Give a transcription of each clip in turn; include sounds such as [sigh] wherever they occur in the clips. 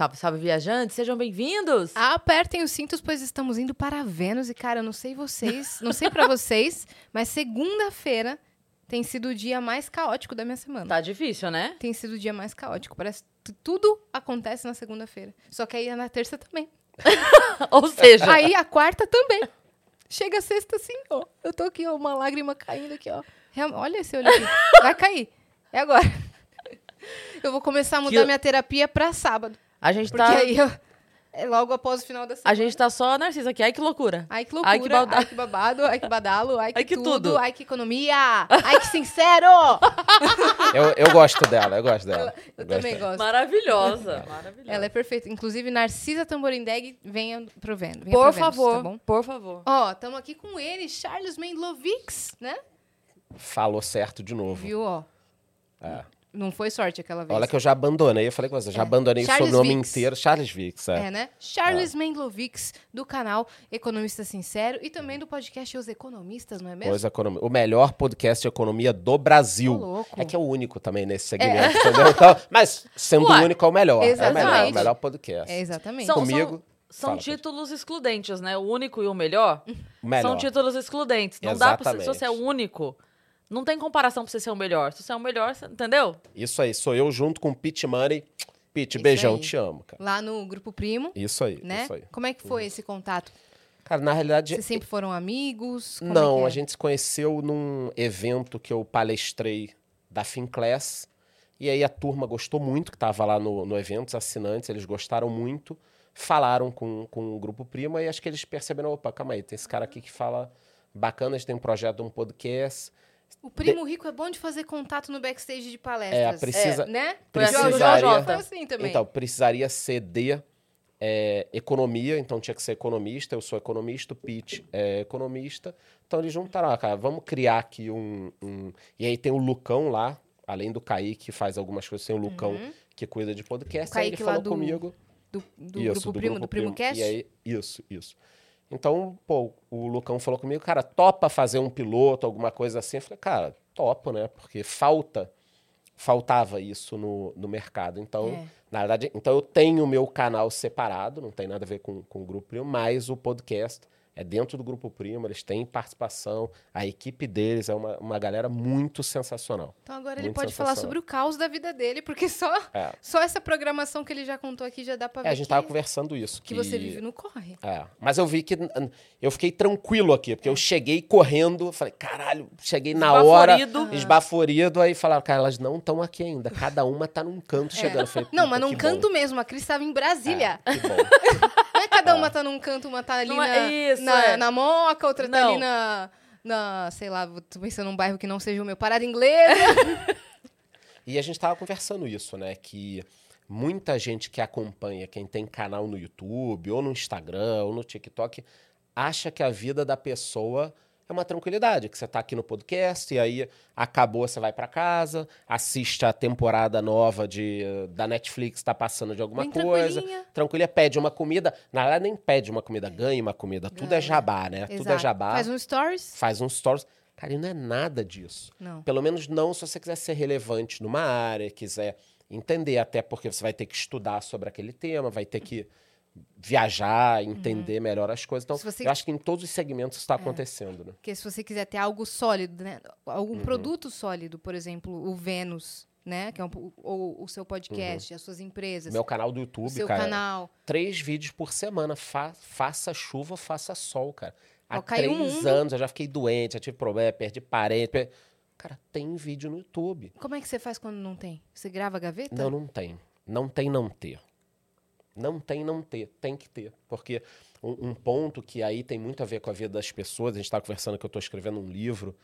Salve, salve, viajantes, sejam bem-vindos! Apertem os cintos, pois estamos indo para Vênus. E, cara, eu não sei vocês, não sei pra vocês, [laughs] mas segunda-feira tem sido o dia mais caótico da minha semana. Tá difícil, né? Tem sido o dia mais caótico. Parece que tudo acontece na segunda-feira. Só que aí é na terça também. [laughs] Ou seja, Aí a quarta também. Chega a sexta assim, ó. Eu tô aqui, ó, uma lágrima caindo aqui, ó. Real- Olha esse olho aqui. Vai cair. É agora. Eu vou começar a mudar Que- minha terapia pra sábado. A gente Porque tá. aí eu, é logo após o final da semana. A gente tá só Narcisa aqui. Ai, que loucura. Ai, que loucura. Ai, que balda- Ai, que babado. Ai, que badalo. Ai, que, Ai, que tudo. tudo. Ai, que economia. Ai, que sincero. [laughs] Eu, eu gosto dela, eu gosto dela. Eu gosto também dela. gosto. Maravilhosa. Maravilhosa. Ela é perfeita. Inclusive, Narcisa Tamborindeg, venha pro Vênus. venha Por Vênus, favor, Tá bom? por favor. Ó, estamos aqui com ele, Charles Mendlovics, né? Falou certo de novo. Viu, ó. É. Não foi sorte aquela vez. Olha que eu já abandonei, eu falei com você, já É. abandonei Charles o sobrenome Vicks. inteiro. Charles Vicks, é. É, né? Charles Mendlovics, do canal Economista Sincero e também do podcast Os Economistas, não é mesmo? Pois, economia. O melhor podcast de economia do Brasil. Louco. É que é o único também nesse segmento, [laughs] entendeu? Então, mas sendo Ué, o único é o melhor. É o melhor, exatamente. o melhor podcast. É, exatamente. São- Comigo, São fala, pode. títulos excludentes, né? O único e o melhor melhor. são títulos excludentes. Não dá pra você, se Exatamente. você é o único. Não tem comparação pra você ser o melhor. Se você é o melhor, você- entendeu? Isso aí, sou eu junto com o Pete Money. Pete, Isso beijão, aí. te amo, cara. Lá no Grupo Primo, Isso aí, né? isso aí. Como é que foi esse contato? Cara, na realidade, Vocês sempre foram amigos? Como é Não, é? a gente se conheceu num evento que eu palestrei da Finclass. E aí a turma gostou muito, que estava lá no, no evento, os assinantes, eles gostaram muito. Falaram com, com o Grupo Prima e acho que eles perceberam, opa, calma aí, tem esse cara aqui que fala bacana, a gente tem um projeto de um podcast. O Primo Rico é bom de fazer contato no backstage de palestras. É, precisa- né? precisaria- foi assim também. Então, precisaria de é, economia, então tinha que ser economista, eu sou economista, o Pete é economista. Então eles juntaram, ah, cara, vamos criar aqui um, um- E aí tem o Lucão lá, além do Kaique, que faz algumas coisas, tem o Lucão que cuida de podcast. Uhum. O aí ele Kaique falou do- comigo. do do isso, Grupo Primo, do Primo Cast? E aí, isso, isso. Então, pô, o Lucão falou comigo, cara, topa fazer um piloto, alguma coisa assim. Eu falei, cara, topo, né? Porque falta, faltava isso no, no mercado. Então, É. na verdade, então eu tenho o meu canal separado, não tem nada a ver com, com o Grupo mas o podcast é dentro do Grupo Primo, eles têm participação, a equipe deles é uma, uma galera muito sensacional. Então agora ele Muito pode falar sobre o caos da vida dele, porque só, É. só essa programação que ele já contou aqui já dá pra ver É, a gente que, tava conversando isso. que você vive no corre. É, mas eu vi que eu fiquei tranquilo aqui, porque eu cheguei correndo, falei, caralho, cheguei na hora, Esbaforido. esbaforido, aí falaram, cara, elas não estão aqui ainda, cada uma tá num canto chegando. Eu falei, Não, "Puta, mas num que canto bom." mesmo. A Cris estava em Brasília. É, que bom. [laughs] Não é cada uma tá num canto, uma tá ali Não na, é isso, na, é. na Moca, outra tá ali na, na, sei lá, tô pensando num bairro que não seja o meu, Parada Inglesa. [laughs] E a gente tava conversando isso, né, que muita gente que acompanha, quem tem canal no YouTube, ou no Instagram, ou no TikTok, acha que a vida da pessoa é uma tranquilidade, que você tá aqui no podcast e aí acabou, você vai pra casa, assiste a temporada nova de, da Netflix, tá passando de alguma Bem coisa, tranquilinha. pede uma comida, na verdade nem pede uma comida, ganha uma comida, tudo é Ganha. jabá, né? Tudo é Exato. jabá, Faz um stories? faz uns stories. Cara, e não é nada disso. Não. Pelo menos não se você quiser ser relevante numa área, quiser entender, até porque você vai ter que estudar sobre aquele tema, vai ter que viajar, entender melhor as coisas. Então, você- eu acho que em todos os segmentos está acontecendo, né? Porque se você quiser ter algo sólido, né? Algum Uhum. produto sólido, por exemplo, o Vênus, né? Que é um, ou o seu podcast, as suas empresas, Uhum. Meu canal do YouTube, seu cara, canal. três vídeos por semana. Fa- faça chuva, faça sol, cara. Há Ó, três anos eu já fiquei doente, já tive problema, perdi parente. per- Cara, tem vídeo no YouTube. Como é que você faz quando não tem? Você grava a gaveta? Não, não tem. Não tem não ter. Não tem não ter. Tem que ter. Porque um, um ponto que aí tem muito a ver com a vida das pessoas, a gente está conversando que eu estou escrevendo um livro,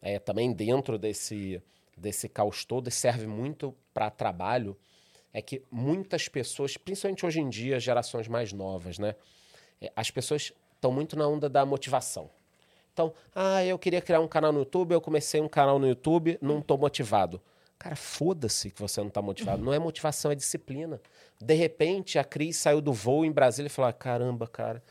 é, também dentro desse, desse caos todo, e serve muito para trabalho, é que muitas pessoas, principalmente hoje em dia, gerações mais novas, né? é, as pessoas estão muito na onda da motivação. Então, ah, eu queria criar um canal no YouTube, eu comecei um canal no YouTube, não estou motivado. Cara, foda-se que você não está motivado. Não é motivação, é disciplina. De repente, a Cris saiu do voo em Brasília e falou: "Ah, caramba, cara,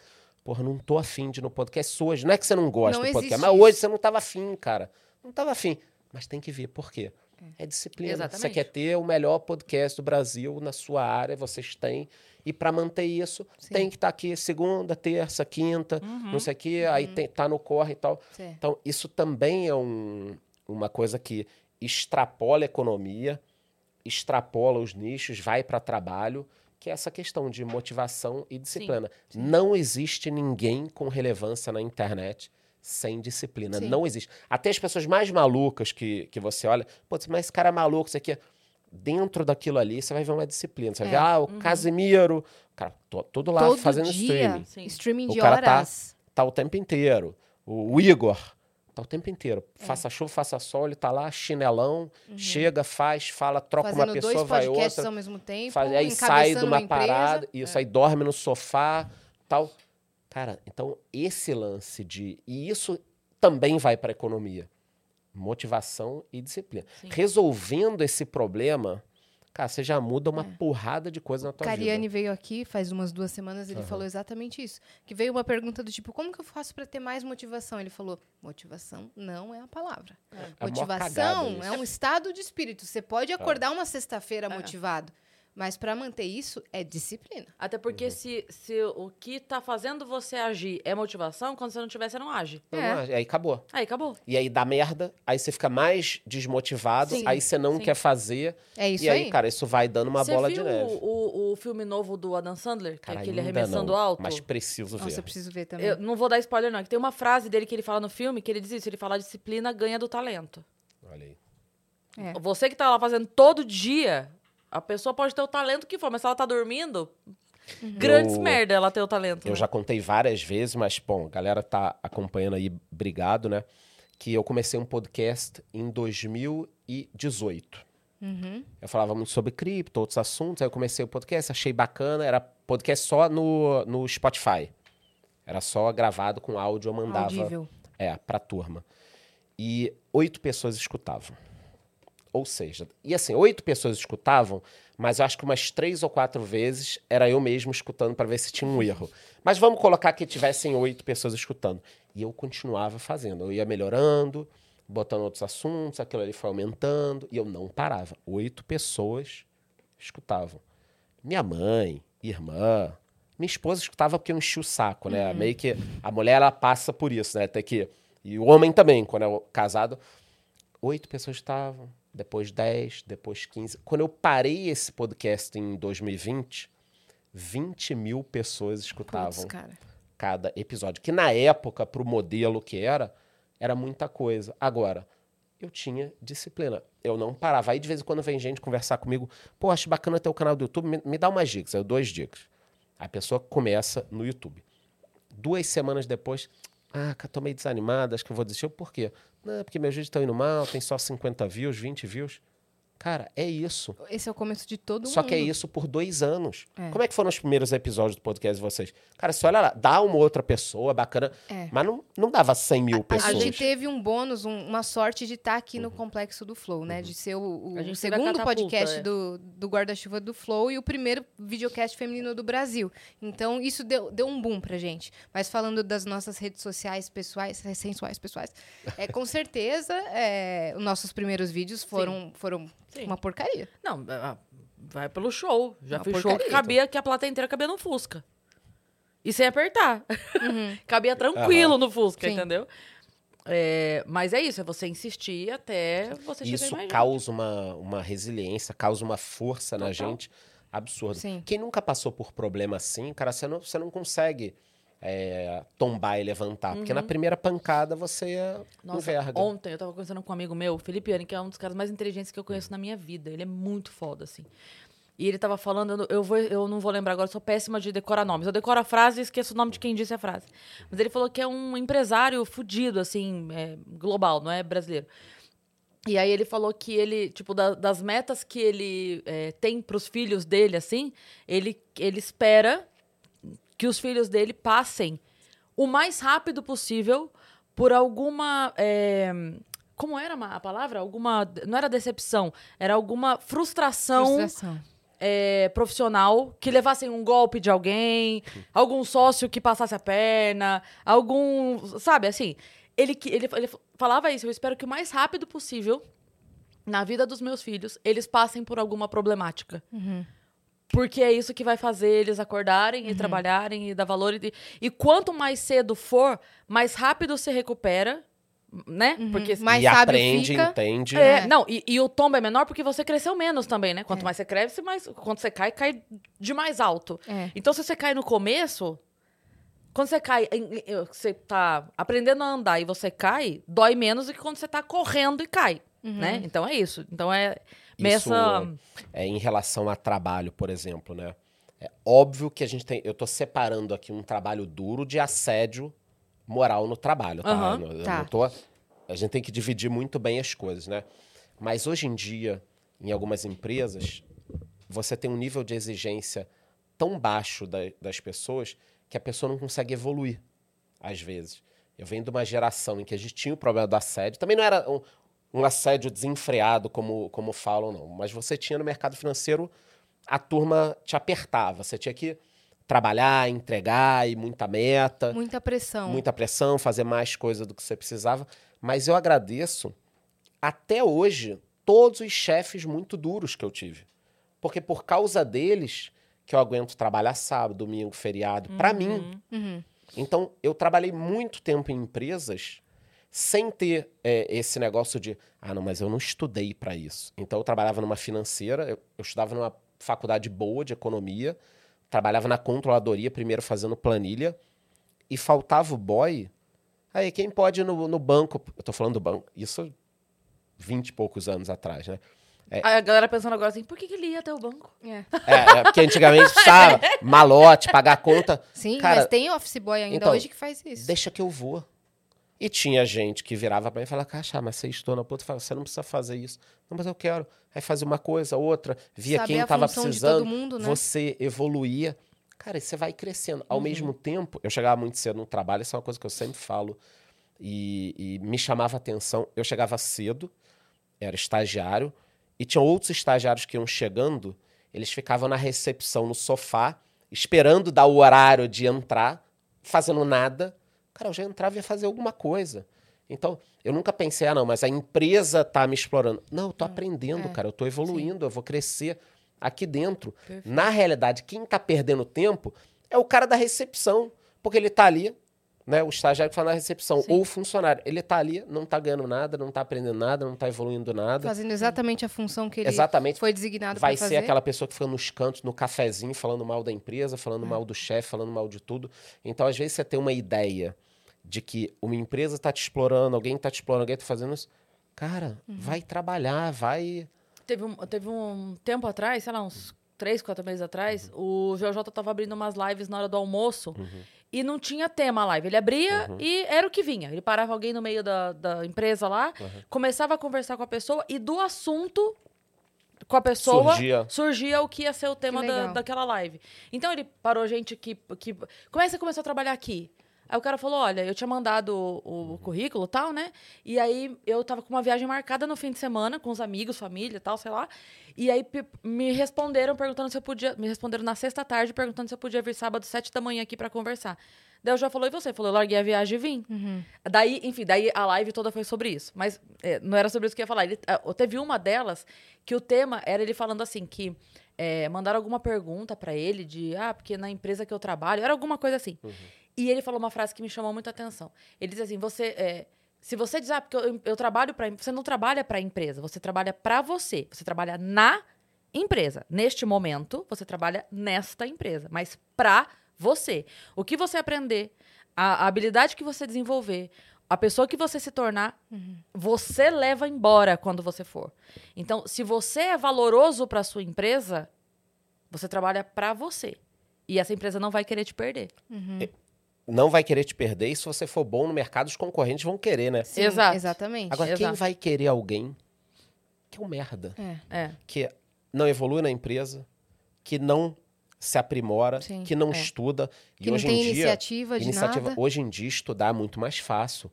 porra, não tô afim de ir no podcast hoje. Não é que você não gosta Não do podcast, mas hoje você não estava afim, cara. Não estava afim. Mas tem que ver. Por quê? É disciplina. Você Exatamente. quer ter o melhor podcast do Brasil na sua área, vocês têm. E para manter isso, Sim. tem que estar aqui segunda, terça, quinta, não sei o quê, aí tem, tá no corre e tal. Certo. Então, isso também é um- uma coisa que extrapola a economia, extrapola os nichos, vai para trabalho, que é essa questão de motivação e disciplina. Não existe ninguém com relevância na internet sem disciplina. Sim. Não existe. Até as pessoas mais malucas que, que você olha, putz, mas esse cara é maluco, isso aqui. Dentro daquilo ali, você vai ver uma disciplina. Você vai É. ver, ah, o Casimiro, cara, to- todo lá Todo fazendo dia, streaming Sim. streaming O de cara tá- horas. tá o tempo inteiro. O, o Igor tá o tempo inteiro. É. Faça chuva, faça sol, ele tá lá, chinelão, chega, faz, fala, troca Uhum. Fazendo uma pessoa, dois vai outra. ao mesmo tempo, Faz, aí sai de uma. É. parada, isso aí dorme no sofá, tal. Cara, então esse lance de e isso também vai para economia, motivação e disciplina. Sim. Resolvendo esse problema, cara, você já muda uma É. porrada de coisa na tua Cariani vida. veio aqui faz umas duas semanas, ele falou exatamente isso. Que veio uma pergunta do tipo, como que eu faço para ter mais motivação? Ele falou, motivação não é a palavra. É cagada Motivação isso. é um estado de espírito. Você pode acordar uma sexta-feira É. motivado, mas para manter isso é disciplina. Até Uhum. porque se, se o que tá fazendo você agir é motivação, quando você não tiver, você não age. Não, É. não, aí acabou. Aí acabou. E aí dá merda, aí você fica mais desmotivado, Sim, aí você não sim. quer fazer. É isso e aí, aí. cara, isso vai dando uma você bola viu de neve. O, o filme novo do Adam Sandler? Que Cara, é aquele arremessando não, alto? Mas preciso ver. Nossa, eu preciso ver também. Eu não vou dar spoiler, não. é Que tem uma frase dele que ele fala no filme que ele diz isso: ele fala disciplina ganha do talento. Olha aí. É. Você que tá lá fazendo todo dia, a pessoa pode ter o talento que for, mas se ela tá dormindo, grandes Eu- merda ela ter o talento. Eu né? já contei várias vezes, mas, bom, a galera tá acompanhando aí, obrigado, né? Que eu comecei um podcast em 2018. Uhum. Eu falava muito sobre cripto, outros assuntos, aí eu comecei o podcast, achei bacana, era podcast só no, no Spotify. Era só gravado com áudio, eu mandava. Audível. É, pra turma. E oito pessoas escutavam. Ou seja, e assim, oito pessoas escutavam, mas eu acho que umas três ou quatro vezes era eu mesmo escutando para ver se tinha um erro. Mas vamos colocar que tivessem oito pessoas escutando. E eu continuava fazendo. Eu ia melhorando, botando outros assuntos, aquilo ali foi aumentando, e eu não parava. Oito pessoas escutavam. Minha mãe, irmã, minha esposa escutava porque eu enchi o saco, né? Meio que a mulher ela passa por isso, né? Tem que e o homem também, quando é casado, oito pessoas estavam, depois dez, depois quinze. Quando eu parei esse podcast em 2020, 20 mil pessoas escutavam cada episódio. Que na época, pro modelo que era, era muita coisa. Agora, eu tinha disciplina. Eu não parava. Aí de vez em quando vem gente conversar comigo, pô, acho bacana ter o canal do YouTube, me, me dá umas dicas. Eu dou as dicas. A pessoa começa no YouTube. Duas semanas depois, ah, tô meio desanimada, acho que eu vou desistir. Por quê? Não, porque meus vídeos estão indo mal, tem só 50 views, 20 views. Cara, é isso. Esse é o começo de todo Só mundo. que é isso por dois anos. É. Como é que foram os primeiros episódios do podcast de vocês? Cara, você olha lá, dá uma outra pessoa bacana, É. mas não, não dava 100 mil A pessoas. gente teve um bônus, um- uma sorte de estar aqui no Complexo do Flow, né? De ser o, o A a segundo podcast é. do, do Guarda-Chuva do Flow e o primeiro videocast feminino do Brasil. Então, isso deu, deu um boom pra gente. Mas falando das nossas redes sociais pessoais, sensuais pessoais, é, com certeza, é, os nossos primeiros vídeos foram, foram Sim. uma porcaria. Não, ah, vai pelo show. Já Uma fiz show que cabia, que a plateia inteira cabia no Fusca. E sem apertar. [laughs] cabia tranquilo no Fusca, Sim. entendeu? É, mas é isso, é você insistir até você chegar Isso causa uma, uma resiliência, causa uma força na Total. gente absurda. Sim. Quem nunca passou por problema assim, cara, você não, você não consegue é, tombar e levantar. Porque na primeira pancada você Uhum. Nossa, enverga. ontem eu tava conversando com um amigo meu, Felipe Ani, que é um dos caras mais inteligentes que eu conheço na minha vida. Ele é muito foda, assim. E ele tava falando, eu, vou, eu não vou lembrar agora, eu sou péssima de decorar nomes. Eu decoro a frase e esqueço o nome de quem disse a frase. Mas ele falou que é um empresário fudido, assim, é, global, não é brasileiro. E aí ele falou que ele, tipo, da- das metas que ele é, tem pros filhos dele, assim, ele, ele espera que os filhos dele passem o mais rápido possível por alguma. é, como era a palavra? Alguma. Não era decepção, era alguma frustração, Frustração. é, profissional que levassem um golpe de alguém, algum sócio que passasse a perna, algum. Sabe, assim. Ele, ele, ele falava isso, eu espero que o mais rápido possível, na vida dos meus filhos, eles passem por alguma problemática. Porque é isso que vai fazer eles acordarem e trabalharem e dar valor. E, e quanto mais cedo for, mais rápido se recupera, né? Porque Mais e aprende, fica. entende. é, É. não, e, e o tombo é menor porque você cresceu menos também, né? Quanto É. mais você cresce, mais quando você cai, cai de mais alto. É. Então, se você cai no começo, quando você cai, você tá aprendendo a andar e você cai, dói menos do que quando você tá correndo e cai, né? Então é isso. Então é Isso essa... é, em relação a trabalho, por exemplo, né? É óbvio que a gente tem. Eu tô separando aqui um trabalho duro de assédio moral no trabalho, tá? Aham, Eu tá. não tô- a gente tem que dividir muito bem as coisas, né? Mas hoje em dia, em algumas empresas, você tem um nível de exigência tão baixo da- das pessoas que a pessoa não consegue evoluir, às vezes. Eu venho de uma geração em que a gente tinha o problema do assédio. Também não era um, um assédio desenfreado, como, como falam, não. Mas você tinha no mercado financeiro, a turma te apertava. Você tinha que trabalhar, entregar e muita meta Muita pressão. muita pressão, fazer mais coisa do que você precisava. Mas eu agradeço, até hoje, todos os chefes muito duros que eu tive. Porque por causa deles que eu aguento trabalhar sábado, domingo, feriado, pra mim. Uhum. Então, eu trabalhei muito tempo em empresas sem ter é, esse negócio de, ah, não, mas eu não estudei pra isso. Então, eu trabalhava numa financeira, eu, eu estudava numa faculdade boa de economia, trabalhava na controladoria, primeiro fazendo planilha, e faltava o boy. Aí, quem pode ir no, no banco? Eu tô falando do banco, isso 20 e poucos anos atrás, né? Aí a galera pensando agora assim, por que, que ele ia até o banco? É. É, é porque antigamente precisava [laughs] malote, pagar conta. Sim, Cara, mas tem office boy ainda então, hoje que faz isso. Deixa que eu vou. E tinha gente que virava pra mim e falava, Caixa, mas você estou na puta, você não precisa fazer isso. Não, mas eu quero. Aí fazia uma coisa, outra, via Saber quem a tava função de precisando, mundo, né? você evoluía. Cara, e você vai crescendo. Ao mesmo tempo, eu chegava muito cedo no trabalho, isso é uma coisa que eu sempre falo, e, e me chamava atenção. Eu chegava cedo, era estagiário, e tinha outros estagiários que iam chegando, eles ficavam na recepção, no sofá, esperando dar o horário de entrar, fazendo nada. Cara, eu já entrava e ia fazer alguma coisa. Então, eu nunca pensei, ah, não, mas a empresa tá me explorando. Não, eu tô aprendendo, é. cara, eu tô evoluindo, eu vou crescer aqui dentro. Perfeito. Na realidade, quem tá perdendo tempo é o cara da recepção, porque ele tá ali, né, o estagiário que fala na recepção, Sim. ou o funcionário, ele tá ali, não tá ganhando nada, não tá aprendendo nada, não tá evoluindo nada. Fazendo exatamente a função que ele Exatamente. foi designado Vai para fazer. ser aquela pessoa que fica nos cantos, no cafezinho, falando mal da empresa, falando mal do chefe, falando mal de tudo. Então, às vezes, você tem uma ideia de que uma empresa está te explorando, alguém está te explorando, alguém está fazendo isso. Cara, vai trabalhar, vai. Teve um, teve um tempo atrás, sei lá, uns três, quatro meses atrás, o JJ tava abrindo umas lives na hora do almoço e não tinha tema a live. Ele abria e era o que vinha. Ele parava alguém no meio da, da empresa lá, começava a conversar com a pessoa e do assunto com a pessoa Surgia. surgia o que ia ser o tema da, daquela live. Então ele parou gente que, que. Como é que você começou a trabalhar aqui? Aí o cara falou: olha, eu tinha mandado o, o currículo e tal, né? E aí eu tava com uma viagem marcada no fim de semana, com os amigos, família tal, sei lá. E aí me responderam perguntando se eu podia. Me responderam na sexta tarde perguntando se eu podia vir sábado, sete da manhã aqui pra conversar. Daí eu já falou, e você? Falou, eu larguei a viagem e vim. Daí, enfim, daí a live toda foi sobre isso. Mas é, não era sobre isso que eu ia falar. Ele, ah, teve uma delas que o tema era ele falando assim, que é, mandaram alguma pergunta pra ele de, ah, porque na empresa que eu trabalho, era alguma coisa assim. E ele falou uma frase que me chamou muita atenção. Ele diz assim, você... é, se você diz, ah, porque eu, eu trabalho para você não trabalha para a empresa, você trabalha para você. Você trabalha na empresa. Neste momento, você trabalha nesta empresa, mas para você. O que você aprender, a, a habilidade que você desenvolver, a pessoa que você se tornar, você leva embora quando você for. Então, se você é valoroso para sua empresa, você trabalha para você. E essa empresa não vai querer te perder. Não vai querer te perder e se você for bom no mercado, os concorrentes vão querer, né? Sim, Exato. Exatamente. Agora, quem Exato. vai querer alguém que é um merda, É. É. que não evolui na empresa, que não se aprimora, Sim, que não é. estuda. Que e não hoje tem em dia, iniciativa de iniciativa, nada. hoje em dia estudar é muito mais fácil.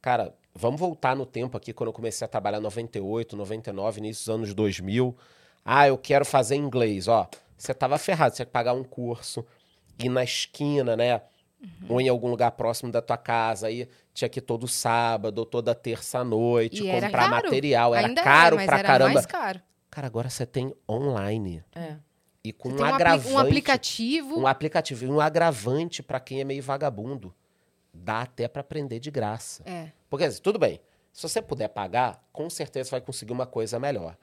Cara, vamos voltar no tempo aqui quando eu comecei a trabalhar em 98, 99, início dos anos 2000. Ah, eu quero fazer inglês, ó. Você tava ferrado, você tinha que pagar um curso, ir na esquina, né? Uhum. Ou em algum lugar próximo da tua casa, aí tinha que ir todo sábado, ou toda terça-noite, comprar caro. material, era Ainda caro é, mas pra era caramba. mais caro. Cara, agora você tem online. É. e com Você um tem um, agravante. um aplicativo. um aplicativo e um agravante para quem é meio vagabundo. Dá até para aprender de graça. É. Porque assim, tudo bem. Se você puder pagar, com certeza você vai conseguir uma coisa melhor.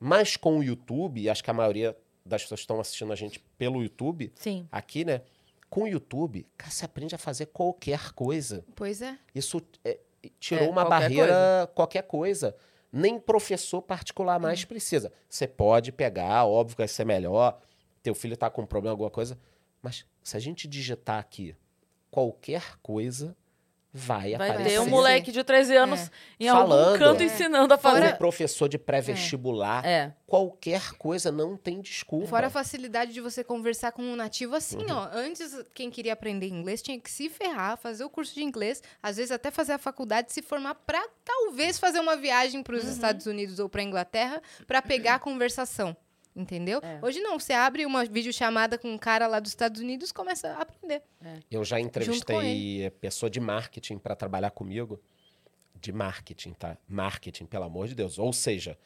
Mas com o YouTube, acho que a maioria das pessoas que estão assistindo a gente pelo YouTube, Sim. aqui, né? Com o YouTube, cara, você aprende a fazer qualquer coisa. Pois é. Isso é, tirou É, uma qualquer barreira, qualquer coisa. Nem professor particular mais precisa. Você pode pegar, óbvio que vai ser melhor. Teu filho tá com um problema, alguma coisa. Mas se a gente digitar aqui qualquer coisa, vai, Vai aparecer. ter um moleque de 13 anos É. em algum Falando. canto É. ensinando a fazer. professor de pré-vestibular, É. qualquer coisa não tem desculpa. Fora a facilidade de você conversar com um nativo assim, Uhum. ó. Antes, quem queria aprender inglês tinha que se ferrar, fazer o curso de inglês, às vezes até fazer a faculdade, se formar pra talvez fazer uma viagem para os Uhum. Estados Unidos ou pra Inglaterra pra pegar a conversação. Entendeu? É. Hoje não, você abre uma videochamada com um cara lá dos Estados Unidos e começa a aprender. Eu já entrevistei pessoa de marketing para trabalhar comigo. De marketing, tá? Marketing, pelo amor de Deus. Ou seja,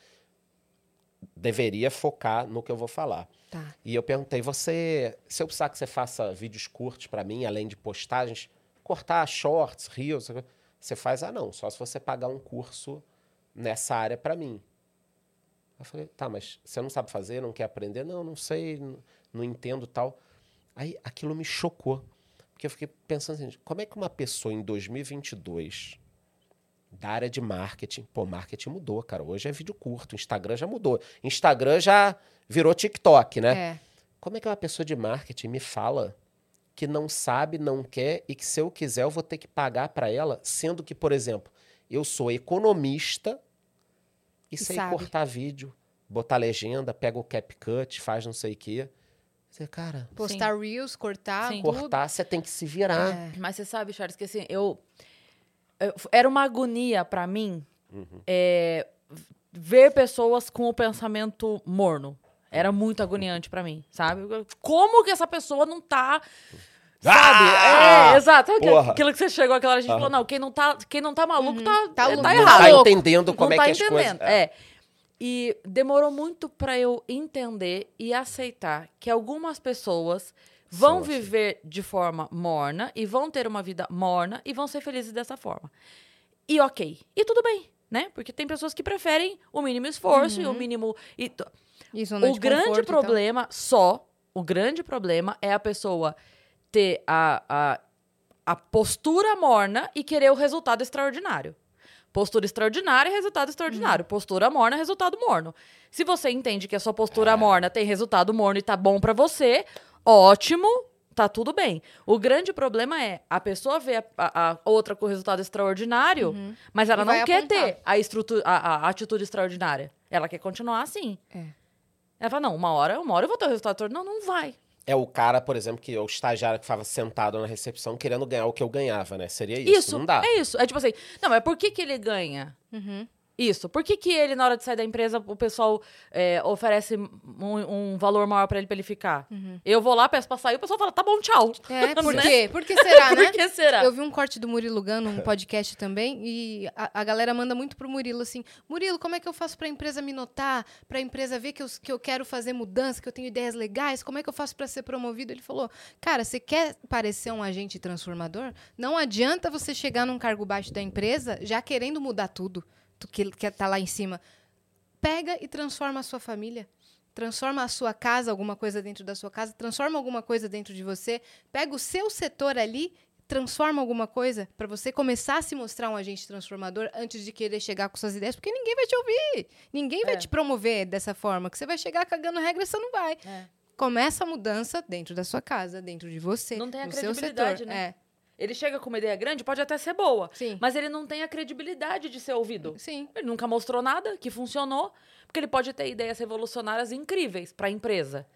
deveria focar no que eu vou falar. Tá. E eu perguntei, você, se eu precisar que você faça vídeos curtos para mim, além de postagens, cortar shorts, reels, você faz? Ah, não, só se você pagar um curso nessa área para mim. Eu falei, tá, mas você não sabe fazer, não quer aprender? Não, não sei, não, não entendo tal. Aí aquilo me chocou. Porque eu fiquei pensando assim, como é que uma pessoa em 2022, da área de marketing, pô, marketing mudou, cara. Hoje é vídeo curto, Instagram já mudou. Instagram já virou TikTok, né? É. Como é que uma pessoa de marketing me fala que não sabe, não quer e que se eu quiser eu vou ter que pagar para ela, sendo que, por exemplo, eu sou economista e, E sei sabe. cortar vídeo, botar legenda, pega o CapCut, faz não sei o quê. Você, cara, Postar reels, cortar Sim. cortar, você tem que se virar. É. Mas você sabe, Charles, que assim, eu, eu- Era uma agonia pra mim é, ver pessoas com o pensamento morno. Era muito agoniante pra mim, sabe? Como que essa pessoa não tá. Sabe? Ah! é, exato. Sabe aquilo- Porra. aquilo que você chegou aquela hora, a gente falou, não, quem não tá, quem não tá maluco tá, Tá é, louco. tá Não errado. tá entendendo como não é tá que as entendendo. coisas- É. E demorou muito pra eu entender e aceitar que algumas pessoas vão assim. viver de forma morna e vão ter uma vida morna e vão ser felizes dessa forma. E ok. E tudo bem, né? Porque tem pessoas que preferem o mínimo esforço e o mínimo. E t- E zona o de grande conforto e tal. problema, só, o grande problema é a pessoa ter a, a, a postura morna e querer o resultado extraordinário. Postura extraordinária, resultado extraordinário. Postura morna, resultado morno. Se você entende que a sua postura morna tem resultado morno e tá bom pra você, ótimo, tá tudo bem. O grande problema é a pessoa vê a, a- outra com resultado extraordinário, mas ela E não quer apontar. ter a, estrutu- a- a atitude extraordinária. Ela quer continuar assim. É. Ela fala, não, uma hora, uma hora eu vou ter o resultado extraordinário. Não, não vai. É o cara, por exemplo, que é o estagiário que ficava sentado na recepção querendo ganhar o que eu ganhava, né? Seria isso. Isso, Não dá. é isso. É tipo assim, não, mas por que que ele ganha Uhum. Isso? Por que que ele, na hora de sair da empresa, o pessoal é, oferece um, um valor maior pra ele, pra ele ficar? Eu vou lá, peço pra sair, o pessoal fala, tá bom, tchau. É, [laughs] por Né? quê? Por que será, [laughs] né? Por que será? Eu vi um corte do Murilo Gano, um podcast também, e a, a galera manda muito pro Murilo assim: Murilo, como é que eu faço pra empresa me notar? Pra empresa ver que eu, que eu quero fazer mudança, que eu tenho ideias legais? Como é que eu faço pra ser promovido? Ele falou: Cara, você quer parecer um agente transformador? Não adianta você chegar num cargo baixo da empresa já querendo mudar tudo, tu que quer tá lá em cima. Pega e transforma a sua família. Transforma a sua casa, alguma coisa dentro da sua casa, transforma alguma coisa dentro de você, pega o seu setor ali, transforma alguma coisa para você começar a se mostrar um agente transformador antes de querer chegar com suas ideias, porque ninguém vai te ouvir. Ninguém vai É. te promover dessa forma, que você vai chegar cagando regra, você não vai. É. Começa a mudança dentro da sua casa, dentro de você, Não tem a no seu setor. né? É. Ele chega com uma ideia grande, pode até ser boa, Sim. mas ele não tem a credibilidade de ser ouvido. Sim. Ele nunca mostrou nada que funcionou, porque ele pode ter ideias revolucionárias incríveis pra empresa.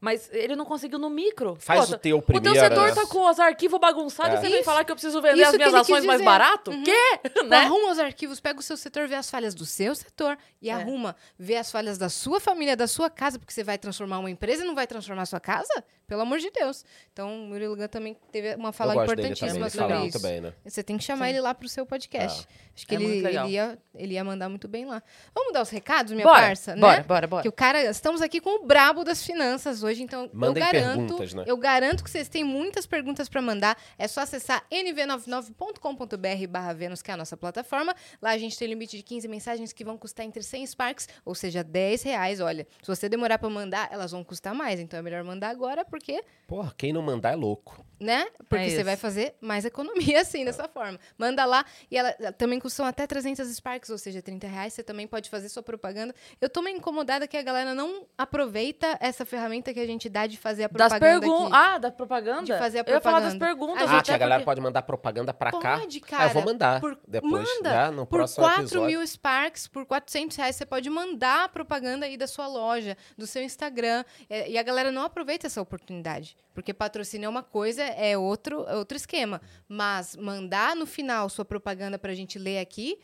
Mas ele não conseguiu no micro. Faz Pô, o teu O teu primeiro. setor né? tá com os arquivos bagunçados É. e você vem Isso. falar que eu preciso vender Isso as que minhas ações mais barato? Uhum. Quê? [laughs] Né? Arruma os arquivos, pega o seu setor, vê as falhas do seu setor e É. arruma, vê as falhas da sua família, da sua casa, porque você vai transformar uma empresa e não vai transformar a sua casa? Pelo amor de Deus. Então, o Murilo Gun também teve uma fala importantíssima sobre isso. muito bem, né? Você tem que chamar Sim. ele lá pro seu podcast. Acho que É ele, ele, ia, ele ia mandar muito bem lá. Vamos dar os recados, minha Bora, parça, né? bora, bora, bora. Que o cara, estamos aqui com o brabo das finanças hoje. então Mandem eu garanto, perguntas, né? eu garanto que vocês têm muitas perguntas para mandar. É só acessar nv99.com.br barra Vênus, que é a nossa plataforma. Lá a gente tem limite de 15 mensagens que vão custar entre 100 Sparks, ou seja, 10 reais. Olha, se você demorar para mandar, elas vão custar mais. Então é melhor mandar agora, porque Porra, quem não mandar é louco. Né? Porque É você vai fazer mais economia [laughs] assim, dessa forma. Manda lá e ela também custam até 300 Sparks, ou seja, 30 reais. Você também pode fazer sua propaganda. Eu tô meio incomodada que a galera não aproveita essa ferramenta que a gente dá de fazer a Das propaganda perguntas. aqui. Ah, da propaganda? De fazer a Eu ia falar das propaganda. perguntas. A Ah, gente a até galera porque- pode mandar propaganda pra cá. Pode, Ah, cara. eu vou mandar Por- depois, manda. já no Por próximo 4 episódio. mil Sparks, por 400 reais, você pode mandar a propaganda aí da sua loja, do seu Instagram. É, e a galera não aproveita essa oportunidade. Porque patrocínio é uma coisa, é outro, é outro esquema. Mas mandar no final sua propaganda pra gente ler aqui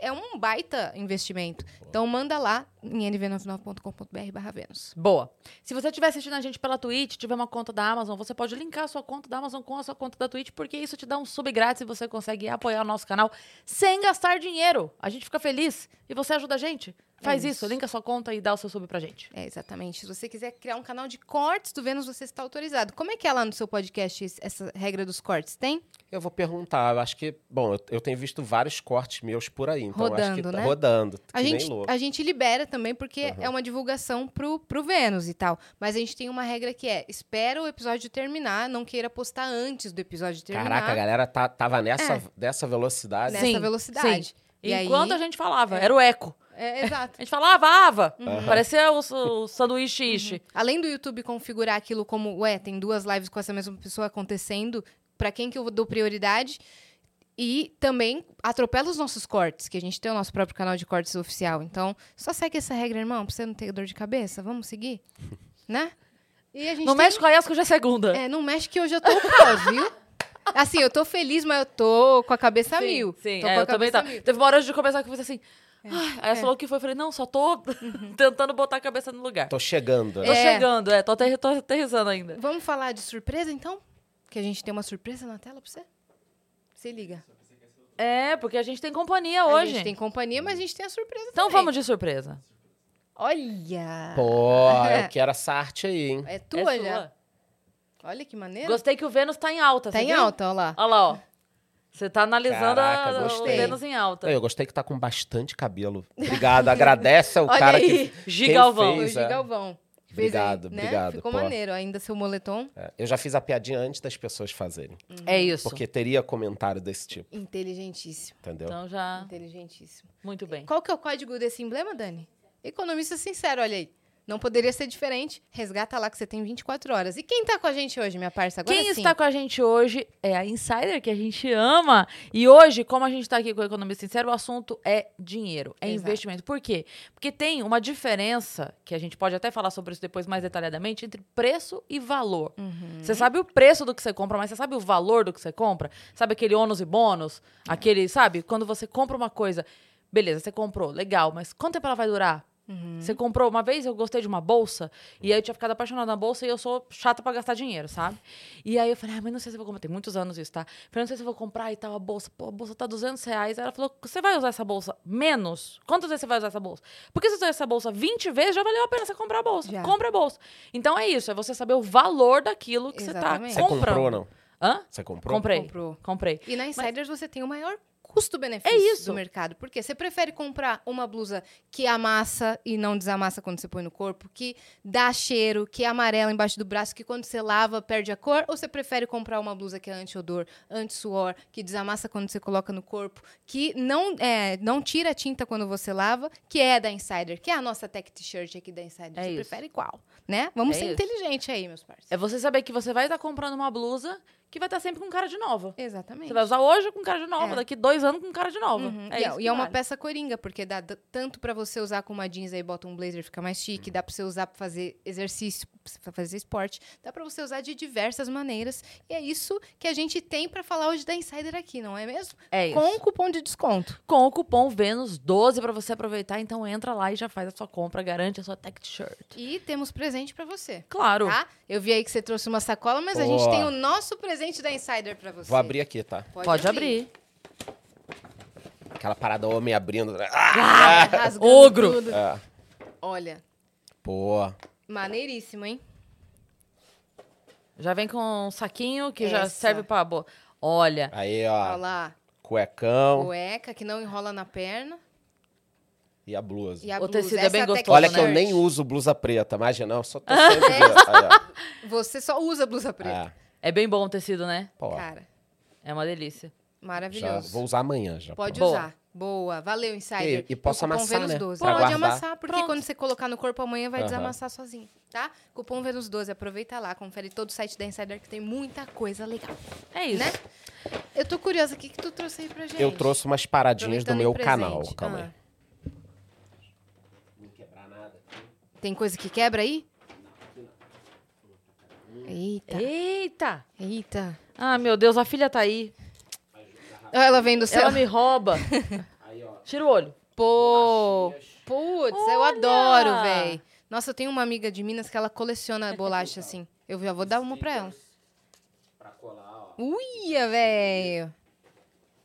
é um baita investimento. Então manda lá em nv99.com.br barra Vênus. Boa. Se você estiver assistindo a gente pela Twitch, tiver uma conta da Amazon, você pode linkar a sua conta da Amazon com a sua conta da Twitch, porque isso te dá um sub grátis e você consegue apoiar o nosso canal sem gastar dinheiro. A gente fica feliz e você ajuda a gente. Faz É isso. isso. linka a sua conta e dá o seu sub pra gente. É, exatamente. Se você quiser criar um canal de cortes do Vênus, você está autorizado. Como é que é lá no seu podcast essa regra dos cortes? Tem? Eu vou perguntar, eu acho que, bom, eu, eu tenho visto vários cortes meus por aí, então eu acho que Rodando, tá né? rodando, A que gente, nem louco. a gente libera também, porque é uma divulgação pro, pro Vênus e tal. Mas a gente tem uma regra que é: espera o episódio terminar, não queira postar antes do episódio terminar. Caraca, a galera tá, tava nessa É. dessa velocidade. Nessa Sim, velocidade. sim. E aí- Enquanto a gente falava, era o eco. É, exato. A gente falava, ava. Uhum. Parecia o, o sanduíche ishi. Além do YouTube configurar aquilo como, ué, tem duas lives com essa mesma pessoa acontecendo, pra quem que eu dou prioridade? E também atropela os nossos cortes, que a gente tem o nosso próprio canal de cortes oficial. Então, só segue essa regra, irmão, pra você não ter dor de cabeça. Vamos seguir? [laughs] né? E a gente Não tem- mexe com a Yas, que hoje é segunda. É, não mexe que hoje eu tô caos, viu? Assim, eu tô feliz, mas eu tô com a cabeça a mil. Sim, tô é, com a eu também cabeça tá. a mil. Teve uma hora de começar que eu falei assim. "Ai", aí ela é. falou o que foi. Eu falei, não, só tô [laughs] tentando botar a cabeça no lugar. Tô, Tô chegando, né? É. chegando, é, tô, aterri- tô aterrissando ainda. Vamos falar de surpresa, então? Que a gente tem uma surpresa na tela pra você? Se liga. É, porque a gente tem companhia A hoje. gente tem companhia, mas a gente tem a surpresa Então também. vamos de surpresa. Olha! Pô, [laughs] eu quero essa arte aí, hein? É tua É já. Olha que maneiro. Gostei que o Vênus tá em alta, Tá você em viu? alta, olha lá. Olha lá, ó. Você tá analisando a- Caraca, o gostei. Vênus em alta. Não, Eu gostei que tá com bastante cabelo. Obrigado, agradece ao [laughs] Olha cara aí, que Gigalvão. quem Foi o fez, é. Gigalvão. Fez Obrigado, aí, né? obrigado, Ficou pô. maneiro. Ainda seu moletom. É, Eu já fiz a piadinha antes das pessoas fazerem. É isso. Porque teria comentário desse tipo, Inteligentíssimo. entendeu? Então já, Inteligentíssimo. muito bem. Qual que é o código desse emblema, Dani? Economista sincero, olha aí. Não poderia ser diferente. Resgata lá que você tem 24 horas. E quem tá com a gente hoje, minha parça? Agora Quem sim. está com a gente hoje é a Insider, que a gente ama. E hoje, como a gente está aqui com o Economia Sincero, o assunto é dinheiro, é Exato. investimento. Por quê? Porque tem uma diferença, que a gente pode até falar sobre isso depois mais detalhadamente, entre preço e valor. Uhum. Você sabe o preço do que você compra, mas você sabe o valor do que você compra? Sabe aquele ônus e bônus? Aquele, sabe? Quando você compra uma coisa, beleza, você comprou, legal, mas quanto tempo ela vai durar? Uhum. Você comprou uma vez, eu gostei de uma bolsa, e aí eu tinha ficado apaixonada na bolsa e eu sou chata pra gastar dinheiro, sabe? E aí eu falei, ah, mas não sei se eu vou comprar. Tem muitos anos isso, tá? Falei, não sei se eu vou comprar e tal, a bolsa. Pô, a bolsa tá 200 reais. Aí ela falou, você vai usar essa bolsa menos? Quantas vezes você vai usar essa bolsa? Porque se você usar essa bolsa 20 vezes, já valeu a pena você comprar a bolsa. Já. Compre a bolsa. Então é isso, é você saber o valor daquilo que Exatamente. você Você tá comprando. comprou ou não? Hã? Você comprou? Comprei. Comprou. Comprei. E na Insiders você tem o maior custo-benefício É isso. do mercado. Porque você prefere comprar uma blusa que amassa e não desamassa quando você põe no corpo, que dá cheiro, que é amarela embaixo do braço, que quando você lava perde a cor, ou você prefere comprar uma blusa que é anti-odor, anti-suor, que desamassa quando você coloca no corpo, que não, é, não tira a tinta quando você lava, que é da Insider, que é a nossa tech t-shirt aqui da Insider. É você isso. prefere qual? Né? Vamos É ser isso. inteligentes aí, meus parceiros. É você saber que você vai estar comprando uma blusa que vai estar sempre com cara de nova. Exatamente. Você vai usar hoje com cara de nova, É. daqui dois anos com cara de nova. Uhum. É e isso e é uma vale. peça coringa, porque dá tanto pra você usar com uma jeans aí, bota um blazer, fica mais chique, dá pra você usar pra fazer exercício, pra fazer esporte, dá pra você usar de diversas maneiras. E é isso que a gente tem pra falar hoje da Insider aqui, não é mesmo? É isso. Com cupom de desconto. com o cupom Vênus12 pra você aproveitar. Então entra lá e já faz a sua compra, garante a sua tech shirt. E temos presente pra você. Claro. Tá? Eu vi aí que você trouxe uma sacola, mas a gente Boa. tem o nosso presente da Insider pra você. Vou abrir aqui, tá? Pode, abrir. Aquela parada homem abrindo. Ah! Ah, rasgando Ogro. tudo. É. Olha, Pô, maneiríssimo, hein? Já vem com um saquinho que já Essa. serve pra boa. Olha, Aí, Olha ó, lá. cuecão Cueca que não enrola na perna. e a blusa. E a O blusa. tecido é Essa bem até gostoso, Olha né? que eu nem uso blusa preta, imagina, não, só tô sempre... Aí, ó. [laughs] Você só usa blusa preta. É, é bem bom o tecido, né? pô, Cara, É uma delícia. já maravilhoso. vou usar amanhã já. Pode Boa. usar. Boa. Valeu, Insider. E- e posso cupom amassar, Vênus né? 12. Pra Pode guardar. amassar, porque Pronto. quando você colocar no corpo amanhã vai Aham. desamassar sozinho, tá? Cupom Vênus 12. Aproveita lá, confere todo o site da Insider que tem muita coisa legal, É isso. né? Eu tô curiosa, o que que tu trouxe aí pra gente? Eu trouxe umas paradinhas do Aproveitando meu canal, calma aí. Ah. Tem coisa que quebra aí? Eita, Eita! eita. Ah, meu Deus, a filha tá aí. Ela vem do céu. Ela me rouba. [laughs] Tira o olho. Pô, putz, eu adoro, véi. Nossa, eu tenho uma amiga de Minas que ela coleciona bolacha [laughs] assim. Eu já vou dar uma pra ela. Pra colar, ó, Uia, velho.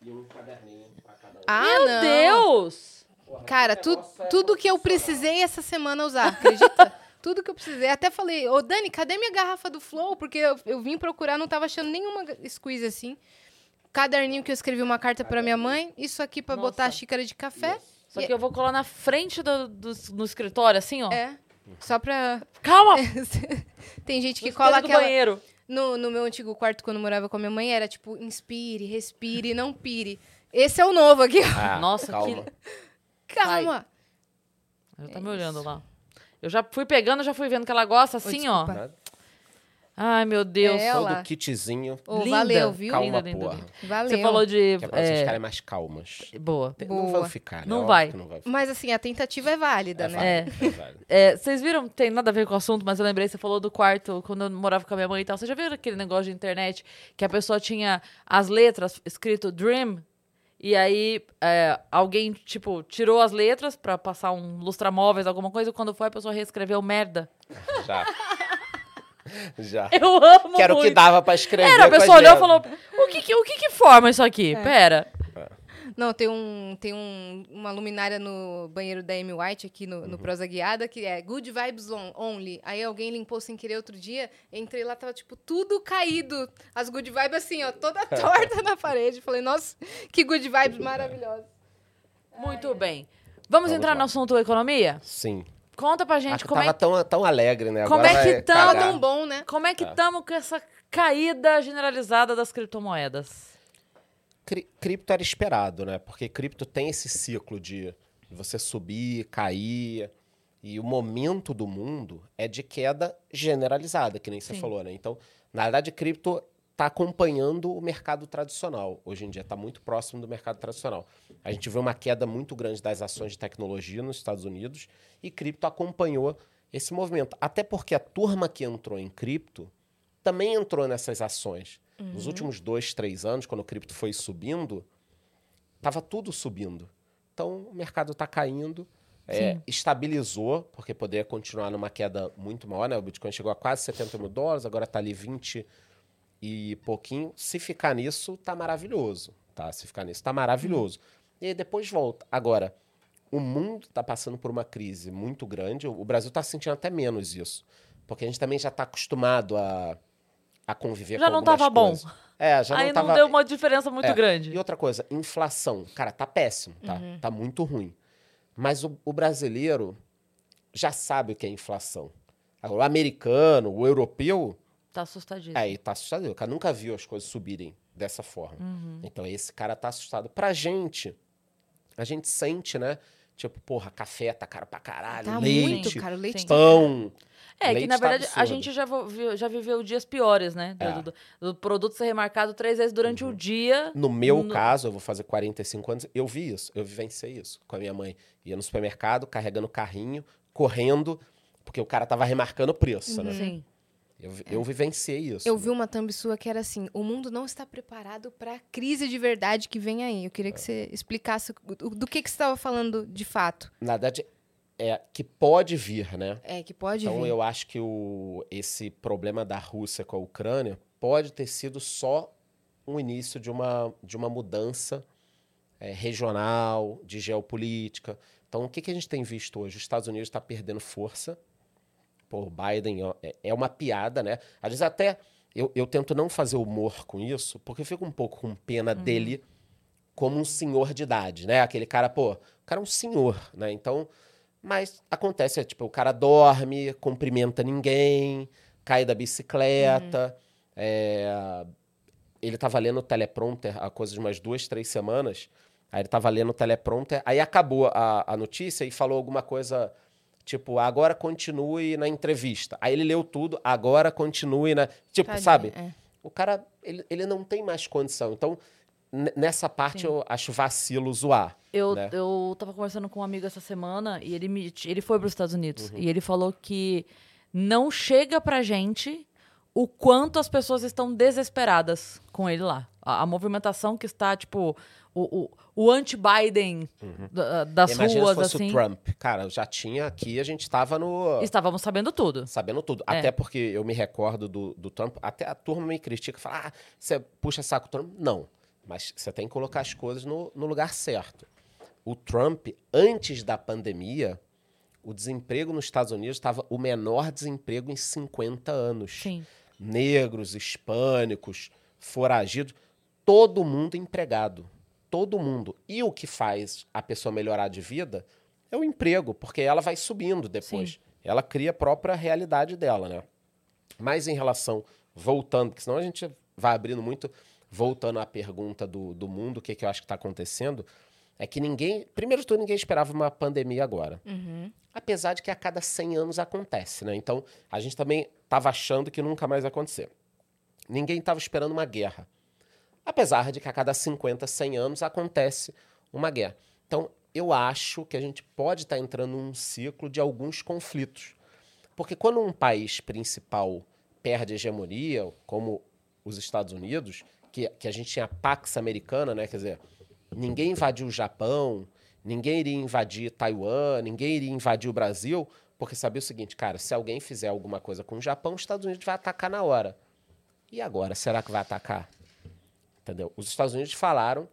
e um caderninho pra cada um. Ah, Meu não. Deus! Cara, tu, tudo que eu precisei essa semana usar, acredita? [laughs] tudo que eu precisei. Até falei, ô Dani, cadê minha garrafa do Flow? Porque eu, eu vim procurar, não tava achando nenhuma squeeze assim. Caderninho que eu escrevi uma carta pra minha mãe. Isso aqui pra Nossa. botar a xícara de café. Só que eu vou colar na frente do, do- no escritório, assim, ó. É. Só pra. Calma! [laughs] Tem gente que No cola aquela. banheiro. No, no meu antigo quarto, quando eu morava com a minha mãe, era tipo, inspire, respire, não pire. Esse é o novo aqui, ó. Ah, Nossa, calma. Calma. Ela É tá me olhando lá. Eu já fui pegando, já fui vendo que ela gosta, assim, ó. desculpa. Nada. Ai, meu Deus. É, Todo Ela. kitzinho. Ô, Linda. valeu, viu? Calma, Linda, linda, porra. linda. Valeu. Você falou de. Que é pra vocês é, ficarem mais calmas. Boa. Boa. Não vão ficar, né? Não vai. não vai. Mas assim, a tentativa é válida, né? É. É válido. [laughs] É, vocês viram, tem nada a ver com o assunto, mas eu lembrei, você falou do quarto, quando eu morava com a minha mãe e tal. Você já viu aquele negócio de internet que a pessoa tinha as letras escrito Dream? E aí é, alguém, tipo, tirou as letras pra passar um lustramóveis, alguma coisa, e quando foi a pessoa reescreveu merda. Já. [laughs] Já. Eu amo Que era o muito. que dava pra escrever. Era, a com as pessoa olhou e letras. falou, o que que, o que que forma isso aqui? É. Pera. Não, tem, um, tem um, uma luminária no banheiro da Amy White aqui no, Uhum. no Prosa Guiada, que é Good Vibes on- Only. Aí alguém limpou sem querer outro dia, entrei lá, tava tipo tudo caído. As Good Vibes assim, ó, toda [laughs] torta na parede. Falei, nossa, que Good Vibes maravilhosa. Muito bem. Vamos, Vamos entrar lá. no assunto economia? Sim. Conta pra gente que como é tava tão, tão alegre, né? como Agora é que vai tão- Tava cagar. tão bom, né? Como é que estamos com essa caída generalizada das criptomoedas? Cri- cripto era esperado, né? Porque cripto tem esse ciclo de você subir, cair. E o momento do mundo é de queda generalizada, que nem você Sim. falou, né? Então, na verdade, cripto está acompanhando o mercado tradicional. Hoje em dia está muito próximo do mercado tradicional. A gente vê uma queda muito grande das ações de tecnologia nos Estados Unidos e cripto acompanhou esse movimento. Até porque a turma que entrou em cripto também entrou nessas ações. Nos últimos dois, três anos, quando o cripto foi subindo, estava tudo subindo. Então, o mercado está caindo, é, estabilizou, porque poderia continuar numa queda muito maior, né? O Bitcoin chegou a quase 70 mil dólares, agora está ali 20 e pouquinho. Se ficar nisso, tá maravilhoso, tá? Se ficar nisso, tá maravilhoso. E aí depois volta. Agora, o mundo está passando por uma crise muito grande. O Brasil está sentindo até menos isso. Porque a gente também já está acostumado a, a conviver Já com não tava bom. coisas. É, já Aí não não, tava... deu uma diferença muito É, grande. E outra coisa, inflação. Cara, tá péssimo, tá? Tá muito ruim. Mas o, o brasileiro já sabe o que é inflação. O americano, o europeu, Tá assustadíssimo. aí tá assustado. O cara nunca viu as coisas subirem dessa forma. Então, esse cara tá assustado. Pra gente, a gente sente, né? Tipo, porra, café tá caro pra caralho, Tá leite, muito caro. Leite Sim. tá É, que leite na tá verdade a absurdo. gente já, já viveu dias piores, né? Do, É. do- do produto ser remarcado três vezes durante o dia. No meu No- caso, eu vou fazer 45 anos, eu vi isso, eu vivenciei isso com a minha mãe. Ia no supermercado, carregando o carrinho, correndo, porque o cara tava remarcando o preço, né? Sim. Eu, vi- eu vivenciei isso. Eu vi uma thumb sua que era assim: o mundo não está preparado para a crise de verdade que vem aí. Eu queria que você explicasse o- do que, que você estava falando de fato. Na verdade, é que pode vir, né? É, que pode Então vir. eu acho que o, esse problema da Rússia com a Ucrânia pode ter sido só um início de uma, de uma mudança é, regional, de geopolítica. Então, o que, que a gente tem visto hoje? Os Estados Unidos está perdendo força. Pô, o Biden ó, é, é uma piada, né? Às vezes até eu, eu tento não fazer humor com isso, porque eu fico um pouco com pena Uhum. dele como um senhor de idade, né? Aquele cara, pô, o cara é um senhor, né? Então, mas acontece, é, tipo, o cara dorme, cumprimenta ninguém, cai da bicicleta, é, ele tava lendo o teleprompter há coisa de umas duas, três semanas, aí ele tava lendo o teleprompter, aí acabou a, a notícia e falou alguma coisa, tipo, agora continue na entrevista. Aí ele leu tudo, agora continue na... Tipo, sabe? é. O cara, ele, ele não tem mais condição. Então, nessa parte eu acho vacilo zoar. Eu, né? eu tava conversando com um amigo essa semana e ele, me, ele foi para os Estados Unidos. Uhum. E ele falou que não chega pra gente o quanto as pessoas estão desesperadas com ele lá. A, a movimentação que está, tipo, o, o, o anti-Biden da- das Uhum. Imagina ruas, se fosse assim. o Trump. Cara, eu já tinha aqui, a gente tava no... Estávamos sabendo tudo. Sabendo tudo. É. Até porque eu me recordo do, do Trump, até a turma me critica, fala, ah, você puxa saco Trump. Não, mas você tem que colocar as coisas no, no lugar certo. O Trump, antes da pandemia, o desemprego nos Estados Unidos estava o menor desemprego em 50 anos. Sim. negros, hispânicos, foragidos, todo mundo empregado. Todo mundo. E o que faz a pessoa melhorar de vida é o emprego, porque ela vai subindo depois. Sim. Ela cria a própria realidade dela, né? Mas em relação, voltando, porque senão a gente vai abrindo muito, voltando à pergunta do, do mundo, o que, que eu acho que está acontecendo, é que ninguém, primeiro de tudo, ninguém esperava uma pandemia agora. Uhum. Apesar de que a cada 100 anos acontece, né? Então, a gente também estava achando que nunca mais ia acontecer. Ninguém estava esperando uma guerra. Apesar de que a cada 50, 100 anos acontece uma guerra. Então, eu acho que a gente pode estar entrando num ciclo de alguns conflitos. Porque quando um país principal perde hegemonia, como os Estados Unidos, que, que a gente tinha a Pax Americana, né? Quer dizer, ninguém invadiu o Japão, ninguém iria invadir Taiwan, ninguém iria invadir o Brasil, porque sabia o seguinte, cara, se alguém fizer alguma coisa com o Japão, os Estados Unidos vai atacar na hora. E agora, será que vai atacar? Entendeu? Os Estados Unidos falaram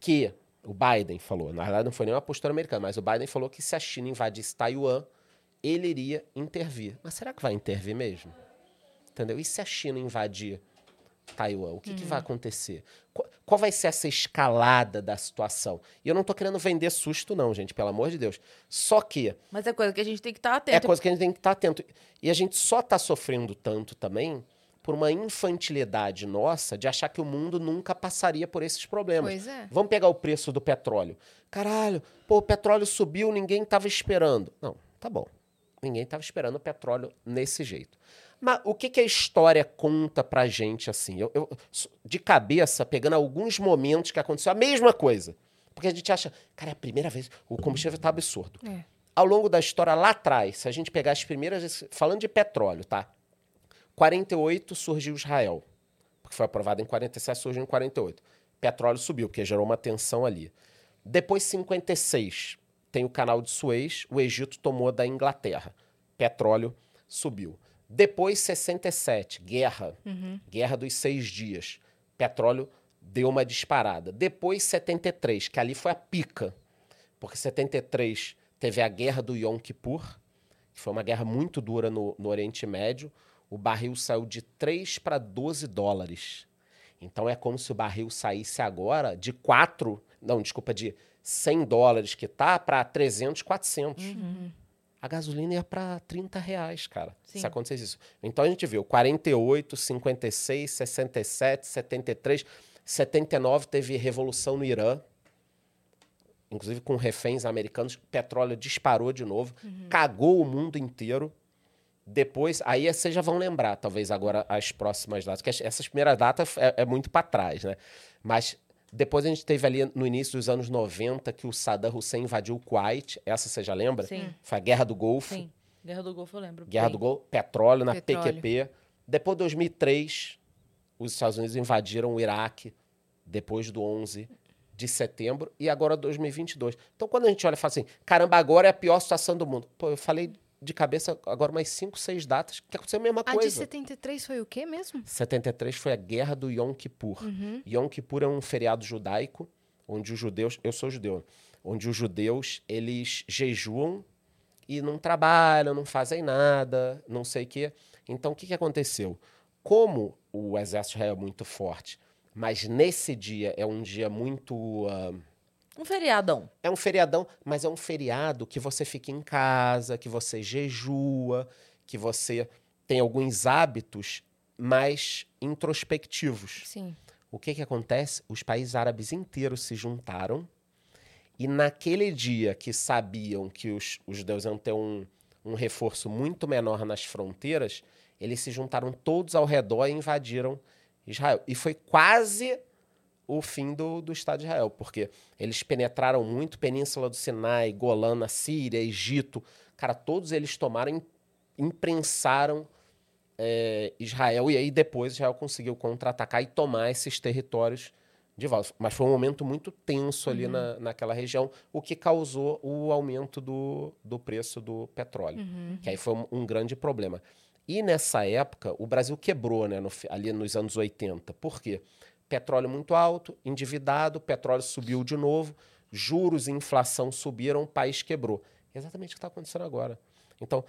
que o Biden falou, na verdade não foi nem uma postura americana, mas o Biden falou que se a China invadisse Taiwan, ele iria intervir. Mas será que vai intervir mesmo? Entendeu? E se a China invadir Taiwan, o que, que vai acontecer? Qual, qual vai ser essa escalada da situação? E eu não tô querendo vender susto, não, gente, pelo amor de Deus. Só que Mas é coisa que a gente tem que estar é atento. coisa que a gente tem que estar atento. E a gente só está sofrendo tanto também por uma infantilidade nossa de achar que o mundo nunca passaria por esses problemas. Pois é. Vamos pegar o preço do petróleo. Caralho, pô, o petróleo subiu, ninguém estava esperando. Não, tá bom. Ninguém estava esperando o petróleo nesse jeito. Mas o que, que a história conta pra gente assim? Eu, eu- de cabeça, pegando alguns momentos que aconteceu a mesma coisa. Porque a gente acha, cara, é a primeira vez, o combustível tá absurdo É. ao longo da história lá atrás, se a gente pegar as primeiras, falando de petróleo, tá? 48 surgiu Israel, porque foi aprovado em 47, surgiu em 48. Petróleo subiu, porque gerou uma tensão ali. Depois 56, tem o canal de Suez, o Egito tomou da Inglaterra. Petróleo subiu. Depois 67, guerra, guerra dos seis dias. Petróleo deu uma disparada. Depois 73, que ali foi a pica porque 73 teve a guerra do Yom Kippur, que foi uma guerra muito dura no, no Oriente Médio. O barril saiu de 3 para 12 dólares. Então é como se o barril saísse agora de 4, não, desculpa, de 100 dólares que tá para 300, 400. A gasolina ia para 30 reais, cara, Sim. se acontecesse isso. Então a gente viu 48, 56, 67, 73, 79 teve revolução no Irã, inclusive com reféns americanos, petróleo disparou de novo, cagou o mundo inteiro. Depois, aí vocês já vão lembrar, talvez agora, as próximas datas, que as- essas primeiras datas é, é muito para trás, né? Mas depois a gente teve ali no início dos anos 90 que o Saddam Hussein invadiu o Kuwait, essa você já lembra? Sim. Foi a Guerra do Golfo. Sim. Guerra do Golfo eu lembro. Guerra bem. do Golfo, petróleo na Petróleo. PQP. Depois de 2003, os Estados Unidos invadiram o Iraque, depois do 11 de setembro, e agora 2022. Então, quando a gente olha e fala assim, caramba, agora é a pior situação do mundo. Pô, eu falei de cabeça agora umas 5, 6 datas que aconteceu a mesma A de coisa. 73 foi o quê mesmo? 73 foi a Guerra do Yom Kippur. Yom Kippur é um feriado judaico, onde os judeus, eu sou judeu, onde os judeus, eles jejuam e não trabalham, não fazem nada, não sei o quê. Então, o que, que aconteceu? Como o exército é muito forte. Mas nesse dia é um dia muito. ah, Um feriadão. é um feriadão, mas é um feriado que você fica em casa, que você jejua, que você tem alguns hábitos mais introspectivos. Sim. O que, que acontece? Os países árabes inteiros se juntaram e naquele dia que sabiam que os, os judeus iam ter um, um reforço muito menor nas fronteiras, eles se juntaram todos ao redor e invadiram Israel. E foi quase o fim do, do Estado de Israel, porque eles penetraram muito Península do Sinai, Golã, Síria, Egito. Cara, todos eles tomaram, im- imprensaram é, Israel e aí depois Israel conseguiu contra-atacar e tomar esses territórios de volta. Mas foi um momento muito tenso ali na, naquela região, o que causou o aumento do, do preço do petróleo, que aí foi um, um grande problema. E nessa época, o Brasil quebrou, né, no ali nos anos 80. Por quê? Petróleo muito alto, endividado, petróleo subiu de novo, juros e inflação subiram, o país quebrou. Exatamente o que está acontecendo agora. Então,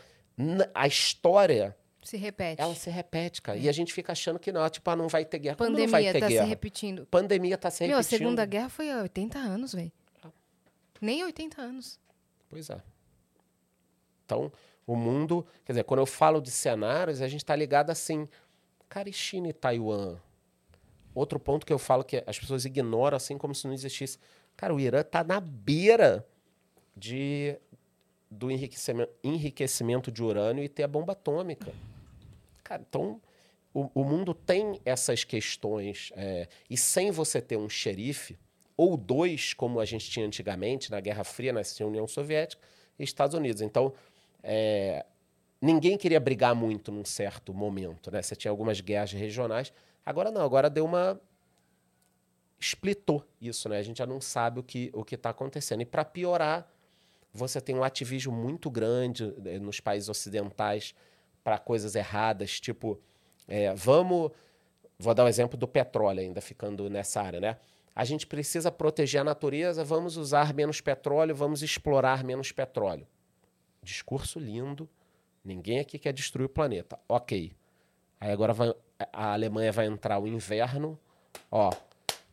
a história Se repete. ela se repete, cara. E a gente fica achando que não, tipo, ah, não vai ter guerra. Como não vai Pandemia ter tá guerra? se repetindo. Pandemia tá se Meu, a repetindo. Segunda Guerra foi há 80 anos, velho. Nem 80 anos. Pois é. Então, o mundo... Quer dizer, quando eu falo de cenários, a gente está ligado assim... Cara, e China e Taiwan? Outro ponto que eu falo que as pessoas ignoram assim como se não existisse. Cara, o Irã tá na beira de, do enriquecimento, enriquecimento de urânio e ter a bomba atômica. Cara, então o, o mundo tem essas questões. é, e sem você ter um xerife, ou dois, como a gente tinha antigamente, na Guerra Fria, na União Soviética e Estados Unidos. Então, é, ninguém queria brigar muito num certo momento. Né? Você tinha algumas guerras regionais. Agora não, agora deu uma. Splitou isso, né? A gente já não sabe o que o está acontecendo. E para piorar, você tem um ativismo muito grande eh, nos países ocidentais para coisas erradas, tipo, é, vamos. Vou dar o exemplo do petróleo, ainda ficando nessa área, né? A gente precisa proteger a natureza, vamos usar menos petróleo, vamos explorar menos petróleo. Discurso lindo, ninguém aqui quer destruir o planeta. Ok. Aí agora vai- a Alemanha vai entrar o inverno, ó,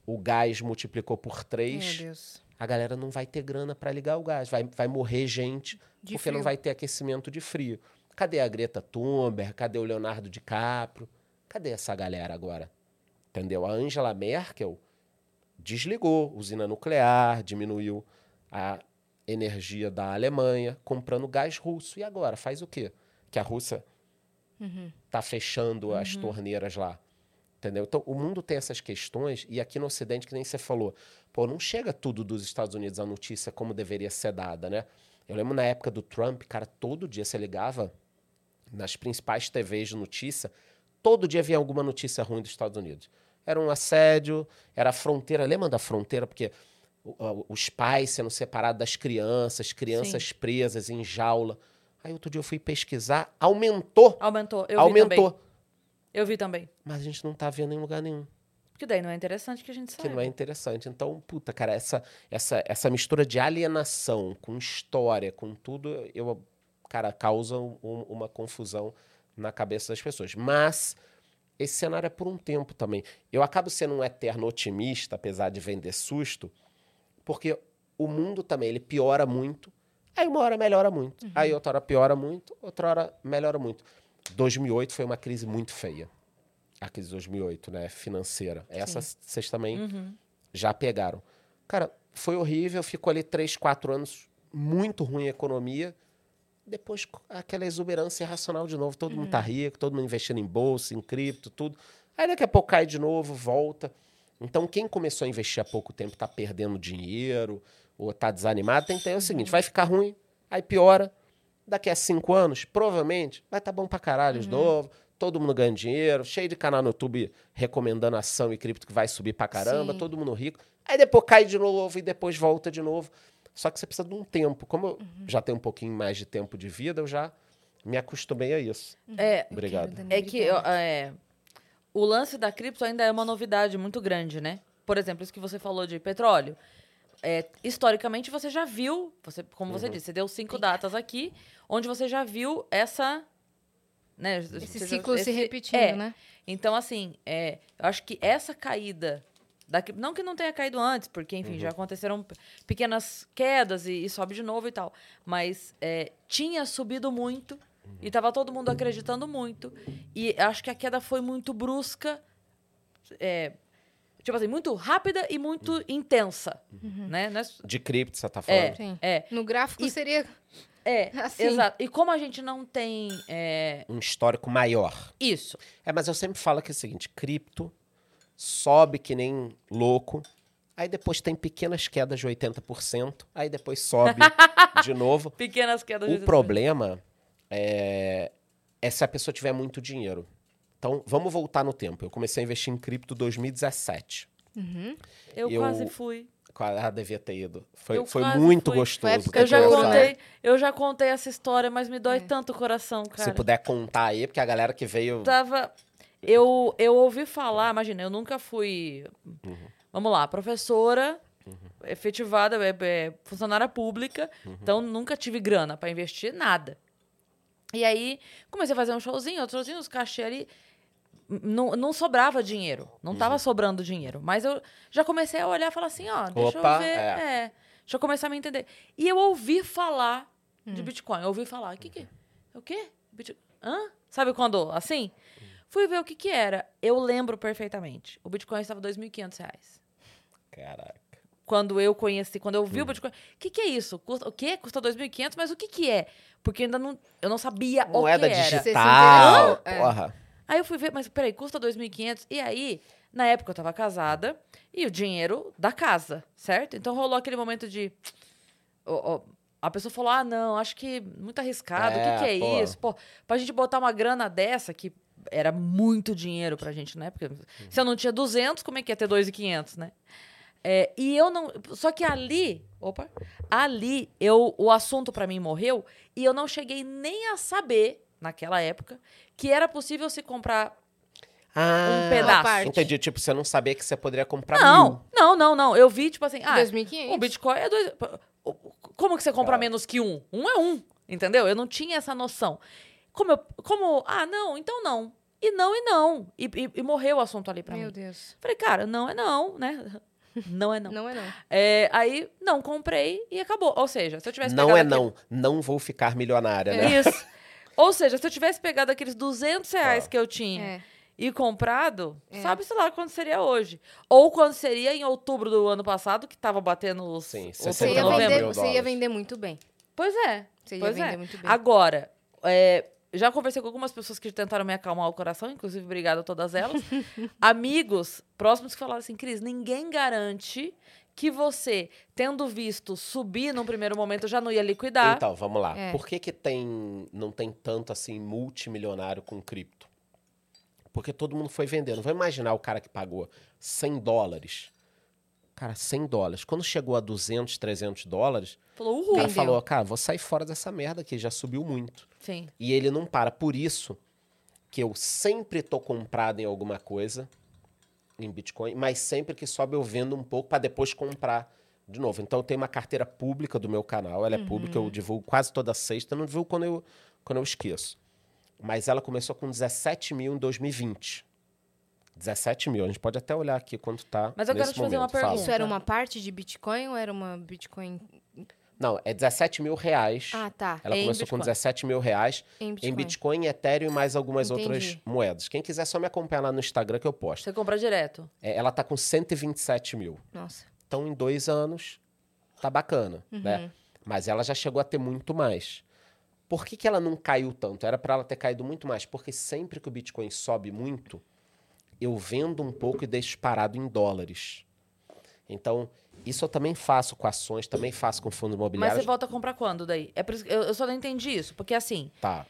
o gás multiplicou por três a galera não vai ter grana para ligar o gás, vai, vai morrer gente De porque não frio. vai ter aquecimento de frio. Cadê a Greta Thunberg? Cadê o Leonardo DiCaprio? Cadê essa galera agora? Entendeu? A Angela Merkel desligou usina nuclear, diminuiu a energia da Alemanha, comprando gás russo. E agora? Faz o quê? Que a Rússia está fechando as torneiras lá. Entendeu? Então, o mundo tem essas questões, e aqui no Ocidente, que nem você falou, pô, não chega tudo dos Estados Unidos a notícia como deveria ser dada, né? Eu lembro na época do Trump, cara, todo dia você ligava nas principais TVs de notícia, todo dia vinha alguma notícia ruim dos Estados Unidos. Era um assédio, era a fronteira, lembra da fronteira? Porque os pais sendo separados das crianças, crianças presas em jaula. Aí outro dia eu fui pesquisar, aumentou, Aumentou. Eu vi aumentou. também. Eu vi também. Mas a gente não tá vendo em lugar nenhum. Porque daí não é interessante que a gente que saiba. não é interessante. Então, puta, cara, essa, essa, essa mistura de alienação com história, com tudo, eu, cara, causa um- uma confusão na cabeça das pessoas. Mas esse cenário é por um tempo também. Eu acabo sendo um eterno otimista, apesar de vender susto, porque o mundo também, ele piora muito, aí uma hora melhora muito, aí outra hora piora muito, outra hora melhora muito. 2008 foi uma crise muito feia. A crise de 2008, né, financeira. Essa vocês também já pegaram. Cara, foi horrível, ficou ali três, quatro anos muito ruim a economia. Depois, aquela exuberância irracional de novo. Todo mundo tá rico, todo mundo investindo em bolsa, em cripto, tudo. Aí daqui a pouco cai de novo, volta. Então, quem começou a investir há pouco tempo tá perdendo dinheiro ou tá desanimado, tem que ter o seguinte: vai ficar ruim, aí piora. Daqui a cinco anos, provavelmente, vai estar tá bom pra caralho de novo. Todo mundo ganhando dinheiro, cheio de canal no YouTube recomendando ação e cripto que vai subir pra caramba, Sim. todo mundo rico. Aí depois cai de novo e depois volta de novo. Só que você precisa de um tempo. Como eu já tenho um pouquinho mais de tempo de vida, eu já me acostumei a isso. É, Obrigado. É que é, o lance da cripto ainda é uma novidade muito grande, né? Por exemplo, isso que você falou de petróleo. É, historicamente, você já viu, você, como Uhum. você disse, você deu cinco datas aqui, onde você já viu essa. Né, Esse você já- ciclo se esse- repetindo, é, né? Então, assim, é, eu acho que essa caída. Daqui, não que não tenha caído antes, porque, enfim, já aconteceram pe- pequenas quedas e, e sobe de novo e tal. Mas é, tinha subido muito e tava todo mundo acreditando muito. E acho que a queda foi muito brusca. é, tipo assim, muito rápida e muito intensa. Né? Não é- De cripto, você tá falando? É, Sim. é, No gráfico E- seria é, Assim. exato. E como a gente não tem é, Um histórico maior. isso, É, mas eu sempre falo que é o seguinte: cripto sobe que nem louco, aí depois tem pequenas quedas de 80%, aí depois sobe [laughs] de novo. pequenas quedas de O problema é, é se a pessoa tiver muito dinheiro. Então, vamos voltar no tempo. Eu comecei a investir em cripto em 2017. Eu, eu- quase fui. Ah, devia ter ido. Foi, Eu foi muito fui. gostoso. Foi Eu já contei, eu já contei essa história, mas me dói tanto o coração, cara. Se puder contar aí, porque a galera que veio. Tava. Eu, eu ouvi falar, imagina, eu nunca fui. Vamos lá, professora, efetivada, é, é, funcionária pública, então nunca tive grana pra investir, nada. E aí comecei a fazer um showzinho, outro showzinho, os cachê ali. Não, não sobrava dinheiro, não tava sobrando dinheiro. Mas eu já comecei a olhar e falar assim: ó, deixa Opa, eu ver. é. É. deixa eu começar a me entender. E eu ouvi falar de Bitcoin. Eu ouvi falar: o que que. O quê? Bitcoin? Hã? Sabe quando? Assim? Fui ver o que que era. Eu lembro perfeitamente. O Bitcoin estava 2.500 reais. Caraca. Quando eu conheci, quando eu vi o Bitcoin. O que, que é isso? Custa, o quê? Custa 2.500, mas o que, que é? Porque ainda não, eu não sabia Moeda o que era. Se digital. interessou? É. Aí eu fui ver, mas peraí, custa 2.500. E aí, na época eu tava casada e o dinheiro da casa, certo? Então rolou aquele momento de. ó, ó, a pessoa falou: ah, não, acho que muito arriscado. o É, que, que é pô. isso? Pô, pra gente botar uma grana dessa, que era muito dinheiro pra gente na época. Se eu não tinha 200, como é que ia ter 2.500, né? É, e eu não. Só que ali. Opa! Ali, eu, o assunto pra mim morreu e eu não cheguei nem a saber, naquela época, que era possível se comprar Ah, pedaço. parte. Entendi. Tipo, você não sabia que você poderia comprar Não, mil. não, não, não. Eu vi, tipo assim, ah, 2.500. o Bitcoin é dois. Como que você compra Cara. menos que um? Um é um, entendeu? Eu não tinha essa noção. Como eu. Como. Ah, não, então não. E não, e não. E, e- e morreu o assunto ali pra Meu mim. Deus. Falei, cara, não é não, né? [laughs] Não é não. Não é não. É, aí, não, comprei e acabou. Ou seja, se eu tivesse Não é aquele- não. Não vou ficar milionária, né? Isso. [laughs] Ou seja, se eu tivesse pegado aqueles 200 reais que eu tinha É. e comprado, É. sabe-se lá quando seria hoje. Ou quando seria em outubro do ano passado, que tava batendo os. Sim, Você 69 ia, outubro, vender, mil você ia dólares. vender muito bem. Pois é. Você ia pois vender é. muito bem. Agora, é, já conversei com algumas pessoas que tentaram me acalmar o coração, inclusive obrigada a todas elas. [laughs] Amigos próximos que falaram assim, Cris, ninguém garante que você, tendo visto subir num primeiro momento, já não ia liquidar. Então, vamos lá. É. Por que, que tem, não tem tanto assim multimilionário com cripto? Porque todo mundo foi vendendo. Vai imaginar o cara que pagou 100 dólares. Cara, 100 dólares. Quando chegou a 200, 300 dólares, Falou, o uhul. cara Vendeu. falou, cara, vou sair fora dessa merda aqui, já subiu muito. Sim. E ele não para. Por isso que eu sempre tô comprado em alguma coisa, em Bitcoin, mas sempre que sobe eu vendo um pouco para depois comprar de novo. Então eu tenho uma carteira pública do meu canal, ela é pública, eu divulgo quase toda sexta, não divulgo quando eu, quando eu esqueço. Mas ela começou com 17 mil em 2020. 17 mil, a gente pode até olhar aqui quanto tá Mas eu quero te fazer uma momento. Fala. pergunta. Isso era uma parte de Bitcoin ou era uma Bitcoin? Não, é 17 mil reais. Ah, tá. Ela começou com Bitcoin. 17 mil reais. Em Bitcoin. Em Bitcoin, Ethereum e mais algumas Entendi. outras moedas. Quem quiser só me acompanhar lá no Instagram que eu posto. Você compra direto. É, ela tá com 127 mil. Nossa. Então, em dois anos, tá bacana, Uhum. né? Mas ela já chegou a ter muito mais. Por que, que ela não caiu tanto? Era para ela ter caído muito mais. Porque sempre que o Bitcoin sobe muito, eu vendo um pouco e deixo parado em dólares. Então, isso eu também faço com ações, também faço com fundos Mas imobiliários. você volta a comprar quando daí? É isso eu, eu só não entendi isso. Porque assim, Tá.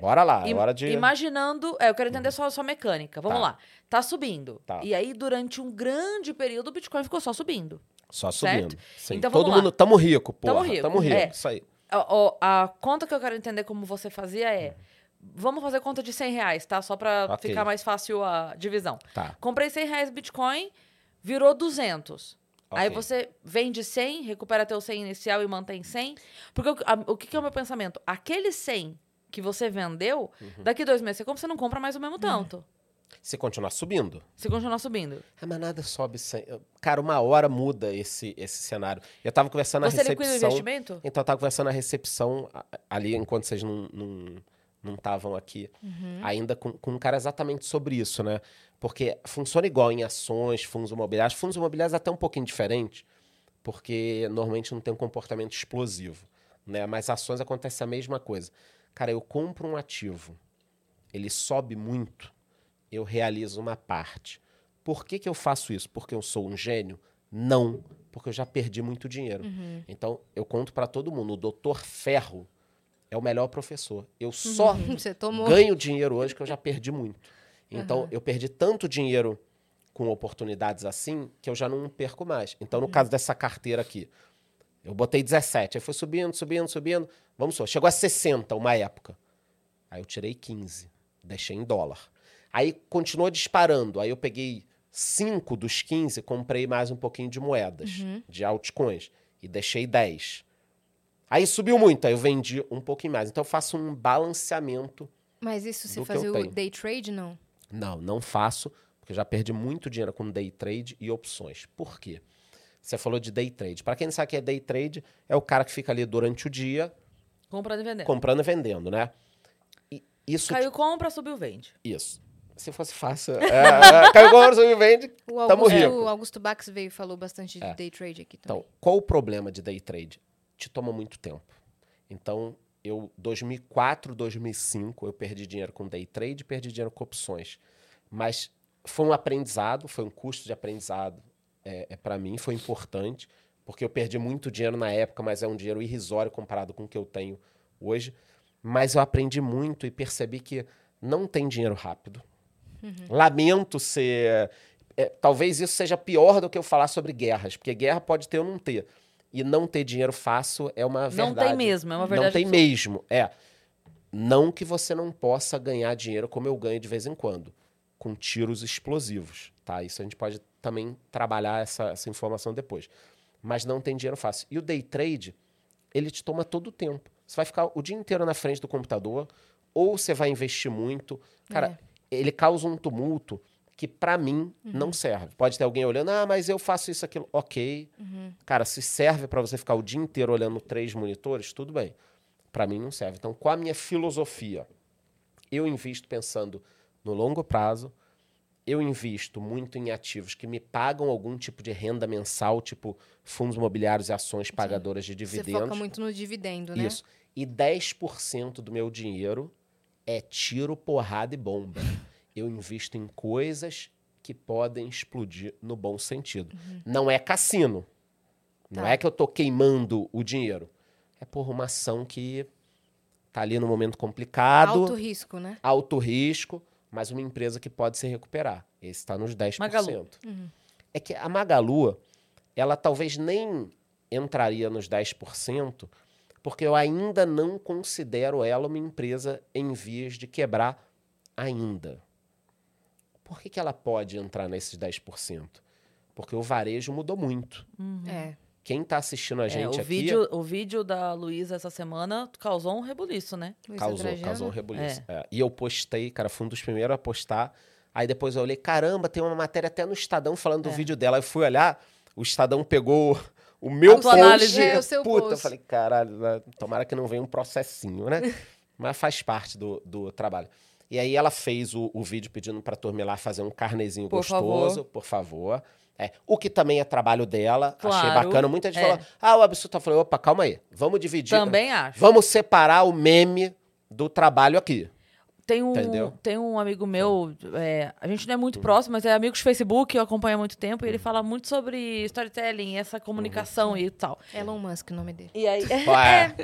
Bora lá, é hora de... imaginando. É, eu quero entender só a sua mecânica. Vamos Tá. lá. Tá subindo. Tá. E aí, durante um grande período, o Bitcoin ficou só subindo. Só certo? subindo. Sim. Então, Todo vamos lá. mundo... Tamo rico, porra. Tamo rico, Tamo rico, é. isso aí. A, a conta que eu quero entender como você fazia é. Vamos fazer conta de 100 reais, tá? Só pra Ok. ficar mais fácil a divisão. Tá. Comprei 100 reais Bitcoin, virou 200. Aí Ok. você vende 100, recupera teu 100 inicial e mantém 100. Porque o, a- o que, que é o meu pensamento? Aquele 100 que você vendeu, Uhum. daqui dois meses você compra, você não compra mais o mesmo tanto. Se continuar subindo. Se continuar subindo. Ah, mas nada sobe sem. Cara, uma hora muda esse, esse cenário. Eu tava conversando na Você liquida o recepção. investimento? Então, eu tava conversando na recepção ali, enquanto vocês não não não estavam aqui, ainda com, com um cara exatamente sobre isso, né? Porque funciona igual em ações, fundos imobiliários. Fundos imobiliários é até um pouquinho diferente, porque normalmente não tem um comportamento explosivo, né? Mas ações acontece a mesma coisa. Cara, eu compro um ativo, ele sobe muito, eu realizo uma parte. Por que, que eu faço isso? Porque eu sou um gênio? Não, porque eu já perdi muito dinheiro. Então, eu conto para todo mundo, o doutor Ferro é o melhor professor. Eu [laughs] só ganho dinheiro hoje que eu já perdi muito. Então, eu perdi tanto dinheiro com oportunidades assim que eu já não perco mais. Então, no caso dessa carteira aqui, eu botei 17, aí foi subindo, subindo, subindo. Vamos só, chegou a 60 uma época. Aí eu tirei 15, deixei em dólar. Aí continuou disparando. Aí eu peguei 5 dos 15, comprei mais um pouquinho de moedas, de altcoins, e deixei 10. Aí subiu muito, aí eu vendi um pouquinho mais. Então eu faço um balanceamento. Mas isso você eu fazia o day trade, não? Não, não faço, porque eu já perdi muito dinheiro com day trade e opções. Por quê? Você falou de day trade. Para quem não sabe o que é day trade, é o cara que fica ali durante o dia Comprando e vendendo. comprando e vendendo, né? E isso Caiu, compra, subiu, vende. Isso. Se fosse fácil. [laughs] É, é, caiu compra, subiu, vende. O Tamo Augusto, rico. o Augusto Bax veio e falou bastante de É. day trade aqui também. Então, qual o problema de day trade? Te toma muito tempo. Então, eu, 2004, 2005, eu perdi dinheiro com day trade, perdi dinheiro com opções. Mas foi um aprendizado, foi um custo de aprendizado é, é para mim, foi importante, porque eu perdi muito dinheiro na época, mas é um dinheiro irrisório comparado com o que eu tenho hoje. Mas eu aprendi muito e percebi que não tem dinheiro rápido. Lamento ser. é, talvez isso seja pior do que eu falar sobre guerras, porque guerra pode ter ou não ter. E não ter dinheiro fácil é uma Não verdade. tem mesmo, é uma verdade Não tem mesmo. É. Não que você não possa ganhar dinheiro como eu ganho de vez em quando, com tiros explosivos, tá? Isso a gente pode também trabalhar essa, essa informação depois. Mas não tem dinheiro fácil. E o day trade, ele te toma todo o tempo. Você vai ficar o dia inteiro na frente do computador, ou você vai investir muito. Cara, ele causa um tumulto que pra mim não serve. Pode ter alguém olhando, ah, mas eu faço isso, aquilo. Ok. Cara, se serve pra você ficar o dia inteiro olhando três monitores, tudo bem. Pra mim não serve. Então, qual a minha filosofia? Eu invisto pensando no longo prazo, eu invisto muito em ativos que me pagam algum tipo de renda mensal, tipo fundos imobiliários e ações pagadoras de Você dividendos. foca muito no dividendo, né? Isso. E 10% do meu dinheiro é tiro, porrada e bomba. Eu invisto em coisas que podem explodir no bom sentido. Não é cassino. Não Tá. é que eu tô queimando o dinheiro. É por uma ação que tá ali no momento complicado, Alto alto, risco, né? risco, mas uma empresa que pode se recuperar. Esse está nos 10%. Magalu. É que a Magalu, ela talvez nem entraria nos 10%, porque eu ainda não considero ela uma empresa em vias de quebrar ainda. Por que, que ela pode entrar nesses 10%? Porque o varejo mudou muito. É. Quem está assistindo a É, gente o, aqui vídeo, o vídeo da Luísa essa semana causou um rebuliço, né? Luísa causou, Trajano. causou um rebuliço. É. E eu postei, cara, fui um dos primeiros a postar. Aí depois eu olhei, caramba, tem uma matéria até no Estadão falando do É. vídeo dela. Eu fui olhar, o Estadão pegou o meu post. análise. É, o seu Puta, post. eu falei, caralho, né, tomara que não venha um processinho, né? [laughs] Mas faz parte do, do trabalho. E aí ela fez o, o vídeo pedindo ir lá fazer um carnezinho Por gostoso, favor. por favor. É, o que também é trabalho dela. Achei Claro, bacana. Muita gente é. falou, ah, o absurdo. Eu falei, opa, calma aí. Vamos dividir. Também acho. Vamos separar o meme do trabalho aqui. Tem um, Entendeu? tem um amigo meu, é, a gente não é muito próximo, mas é amigo de Facebook, eu acompanho há muito tempo, e ele fala muito sobre storytelling, essa comunicação e tal. Elon Musk, o nome dele. E aí, Pô, [laughs] é.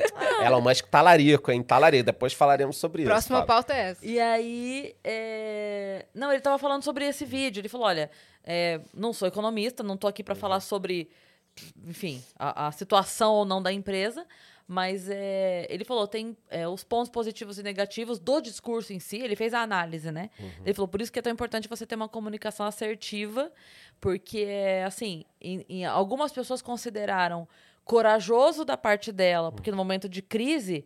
Elon Musk talarico, hein? Talarico. Depois falaremos sobre isso. Próxima pauta é essa. E aí, é, não, ele tava falando sobre esse vídeo. Ele falou: olha, é, não sou economista, não tô aqui para falar sobre, enfim, a, a situação ou não da empresa, mas é, ele falou: tem é, os pontos positivos e negativos do discurso em si. Ele fez a análise, né? Ele falou: por isso que é tão importante você ter uma comunicação assertiva, porque, assim, em- em- algumas pessoas consideraram corajoso da parte dela, porque no momento de crise,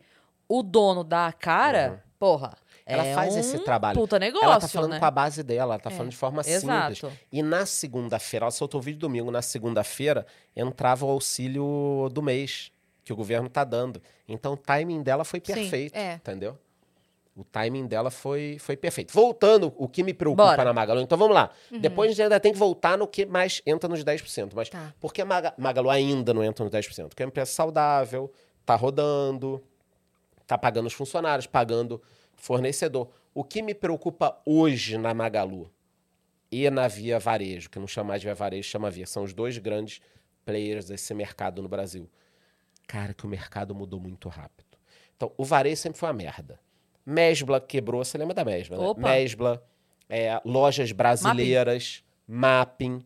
o dono dá a cara, porra. Ela É faz esse um trabalho. Puta negócio, ela tá falando né? com a base dela, ela tá É, falando de forma Exato. simples. E na segunda-feira, ela soltou o vídeo domingo, na segunda-feira entrava o auxílio do mês que o governo tá dando. Então o timing dela foi Sim, perfeito, é. entendeu? O timing dela foi, foi perfeito. Voltando, o que me preocupa Bora. na Magalu. Então vamos lá. Depois a gente ainda tem que voltar no que mais entra nos 10%. Mas Tá. por que a Maga- Magalu ainda não entra nos 10%? Porque é uma empresa saudável, tá rodando, tá pagando os funcionários, pagando fornecedor. O que me preocupa hoje na Magalu e na Via Varejo, que não chama mais de Via Varejo, chama Via, são os dois grandes players desse mercado no Brasil. Cara, que o mercado mudou muito rápido. Então, o varejo sempre foi uma merda. Mesbla quebrou, você lembra da Mesbla, né? Opa. Mesbla, é, lojas brasileiras, Mapping,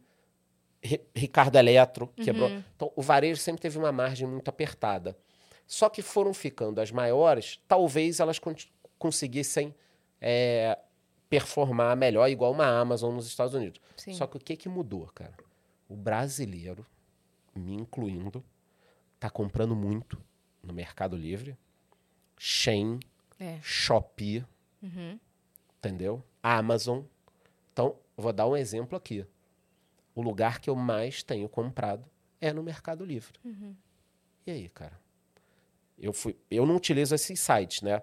Ri- Ricardo Eletro quebrou. Então, o varejo sempre teve uma margem muito apertada. Só que foram ficando as maiores, talvez elas con- conseguissem é, performar melhor, igual uma Amazon nos Estados Unidos. Sim. Só que o que, que mudou, cara? O brasileiro, me incluindo, tá comprando muito no Mercado Livre, Shein, É. Shopee, Uhum. entendeu? Amazon. Então, vou dar um exemplo aqui. O lugar que eu mais tenho comprado é no Mercado Livre. E aí, cara? Eu, fui, eu não utilizo esses sites, né?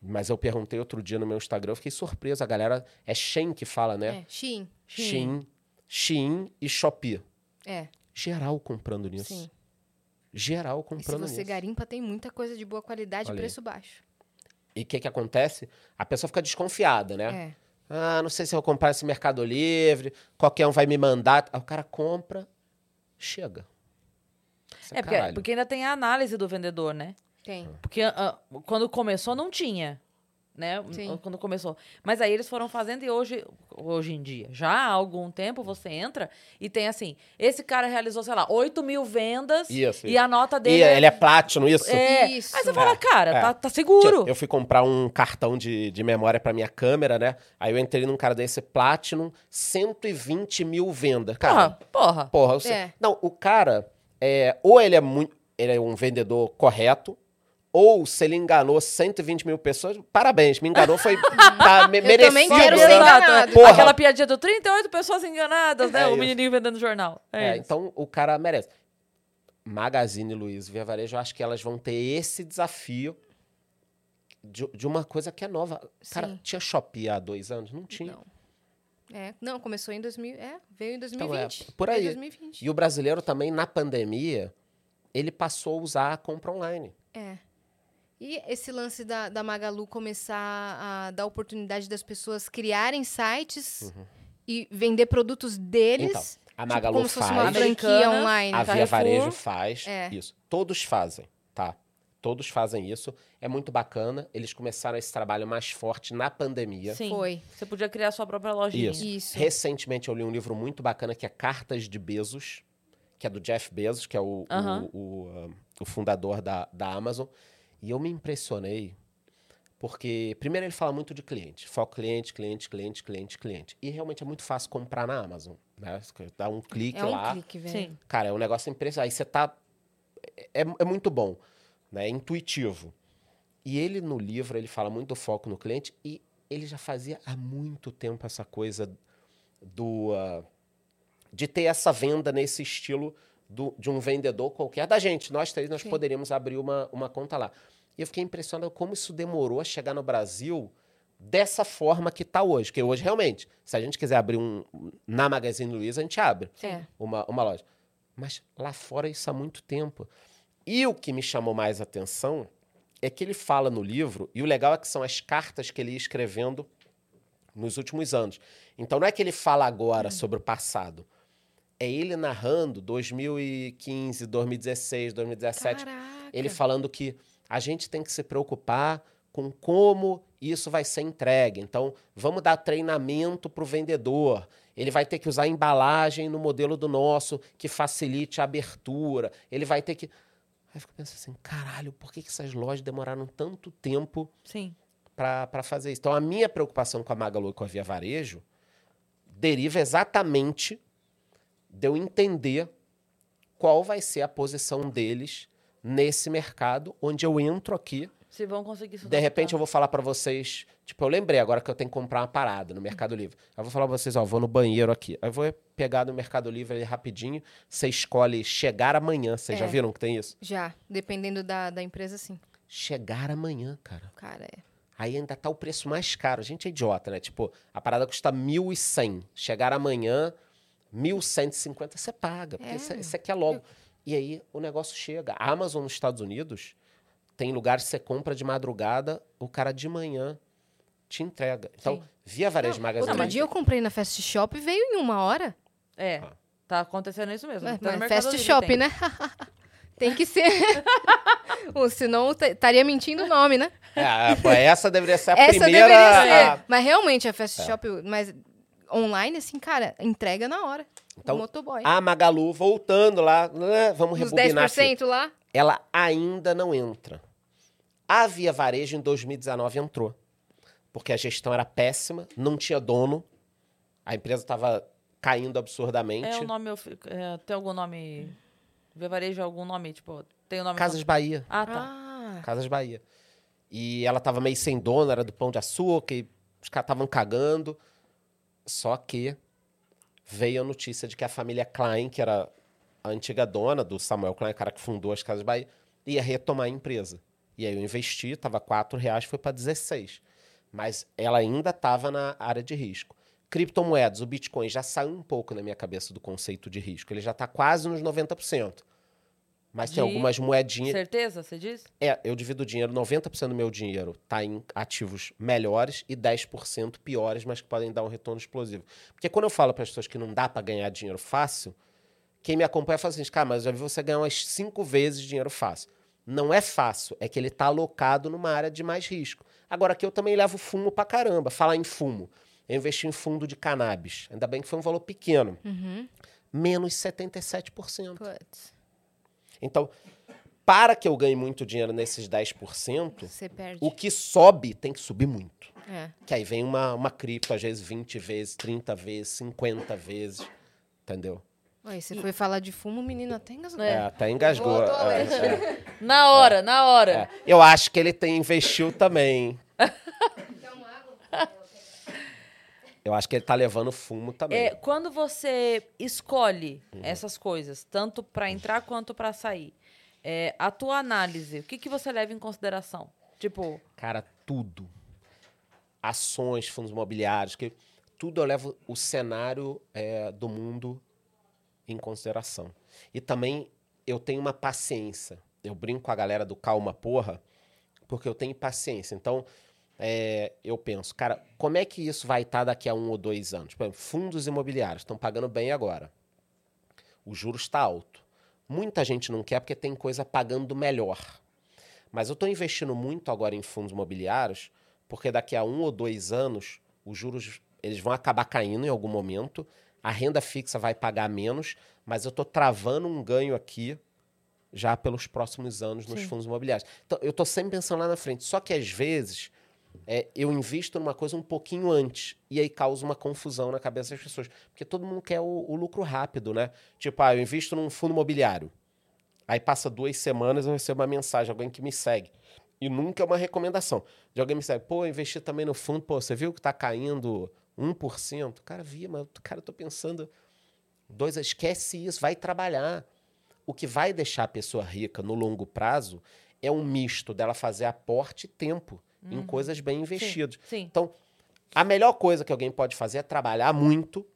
Mas eu perguntei outro dia no meu Instagram, eu fiquei surpreso. A galera. É Shein que fala, né? É, Shein. Shein, Shein e Shopee. É, Geral comprando nisso. sim. Geral E se comprando você nisso. garimpa, tem muita coisa de boa qualidade e preço baixo. E o que, que acontece? A pessoa fica desconfiada, né? É. Ah, não sei se eu vou comprar esse Mercado Livre, qualquer um vai me mandar. Aí o cara compra, chega. Isso É, porque, caralho. porque ainda tem a análise do vendedor, né? Tem. Porque ah, quando começou não tinha, né? Sim. Quando começou. Mas aí eles foram fazendo e hoje, hoje em dia, já há algum tempo você entra e tem assim, esse cara realizou, sei lá, 8 mil vendas Isso, e isso. a nota E dele ele é platino, isso? é- Isso. Aí você fala, cara, É. tá, tá seguro. Eu fui comprar um cartão de, de memória pra minha câmera, né? Aí eu entrei num cara desse Platinum, 120 mil vendas. Cara, Porra, porra. porra. Você... É. Não, o cara, é, ou ele é muito. Ele é um vendedor correto, ou se ele enganou 120 mil pessoas, parabéns, me enganou, foi. [laughs] tá, me, Eu merecido. também quero ser Exato, enganado. é. Porra. Aquela piadinha do 38 pessoas enganadas, né? É o isso. menininho vendendo jornal. É, É, então o cara merece. Magazine Luiza e Via Varejo, eu acho que elas vão ter esse desafio de, de uma coisa que é nova. Cara, Sim. tinha Shopee há dois anos? Não tinha. Não. É, não, começou em 2000, é, veio em Então, 2020. é, por aí. em 2020. E o brasileiro também, na pandemia, ele passou a usar a compra online. É. E esse lance da, da Magalu começar a dar oportunidade das pessoas criarem sites e vender produtos deles. Então, a tipo, Magalu como se fosse uma faz, franquia online. a Via Carrefour, Varejo faz É. isso. Todos fazem, tá? Todos fazem isso. É muito bacana. Eles começaram esse trabalho mais forte na pandemia. Sim. Foi. Você podia criar sua própria lojinha. Isso. Isso. Recentemente eu li um livro muito bacana que é Cartas de Bezos, que é do Jeff Bezos, que é o, o- o, ah, o fundador da, da Amazon. E eu me impressionei, porque, primeiro, ele fala muito de cliente. Foco cliente, cliente, cliente, cliente, cliente. E realmente é muito fácil comprar na Amazon. Né? Você Dá um clique É um lá. clique, velho. Cara, é um negócio impressionante. Aí você tá. É, é muito bom, né? É intuitivo. E ele, no livro, ele fala muito do foco no cliente e ele já fazia há muito tempo essa coisa do. ah, de ter essa venda nesse estilo do- de um vendedor qualquer. Da gente, nós três, nós Sim. poderíamos abrir uma, uma conta lá. E eu fiquei impressionado como isso demorou a chegar no Brasil dessa forma que está hoje. Porque hoje, realmente, se a gente quiser abrir um. Na Magazine Luiza, a gente abre É. uma, uma loja. Mas lá fora isso há muito tempo. E o que me chamou mais atenção é que ele fala no livro, e o legal é que são as cartas que ele ia escrevendo nos últimos anos. Então não é que ele fala agora sobre o passado. É ele narrando 2015, 2016, 2017. Caraca. Ele falando que a gente tem que se preocupar com como isso vai ser entregue. Então, vamos dar treinamento para o vendedor. Ele vai ter que usar embalagem no modelo do nosso que facilite a abertura. Ele vai ter que. Aí eu fico pensando assim: caralho, por que, que essas lojas demoraram tanto tempo para fazer isso? Então, a minha preocupação com a Magalu e com a Via Varejo deriva exatamente de eu entender qual vai ser a posição deles nesse mercado onde eu entro aqui Se vão conseguir se De repente eu vou falar pra vocês, tipo, eu lembrei agora que eu tenho que comprar uma parada no Mercado Livre. Eu vou falar pra vocês, ó, vou no banheiro aqui. Aí eu vou pegar no Mercado Livre ali rapidinho, você escolhe chegar amanhã. Vocês já É. viram que tem isso? Já, dependendo da, da empresa, sim. Chegar amanhã, cara. Cara, é. Aí ainda tá o preço mais caro. A gente é idiota, né? Tipo, a parada custa 1.100. Chegar amanhã, 1.150 você paga. Porque É. isso, isso aqui é logo. E aí o negócio chega. A Amazon nos Estados Unidos tem lugares que você compra de madrugada, o cara de manhã te entrega. Então, Sim. via Varejo Magazine. Outro dia eu comprei na Fast Shop e veio em uma hora. É, Ah. tá acontecendo isso mesmo. No mas Mercado Fast Shop, tem. né? [laughs] Tem que ser. [laughs] Ou senão t- estaria mentindo o nome, né? É, essa deveria ser a Essa primeira. deveria ser. a- Mas realmente a Fast Shop, mas online, assim, cara, entrega na hora. Então, o motoboy. A Magalu, voltando lá, né, vamos Os rebobinar aqui. 10% lá. ela ainda não entra. A Via Varejo em 2019 entrou. Porque a gestão era péssima, não tinha dono, a empresa estava caindo absurdamente. É o nome, é, tem algum nome... Vê varejo algum nome, tipo, tem o nome... Casas Bahia. Ah, tá. Ah, Casas Bahia. E ela estava meio sem dono, era do Pão de Açúcar, e os caras estavam cagando. Só que veio a notícia de que a família Klein, que era a antiga dona do Samuel Klein, o cara que fundou as Casas Bahia, ia retomar a empresa. E aí eu investi, estava R$ reais, foi para 16. Mas ela ainda estava na área de risco. Criptomoedas, o Bitcoin já saiu um pouco na minha cabeça do conceito de risco. Ele já está quase nos 90%. Mas tem De algumas moedinhas. Certeza, você diz? É, eu divido o dinheiro, 90% do meu dinheiro está em ativos melhores e 10% piores, mas que podem dar um retorno explosivo. Porque quando eu falo para as pessoas que não dá para ganhar dinheiro fácil, quem me acompanha fala assim, cara, mas eu já vi você ganhar umas cinco vezes dinheiro fácil. Não é fácil, é que ele está alocado numa área de mais risco. Agora aqui eu também levo fumo pra caramba. Falar em fumo. Eu investi em fundo de cannabis. Ainda bem que foi um valor pequeno. uhum. Menos 77%. Putz, Então, para que eu ganhe muito dinheiro nesses 10%, você perde. o que sobe tem que subir muito. É. Que aí vem uma, uma cripto, às vezes 20 vezes, 30 vezes, 50 vezes. Entendeu? Aí você foi falar de fumo, o menino até engasgou. É, até engasgou. Voltou a É, é, [laughs] Na hora, na hora. é. Eu acho que ele tem investiu também. [laughs] Eu acho que ele tá levando fumo também. É, quando você escolhe Uhum. essas coisas, tanto para entrar quanto para sair, é, a tua análise, o que, que você leva em consideração? Tipo, Cara, tudo. Ações, fundos imobiliários, que tudo eu levo o cenário é, do mundo em consideração. E também eu tenho uma paciência. Eu brinco com a galera do calma porra, porque eu tenho paciência. Então, é, eu penso, cara, como é que isso vai estar daqui a um ou dois anos? Por exemplo, fundos imobiliários estão pagando bem agora. O juro está alto. Muita gente não quer porque tem coisa pagando melhor. Mas eu estou investindo muito agora em fundos imobiliários, porque daqui a um ou dois anos, os juros eles vão acabar caindo em algum momento, a renda fixa vai pagar menos, mas eu estou travando um ganho aqui já pelos próximos anos nos Sim. fundos imobiliários. Então, eu estou sempre pensando lá na frente. Só que às vezes é, eu invisto numa coisa um pouquinho antes e aí causa uma confusão na cabeça das pessoas. Porque todo mundo quer o, o lucro rápido, né? Tipo, ah, eu invisto num fundo imobiliário. Aí passa duas semanas eu recebo uma mensagem, alguém que me segue. E nunca é uma recomendação. De alguém me segue, pô, eu investi também no fundo, pô, você viu que tá caindo 1%? Cara, vi, mas cara, eu tô pensando. Dois, esquece isso, vai trabalhar. O que vai deixar a pessoa rica no longo prazo é um misto dela fazer aporte e tempo em coisas bem investidas. sim. Então, a melhor coisa que alguém pode fazer é trabalhar muito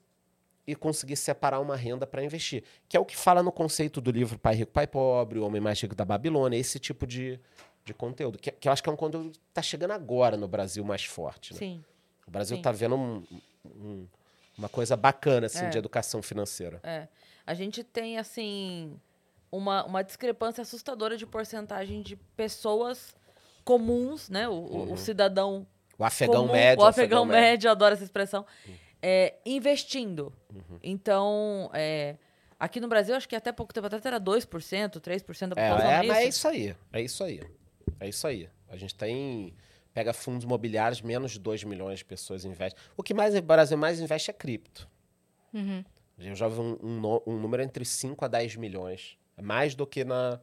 e conseguir separar uma renda para investir. Que é o que fala no conceito do livro Pai Rico, Pai Pobre, O Homem Mais Rico da Babilônia, esse tipo de, de conteúdo. Que, que eu acho que é um conteúdo que está chegando agora no Brasil mais forte. né? Sim. O Brasil Sim. está vendo um- um- uma coisa bacana assim, É. de educação financeira. É. A gente tem, assim, uma, uma discrepância assustadora de porcentagem de pessoas comuns, né? O, o- o cidadão O afegão comum, médio. O afegão médio, eu adoro essa expressão. É, investindo. Então, é, aqui no Brasil, acho que até pouco tempo atrás era 2%, 3% da É, população é, nisso. mas é isso aí. É isso aí. É isso aí. A gente tem. Pega fundos imobiliários, menos de 2 milhões de pessoas investem. O que mais o Brasil mais investe é cripto. Uhum. Eu já vi um, um um número entre 5 a 10 milhões. É mais do que na,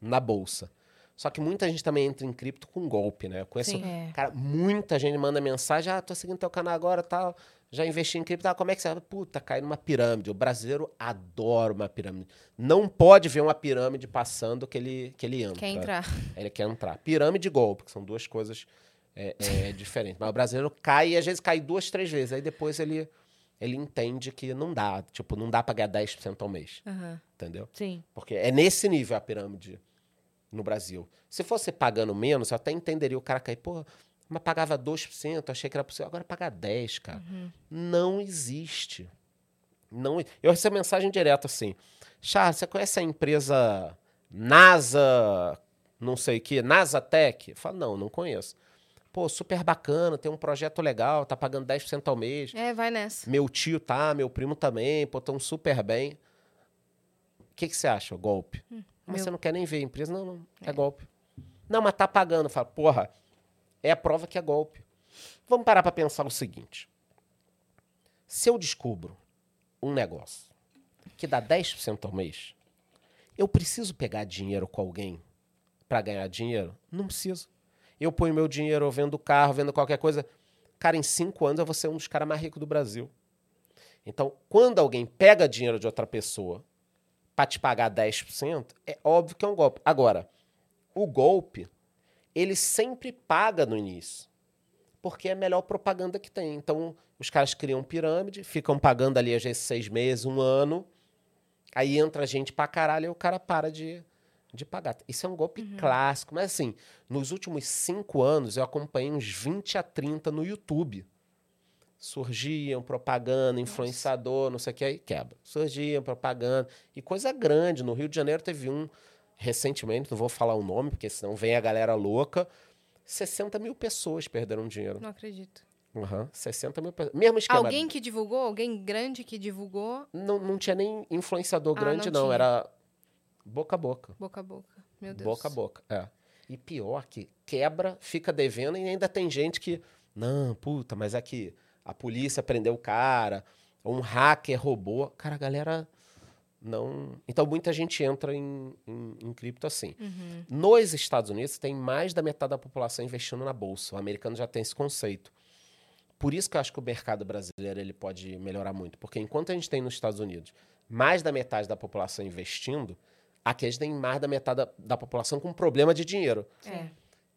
na Bolsa. Só que muita gente também entra em cripto com golpe, né? Eu conheço, Sim. É. cara, muita gente manda mensagem, ah, tô seguindo teu canal agora, tal, já investi em cripto, tal, como é que você... Puta, cai numa pirâmide. O brasileiro adora uma pirâmide. Não pode ver uma pirâmide passando que ele, que ele entra. Quer entrar. [laughs] Ele quer entrar. Pirâmide e golpe, que são duas coisas é, é, [laughs] diferentes. Mas o brasileiro cai e às vezes cai duas, três vezes. Aí depois ele, ele entende que não dá. Tipo, não dá pra ganhar 10% ao mês. Aham. Entendeu? Sim. Porque é nesse nível a pirâmide no Brasil. Se fosse pagando menos, eu até entenderia o cara cair, pô, mas pagava 2%, achei que era possível. Agora pagar 10%, cara. Não existe. Não, eu recebo mensagem direta assim. Charles, você conhece a empresa NASA, não sei o quê, NASA Tech? Eu falo, não, não conheço. Pô, super bacana, tem um projeto legal, tá pagando 10% ao mês. É, vai nessa. Meu tio tá, meu primo também, pô, tão super bem. O que, que você acha? Golpe. Mas meu- você não quer nem ver a empresa? Não, não, é, golpe. Não, mas tá pagando. Fala, porra, é a prova que é golpe. Vamos parar pra pensar o seguinte. Se eu descubro um negócio que dá 10% ao mês, eu preciso pegar dinheiro com alguém pra ganhar dinheiro? Não preciso. Eu ponho meu dinheiro, eu vendo carro, vendo qualquer coisa. Cara, em cinco anos eu vou ser um dos caras mais ricos do Brasil. Então, quando alguém pega dinheiro de outra pessoa para te pagar 10%, é óbvio que é um golpe. Agora, o golpe, ele sempre paga no início. Porque é a melhor propaganda que tem. Então, os caras criam pirâmide, ficam pagando ali às vezes seis meses, um ano. Aí entra gente pra caralho e o cara para de, de pagar. Isso é um golpe clássico. Mas assim, nos últimos cinco anos eu acompanhei uns 20 a 30 no YouTube. Surgiam propaganda, influenciador, não sei o que, aí quebra. Surgiam propaganda. E coisa grande. No Rio de Janeiro teve um recentemente, não vou falar o nome, porque senão vem a galera louca. 60 mil pessoas perderam dinheiro. Não acredito. Uhum, 60 mil pessoas. Mesmo esquema. Alguém que divulgou? Alguém grande que divulgou? Não, não tinha nem influenciador Ah, grande, não não. Era boca a boca. Boca a boca. Meu Deus. Boca a boca, é. E pior que quebra, fica devendo e ainda tem gente que. Não, puta, mas é que a polícia prendeu o cara, um hacker roubou. Cara, a galera não. Então muita gente entra em, em, em cripto assim. Uhum. Nos Estados Unidos, tem mais da metade da população investindo na bolsa. O americano já tem esse conceito. Por isso que eu acho que o mercado brasileiro ele pode melhorar muito. Porque enquanto a gente tem nos Estados Unidos mais da metade da população investindo, aqui a gente tem mais da metade da, da população com problema de dinheiro. É.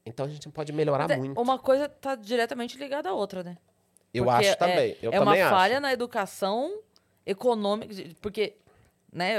Então a gente pode melhorar Até muito. Uma coisa tá diretamente ligada à outra, né? Eu Porque acho também. Eu é uma também falha acho. na educação econômica, porque né,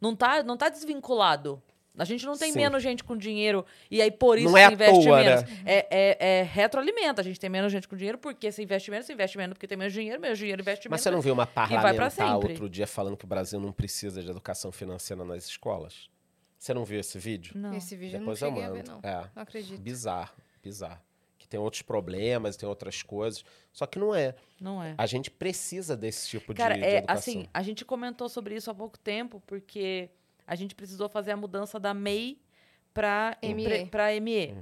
não tá, não tá desvinculado. A gente não tem Sim. menos gente com dinheiro e aí por isso Não é investe toa, menos. né? É, é, é retroalimenta. A gente tem menos gente com dinheiro porque se investe menos, se investe menos porque tem menos dinheiro, menos dinheiro investe Mas menos. você não viu uma parlamentar outro dia falando que o Brasil não precisa de educação financeira nas escolas? Você não viu esse vídeo? Não. Esse vídeo Depois eu eu não cheguei a ver, mando. não. É. Não acredito. Bizarro, bizarro. Que tem outros problemas, tem outras coisas. Só que não é. Não é. A gente precisa desse tipo de, Cara, de é educação. assim, a gente comentou sobre isso há pouco tempo, porque a gente precisou fazer a mudança da MEI para ME. para ME.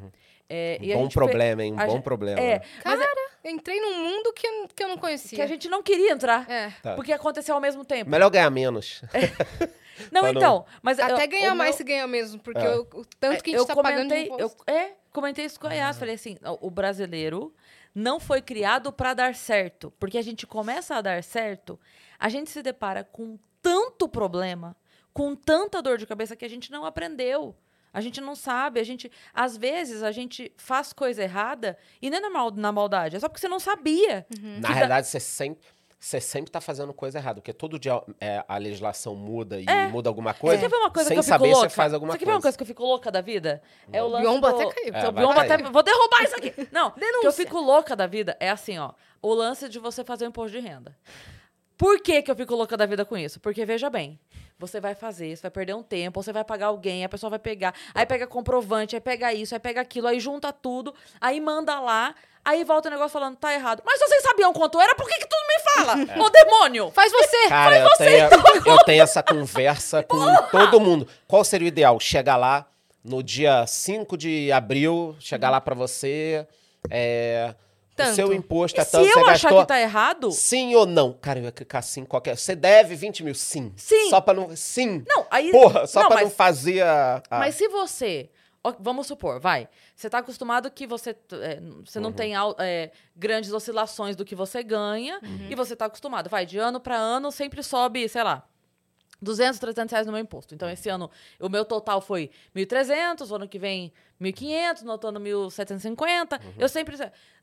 É, e a um bom gente fe- problema, hein? Um a bom gente- problema. É, mas é Eu entrei num mundo que eu, que eu não conhecia. que a gente não queria entrar. É. Tá. Porque aconteceu ao mesmo tempo. Melhor ganhar menos. Não, [laughs] Pra não- então. Mas eu- Até ganhar o mais meu- se ganha mesmo, porque É. o, o tanto que a gente eu tá pagando de eu, é, comentei isso com a Yas. Falei assim: o o brasileiro não foi criado para dar certo. Porque a gente começa a dar certo, a gente se depara com tanto problema, com tanta dor de cabeça que a gente não aprendeu. A gente não sabe, a gente. Às vezes a gente faz coisa errada e não é na, mal, na maldade, é só porque você não sabia. Na Que realidade, você sempre. Você sempre tá fazendo coisa errada, porque todo dia é, a legislação muda e muda alguma coisa. Você quer ver uma coisa sem que eu fico saber, louca? você faz alguma você quer ver uma coisa. coisa que eu fico louca da vida? É o lance biombo do... até caiu. É, o vai biombo até... Vou derrubar isso aqui! Não, que eu Denúncia. fico louca da vida é assim, ó. O lance de você fazer o imposto de renda. Por que, que eu fico louca da vida com isso? Porque, veja bem, você vai fazer, você vai perder um tempo, você vai pagar alguém, a pessoa vai pegar, aí pega comprovante, aí pega isso, aí pega aquilo, aí junta tudo, aí manda lá, aí volta o negócio falando, tá errado. Mas se vocês sabiam quanto era, por que, que tu não me fala? [laughs] Ô demônio! Faz você! Cara, eu tenho, eu tenho essa conversa com todo mundo. Qual seria o ideal? Chegar lá no dia 5 de abril, chegar lá pra você. É, o Tanto. seu imposto é E se tanto, eu você achar gastou. que tá errado, Sim ou não? Cara, eu ia clicar sim qualquer. Você deve 20 mil? Sim. Sim. Só pra não. Sim. não, aí... Porra, só não, pra mas não fazer a. a- Mas se você vamos supor, vai. Você tá acostumado que você, é, você não tem é, grandes oscilações do que você ganha. E você tá acostumado, vai, de ano para ano sempre sobe, sei lá, 200, 300 reais no meu imposto. Então, esse ano, o meu total foi 1.300, o ano que vem 1.500, no outro ano 1.750. Eu sempre...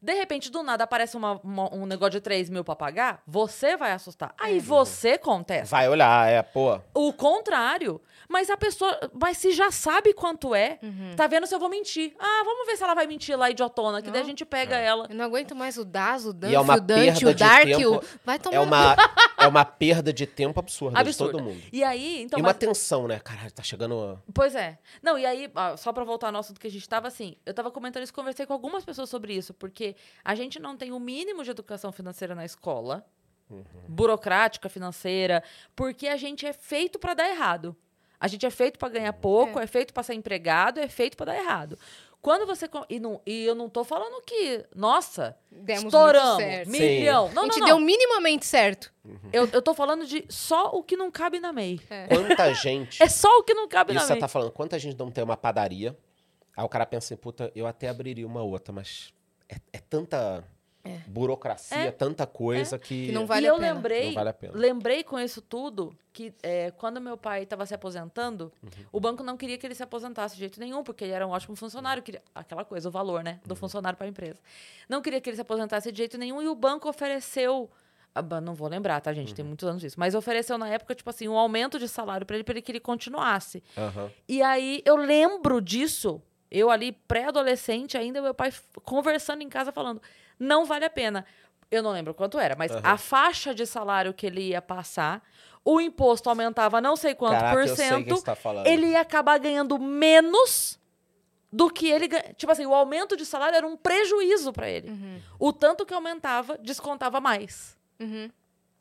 De repente, do nada, aparece uma- uma- um negócio de 3 mil pra pagar, você vai assustar. Aí você contesta. Vai olhar, é, pô. O contrário. Mas a pessoa. Mas se já sabe quanto é, tá vendo se eu vou mentir. Ah, vamos ver se ela vai mentir lá, idiotona, que daí a Não. gente pega ela. Eu não aguento mais o Das, o Dance, E é o Dante, perda o de Dark, tempo. o... Vai tomar É uma, [laughs] é uma perda de tempo absurda, Absurda. de todo mundo. E aí, então. e uma mas- tensão, né? Caralho, tá chegando. Pois é. Não, e aí, só pra voltar ao assunto que a gente tava assim, eu tava comentando isso, conversei com algumas pessoas sobre isso, porque a gente não tem o mínimo de educação financeira na escola, burocrática, financeira, porque a gente é feito pra dar errado. A gente é feito pra ganhar pouco, é, feito pra ser empregado, é feito pra dar errado. Quando você. com- E, não, e eu não tô falando que, nossa, Demos muito estouramos, certo. milhão. Não, a gente não. deu minimamente certo. Eu, eu tô falando de só o que não cabe na MEI. Quanta gente. É só o que não cabe Isso na você MEI. tá falando, quanta gente não tem uma padaria. Aí o cara pensa assim, puta, eu até abriria uma outra, mas é, é tanta burocracia, É. tanta coisa que. Que não vale e a eu pena. lembrei, Não vale a pena. lembrei com isso tudo que é, quando meu pai estava se aposentando, Uhum. o banco não queria que ele se aposentasse de jeito nenhum, porque ele era um ótimo funcionário, queria, aquela coisa, o valor, né, Uhum. do funcionário para a empresa. Não queria que ele se aposentasse de jeito nenhum e o banco ofereceu ah, não vou lembrar, tá, gente? Uhum. Tem muitos anos isso. Mas ofereceu na época, tipo assim, um aumento de salário para ele, para ele que ele continuasse. Aham. E aí eu lembro disso, eu ali pré-adolescente ainda, meu pai conversando em casa falando, não vale a pena. Eu não lembro quanto era, mas Aham. a faixa de salário que ele ia passar, o imposto aumentava não sei quanto Caraca, por eu sei o que cento, você tá falando. ele ia acabar ganhando menos do que ele ganha. Tipo assim, o aumento de salário era um prejuízo para ele. O tanto que aumentava, descontava mais. Uhum.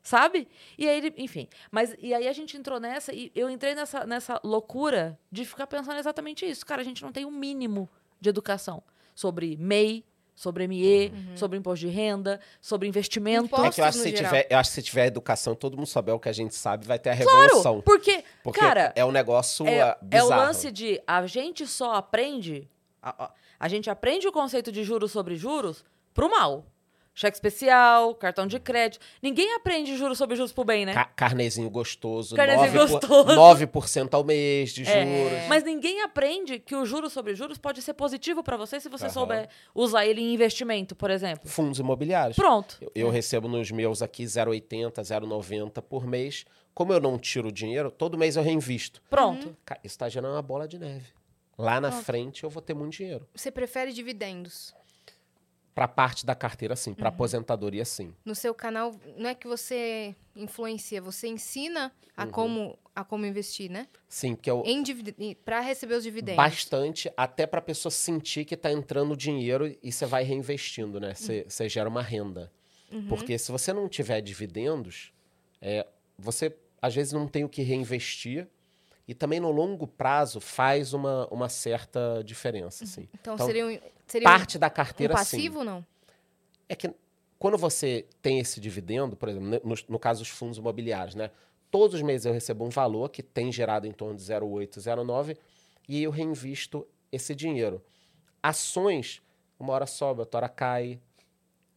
Sabe? E aí, ele- enfim. Mas e aí a gente entrou nessa e eu entrei nessa, nessa loucura de ficar pensando exatamente isso. Cara, a gente não tem o mínimo de educação sobre MEI, sobre ME, sobre imposto de renda, sobre investimento. É que eu acho, que se tiver, eu acho que se tiver educação, todo mundo souber o que a gente sabe, vai ter a Claro, revolução. porque, Porque cara, é um negócio é, ah, é o bizarro. lance de a gente só aprende. A, a- a gente aprende o conceito de juros sobre juros pro mal. Cheque especial, cartão de crédito. Ninguém aprende juros sobre juros pro bem, né? Ca- carnezinho gostoso, Carnezinho 9%, gostoso. 9% ao mês de É, juros. Mas ninguém aprende que o juros sobre juros pode ser positivo pra você se você Aham. souber usar ele em investimento, por exemplo. Fundos imobiliários. Pronto. Eu, eu recebo nos meus aqui 0,80, 0,90 por mês. Como eu não tiro o dinheiro, todo mês eu reinvisto. Pronto. Cara, isso tá gerando uma bola de neve. Lá na frente eu vou ter muito dinheiro. Você prefere dividendos? Pra parte da carteira, sim. Uhum. Pra aposentadoria, sim. No seu canal, não é que você influencia, você ensina a, Uhum. como, a como investir, né? Sim, porque eu, Para receber os dividendos. bastante, até pra pessoa sentir que tá entrando dinheiro e você vai reinvestindo, né? Você você gera uma renda. Porque se você não tiver dividendos, é, você às vezes não tem o que reinvestir e também no longo prazo faz uma, uma certa diferença, assim. Então, Então, seria um, seria um- Parte da um carteira, sim. passivo, não? É que quando você tem esse dividendo, por exemplo, no, no caso dos fundos imobiliários, né? Todos os meses eu recebo um valor que tem gerado em torno de 0,8, 0,9 e eu reinvisto esse dinheiro. Ações, uma hora sobe, outra hora cai.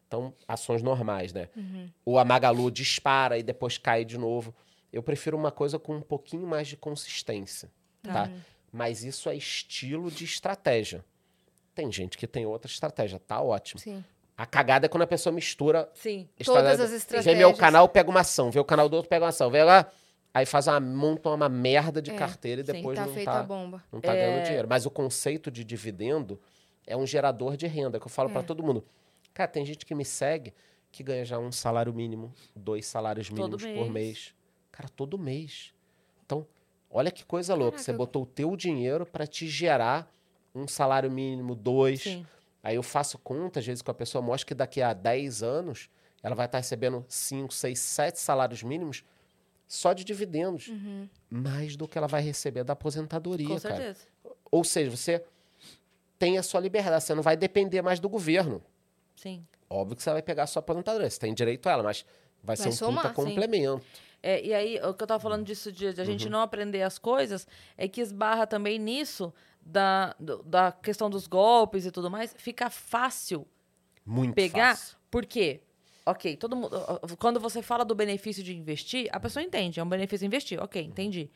Então, ações normais, né? O a Magalu dispara e depois cai de novo. Eu prefiro uma coisa com um pouquinho mais de consistência, tá? Mas isso é estilo de estratégia. Tem gente que tem outra estratégia, tá ótimo. Sim. A cagada é quando a pessoa mistura. Sim. Todas as Vê meu estratégias. canal, pega uma ação. Vê o canal do outro, pega uma ação. Vê lá. Aí faz uma, monta uma merda de É, carteira e sim, depois tá não tá, a bomba. não tá É. ganhando dinheiro. Mas o conceito de dividendo é um gerador de renda, que eu falo É. pra todo mundo. Cara, tem gente que me segue que ganha já um salário mínimo, dois salários Todo mínimos por mês. mês. Cara, todo mês. Então, olha que coisa louca. Você Caraca. botou o teu dinheiro pra te gerar um salário mínimo, dois. Sim. Aí eu faço conta, às vezes, com a pessoa mostra que daqui a 10 anos ela vai estar recebendo 5, 6, 7 salários mínimos só de dividendos. Uhum. Mais do que ela vai receber da aposentadoria, Com cara. certeza. Ou seja, você tem a sua liberdade, você não vai depender mais do governo. Sim. Óbvio que você vai pegar a sua aposentadoria, você tem direito a ela, mas vai, Vai ser um somar, puta sim. complemento. É, e aí, o que eu tava falando disso de, de a Uhum. gente não aprender as coisas, é que esbarra também nisso da, da questão dos golpes e tudo mais. Fica fácil Muito pegar. fácil. Por quê? Ok, todo mundo. Quando você fala do benefício de investir, a pessoa entende, é um benefício investir. Ok, entendi.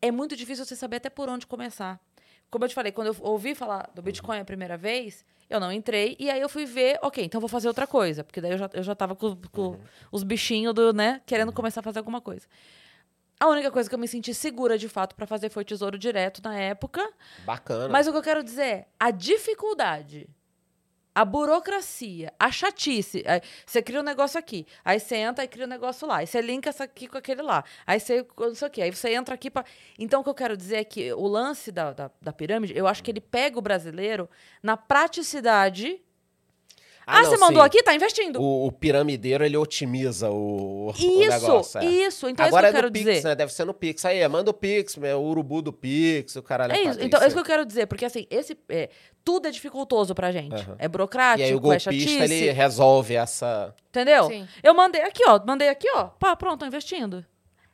É muito difícil você saber até por onde começar. Como eu te falei, quando eu ouvi falar do Bitcoin a primeira vez, eu não entrei, e aí eu fui ver, ok, então vou fazer outra coisa. Porque daí eu já, eu já tava com, com os bichinhos do, né, querendo começar a fazer alguma coisa. A única coisa que eu me senti segura de fato pra fazer foi tesouro direto na época. Bacana. Mas o que eu quero dizer é a dificuldade, a burocracia, a chatice. Aí Você cria um negócio aqui, aí você entra e cria um negócio lá, aí você linka isso aqui com aquele lá, aí você não sei o quê, aí você entra aqui para. Então o que eu quero dizer é que o lance da, da, da pirâmide, eu acho que ele pega o brasileiro na praticidade. Ah, não, você mandou sim. aqui? Tá investindo. O, o piramideiro, ele otimiza o, [laughs] o Isso, negócio. é. isso. Então Agora é isso que eu é quero Pix, dizer. né? Deve ser no Pix. Aí, manda o Pix, é o urubu do Pix, o caralho. É a isso. Então, é isso que eu quero dizer, porque assim, esse é, tudo é dificultoso pra gente. Aham. É burocrático, E aí o é golpista, chatice. ele resolve essa... Entendeu? Sim. Eu mandei aqui, ó. Mandei aqui, ó. Pá, pronto, tô investindo.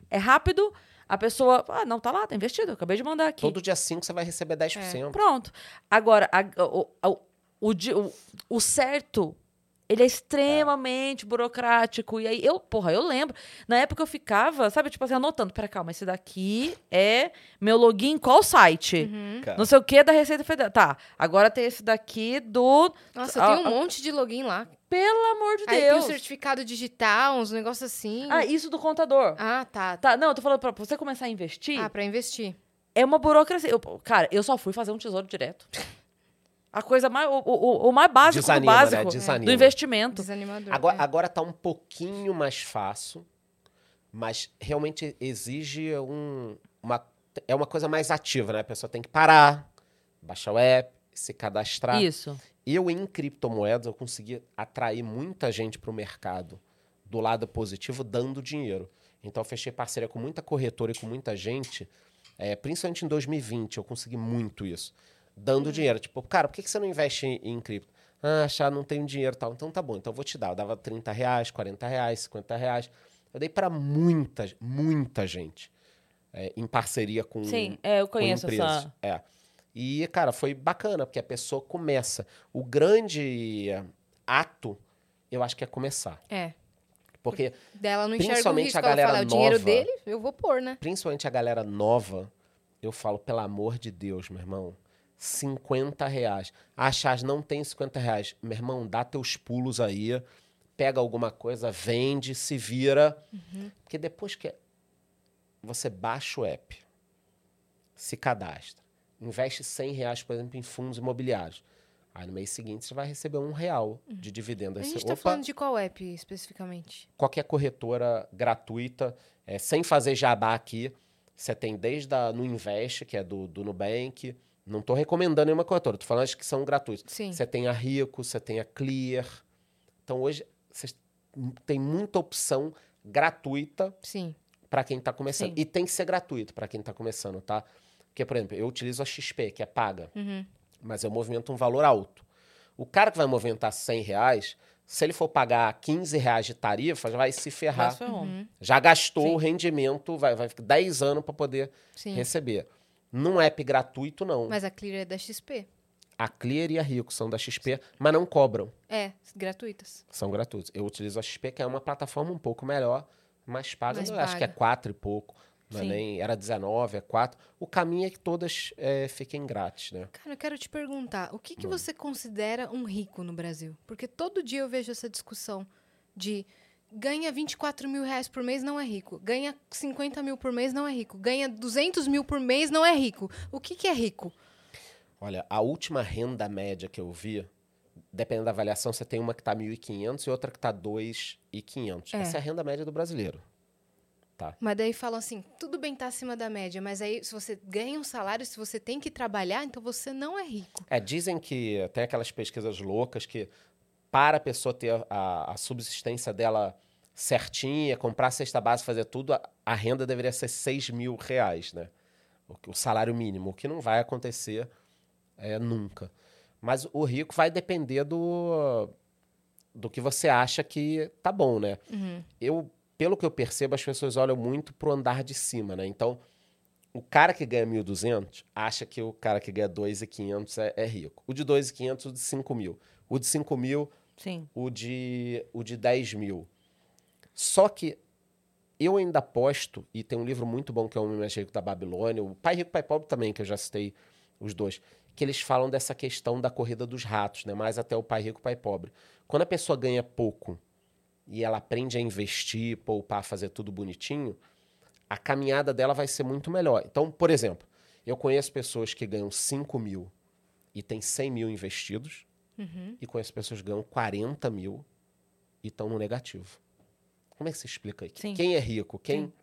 É rápido. A pessoa. Ah, não, tá lá, tá investido. Eu acabei de mandar aqui. Todo dia 5 você vai receber 10%. Pronto. Agora, a- o, o, o, o- o certo. Ele é extremamente burocrático. E aí, eu, porra, eu lembro. Na época eu ficava, sabe, tipo assim, anotando. Pera, calma, esse daqui é meu login em qual site? Cara. Não sei o que da Receita Federal. Tá, agora tem esse daqui do. Nossa, Ah, tem um ah, monte de login lá. Pelo amor de Aí tem o Deus. certificado digital, uns negócios assim. Ah, isso do contador. Ah, tá. Tá, não, eu tô falando pra você começar a investir, Ah, pra investir. é uma burocracia. Eu- cara, eu só fui fazer um tesouro direto. A coisa mais. O, o, o mais básico Desanima, do básico né? Desanima. do investimento. Desanimador. Agora, é. agora tá um pouquinho mais fácil, mas realmente exige um, uma... É uma coisa mais ativa, né? A pessoa tem que parar, baixar o app, se cadastrar. Isso. Eu, em criptomoedas, eu consegui atrair muita gente para o mercado do lado positivo, dando dinheiro. Então, eu fechei parceria com muita corretora e com muita gente, é, principalmente em 2020, eu consegui muito isso. Dando dinheiro. Tipo, cara, por que que você não investe em, em cripto? Ah, achar não tenho dinheiro e tal. Então, tá bom, então eu vou te dar. Eu dava 30 reais, 40 reais, 50 reais. Eu dei para muita, muita gente. é, em parceria com Sim, é, eu conheço essa. É. E, cara, foi bacana, porque a pessoa começa. O grande eh, ato, eu acho que é começar. É. Porque, Dela não Principalmente risco. a galera fala, é o dinheiro nova. dele, eu vou pôr, né? principalmente a galera nova, eu falo, pelo amor de Deus, meu irmão, 50 reais. Ah, Chás, não tem 50 reais. Meu irmão, dá teus pulos aí, pega alguma coisa, vende, se vira. Porque depois que você baixa o app, se cadastra, investe 100 reais, por exemplo, em fundos imobiliários. Aí no mês seguinte você vai receber um real de dividendo. A gente você, tá opa, falando de qual app especificamente? qualquer corretora gratuita, é, sem fazer jabá aqui. Você tem desde a no Invest, que é do, do Nubank. Não estou recomendando nenhuma corretora, estou falando as que são gratuitas. Sim. Você tem a Rico, você tem a Clear. Então hoje vocês tem muita opção gratuita Sim. para quem está começando. Sim. E tem que ser gratuito para quem está começando, tá? Porque, por exemplo, eu utilizo a XP, que é paga Uhum. mas eu movimento um valor alto. O cara que vai movimentar 100 reais, se ele for pagar 15 reais de tarifa, já vai se ferrar. Um. Uhum. Já gastou Sim. o rendimento, vai, vai ficar 10 anos para poder Sim. receber. Num app gratuito, não. Mas a Clear é da XP. A Clear e a Rico são da XP, mas não cobram. É, gratuitas. São gratuitos. Eu utilizo a XP, que é uma plataforma um pouco melhor, mas paga, Mais eu acho que é paga. 4 e pouco. Não é Sim. nem, era 19, é 4. O caminho é que todas é, fiquem grátis, né? Cara, eu quero te perguntar, o que, que você considera um rico no Brasil? Porque todo dia eu vejo essa discussão de ganha 24 mil reais por mês, não é rico. Ganha 50 mil por mês, não é rico. Ganha 200 mil por mês, não é rico. O que, que é rico? Olha, a última renda média que eu vi, dependendo da avaliação, você tem uma que está 1.500 e outra que está 2.500. É. Essa é a renda média do brasileiro. Mas daí falam assim, tudo bem tá acima da média, mas aí se você ganha um salário, se você tem que trabalhar, então você não é rico. É, dizem que tem aquelas pesquisas loucas que para a pessoa ter a, a subsistência dela certinha, comprar a cesta base, fazer tudo, a, a renda deveria ser 6 mil reais, né? O, o salário mínimo, o que não vai acontecer é, nunca. Mas o rico vai depender do, do que você acha que tá bom, né? Uhum. Eu pelo que eu percebo, as pessoas olham muito pro andar de cima, né? Então, o cara que ganha 1.200 acha que o cara que ganha 2.500 é, é rico. O de 2.500, o de 5 mil. O de 5 mil, Sim. o de, o de 10 mil. Só que eu ainda aposto, e tem um livro muito bom que é o Homem Mais Rico da Babilônia, o Pai Rico, Pai Pobre também, que eu já citei os dois, que eles falam dessa questão da corrida dos ratos, né? mais até o Pai Rico, Pai Pobre. Quando a pessoa ganha pouco e ela aprende a investir, poupar, fazer tudo bonitinho, a caminhada dela vai ser muito melhor. Então, por exemplo, eu conheço pessoas que ganham 5 mil e tem 100 mil investidos, Uhum. e conheço pessoas que ganham 40 mil e estão no negativo. Como é que você explica aí? Sim. Quem é rico? Quem Sim.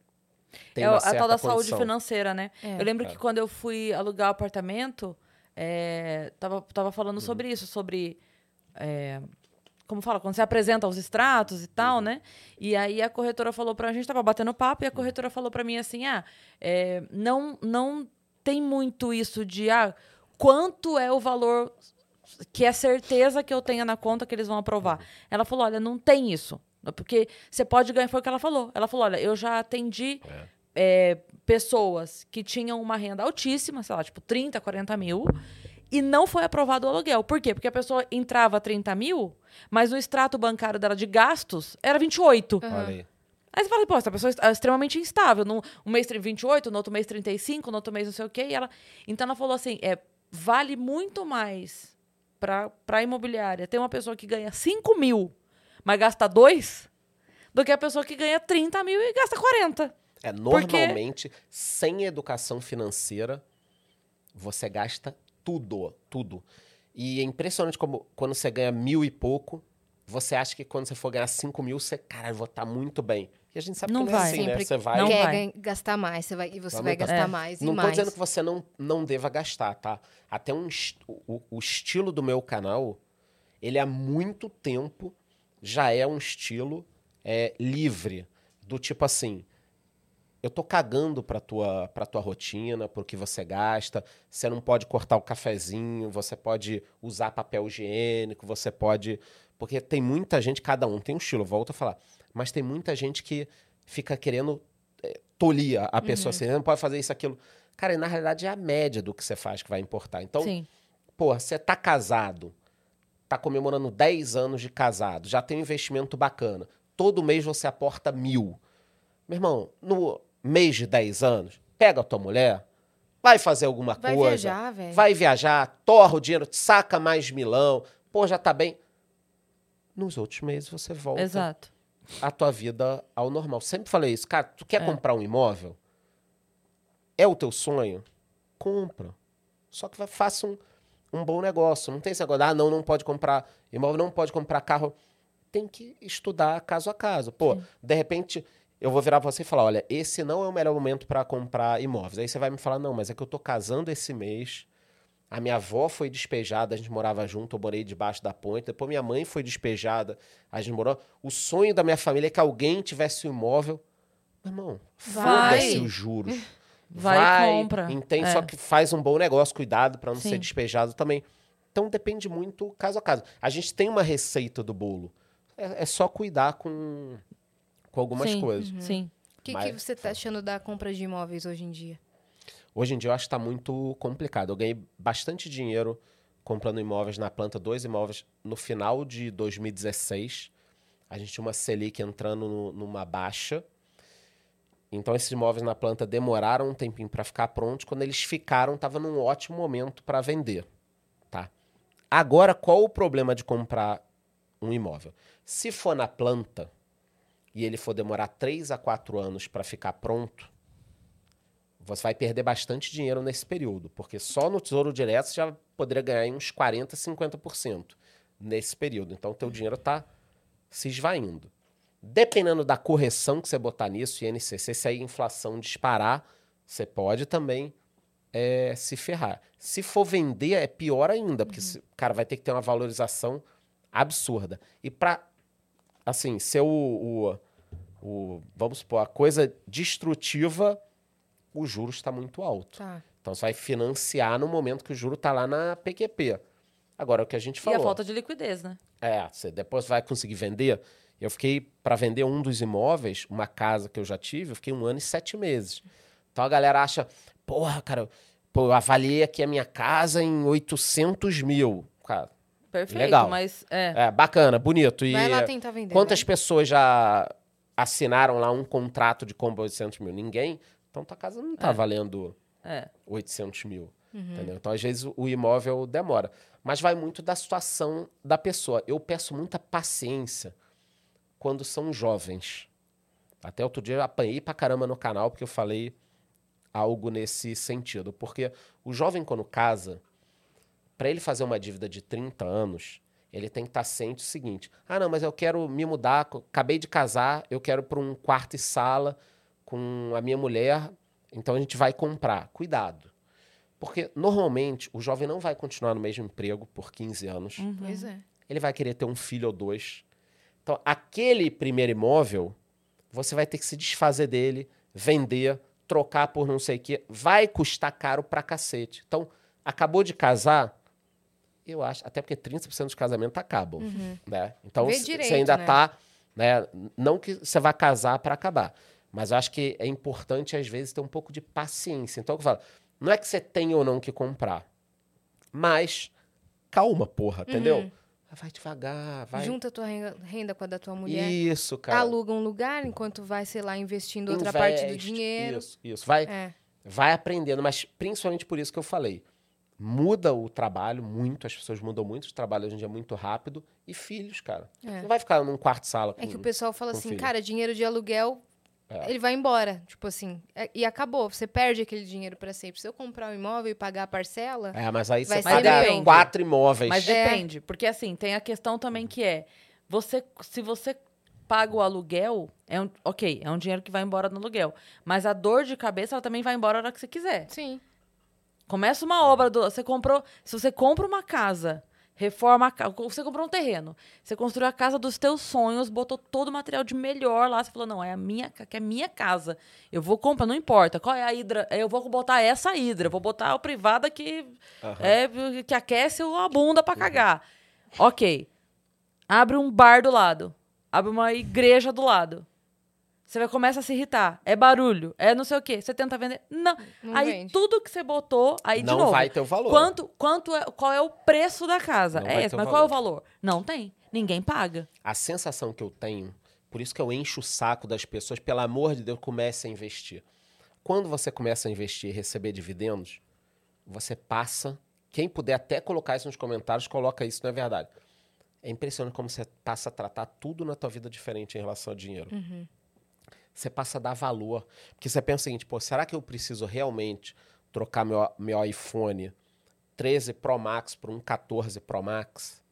tem é uma o- a certa tal da saúde condição? financeira, né? É. Eu lembro É. que quando eu fui alugar o apartamento, é, tava, tava falando Uhum. sobre isso, sobre. é, como fala? Quando você apresenta os extratos e tal, Uhum. né? E aí a corretora falou pra a gente, tava batendo papo, e a corretora falou pra mim assim: ah, é, não, não tem muito isso de ah, quanto é o valor que é certeza que eu tenha na conta que eles vão aprovar. Uhum. Ela falou: olha, não tem isso. Porque você pode ganhar, foi o que ela falou. Ela falou: olha, eu já atendi é, pessoas que tinham uma renda altíssima, sei lá, tipo 30, 40 mil, e não foi aprovado o aluguel. Por quê? Porque a pessoa entrava 30 mil, mas no extrato bancário dela de gastos era 28. Olha aí. Aí você fala, pô, essa pessoa é extremamente instável. Num, um mês tem 28, no outro mês 35, no outro mês não sei o quê. E ela, então ela falou assim: é, vale muito mais para a imobiliária ter uma pessoa que ganha 5 mil, mas gasta 2, do que a pessoa que ganha 30 mil e gasta 40. É, Porque- normalmente, sem educação financeira, você gasta tudo, tudo. E é impressionante como quando você ganha mil e pouco, você acha que quando você for ganhar cinco mil, você, cara, eu vou estar muito bem. E a gente sabe Não que não é vai. assim, né? Sempre Você vai... Não quer vai. gastar mais, você vai, e você Vai vai gastar É. mais e Não tô mais. dizendo que você não, não deva gastar, tá? Até um, est- o, o estilo do meu canal, ele há muito tempo já é um estilo é, livre. Do tipo assim, eu tô cagando pra tua, pra tua rotina, pro que você gasta. Você não pode cortar o cafezinho, você pode usar papel higiênico, você pode... Porque tem muita gente, cada um tem um estilo, volto a falar. Mas tem muita gente que fica querendo é, tolir a- a pessoa assim, "Você não pode fazer isso, aquilo. Cara, e na realidade é a média do que você faz que vai importar. Então, Sim. Porra, você tá casado, tá comemorando 10 anos de casado, já tem um investimento bacana. Todo mês você aporta mil. Meu irmão, no mês de 10 anos, pega a tua mulher, vai fazer alguma Vai coisa. viajar, velho. Vai viajar, torra o dinheiro, saca mais milão, pô, já tá bem. Nos outros meses você volta Exato. A tua vida ao normal. Sempre falei isso. Cara, tu quer É. comprar um imóvel? É o teu sonho? Compra. Só que faça um, um bom negócio. Não tem esse negócio, ah, não, não pode comprar imóvel, não pode comprar carro. Tem que estudar caso a caso. Pô, de repente, eu vou virar pra você e falar, olha, esse não é o melhor momento para comprar imóveis. Aí você vai me falar, não, mas é que eu tô casando esse mês, a minha avó foi despejada, a gente morava junto, eu morei debaixo da ponte. Depois minha mãe foi despejada, a gente morou. O sonho da minha família é que alguém tivesse um imóvel. Meu irmão, Vai. foda-se os juros. Vai e compra. Entende? É. Só que faz um bom negócio, cuidado para não Sim. ser despejado também. Então depende muito caso a caso. A gente tem uma receita do bolo. É, é só cuidar com, com algumas Sim. coisas. Sim. O que, que você tá achando da compra de imóveis hoje em dia? Hoje em dia eu acho que está muito complicado. Eu ganhei bastante dinheiro comprando imóveis na planta, dois imóveis no final de 2016. A gente tinha uma Selic entrando no- numa baixa. Então esses imóveis na planta demoraram um tempinho para ficar prontos. Quando eles ficaram, estava num ótimo momento para vender, tá? Agora, qual o problema de comprar um imóvel? Se for na planta e ele for demorar 3 a 4 anos para ficar pronto, você vai perder bastante dinheiro nesse período, porque só no Tesouro Direto você já poderia ganhar uns 40, 50% nesse período. Então, o teu dinheiro está se esvaindo. Dependendo da correção que você botar nisso, INCC, se a inflação disparar, você pode também é, se ferrar. Se for vender, é pior ainda, porque o cara vai ter que ter uma valorização absurda. E para, assim, ser o, o, o- vamos supor, a coisa destrutiva, o juro está muito alto. Tá. Então você vai financiar no momento que o juro está lá na PQP. Agora, o que a gente E falou. a falta de liquidez, né? É, você depois vai conseguir vender. Eu fiquei, para vender um dos imóveis, uma casa que eu já tive, eu fiquei um ano e sete meses. Então a galera acha, porra, cara, pô, eu avaliei aqui a minha casa em 800 mil. Cara, Perfeito, Legal. mas é. é bacana, bonito. E Vai lá tentar vender. quantas vai. pessoas já assinaram lá um contrato de compra 800 mil? Ninguém. Então tua casa não tá É. valendo é. 800 mil. Uhum. Entendeu? Então, às vezes, o imóvel demora. Mas vai muito da situação da pessoa. Eu peço muita paciência quando são jovens. Até outro dia eu apanhei pra caramba no canal porque eu falei algo nesse sentido. Porque o jovem, quando casa, para ele fazer uma dívida de 30 anos, ele tem que estar ciente do seguinte: ah, não, mas eu quero me mudar, acabei de casar, eu quero para um quarto e sala com a minha mulher, então a gente vai comprar. Cuidado. Porque normalmente o jovem não vai continuar no mesmo emprego por 15 anos. Uhum. Pois é. Ele vai querer ter um filho ou dois. Então, aquele primeiro imóvel, você vai ter que se desfazer dele, vender, trocar por não sei o quê. Vai custar caro pra cacete. Então, acabou de casar, eu acho, até porque 30% dos casamentos acabam, né? Então, você ainda né? tá, né? Não que você vai casar para acabar, mas eu acho que é importante às vezes ter um pouco de paciência. Então, eu falo, não é que você tem ou não que comprar, mas calma, porra, entendeu? Vai devagar, vai. Junta a tua renda, renda com a da tua mulher. Isso, cara. Aluga um lugar enquanto vai, sei lá, investindo outra parte do Investe, dinheiro. Isso, isso. Vai, É. vai aprendendo, mas principalmente por isso que eu falei. Muda o trabalho muito, as pessoas mudam muito, o trabalho hoje em dia é muito rápido. E filhos, cara. É. Não vai ficar num quarto sala com... É que o pessoal fala assim, filho. cara, dinheiro de aluguel, É. ele vai embora. Tipo assim, é- e acabou. Você perde aquele dinheiro pra sempre. Se eu comprar um imóvel e pagar a parcela, É, mas aí Vai você paga depende. quatro imóveis. Mas É. depende, porque assim, tem a questão também que é, você, se você paga o aluguel, é um, ok, é um dinheiro que vai embora no aluguel, mas a dor de cabeça ela também vai embora a hora que você quiser. sim. Começa uma obra, do, você comprou, se você compra uma casa, reforma a casa, você comprou um terreno, você construiu a casa dos teus sonhos, botou todo o material de melhor lá, você falou, não, é a minha, que é a minha casa, eu vou comprar, não importa, qual é a hidra, eu vou botar essa hidra, vou botar a privada que Aham. é, que aquece a bunda pra cagar. Ok. Abre um bar do lado. Abre uma igreja do lado. Você vai começa a se irritar. É barulho. É não sei o quê. Você tenta vender. Não. Não aí vende. tudo que você botou, aí de não novo. vai ter o valor. Quanto, quanto é, qual é o preço da casa? Não é esse, mas qual é o valor. valor? Não tem. Ninguém paga. A sensação que eu tenho, por isso que eu encho o saco das pessoas, pelo amor de Deus, comece a investir. Quando você começa a investir e receber dividendos, você passa. Quem puder até colocar isso nos comentários, coloca isso, não é verdade. É impressionante como você passa a tratar tudo na tua vida diferente em relação ao dinheiro. Você passa a dar valor. Porque você pensa o seguinte, pô, será que eu preciso realmente trocar meu, meu iPhone 13 Pro Max por um 14 Pro Max?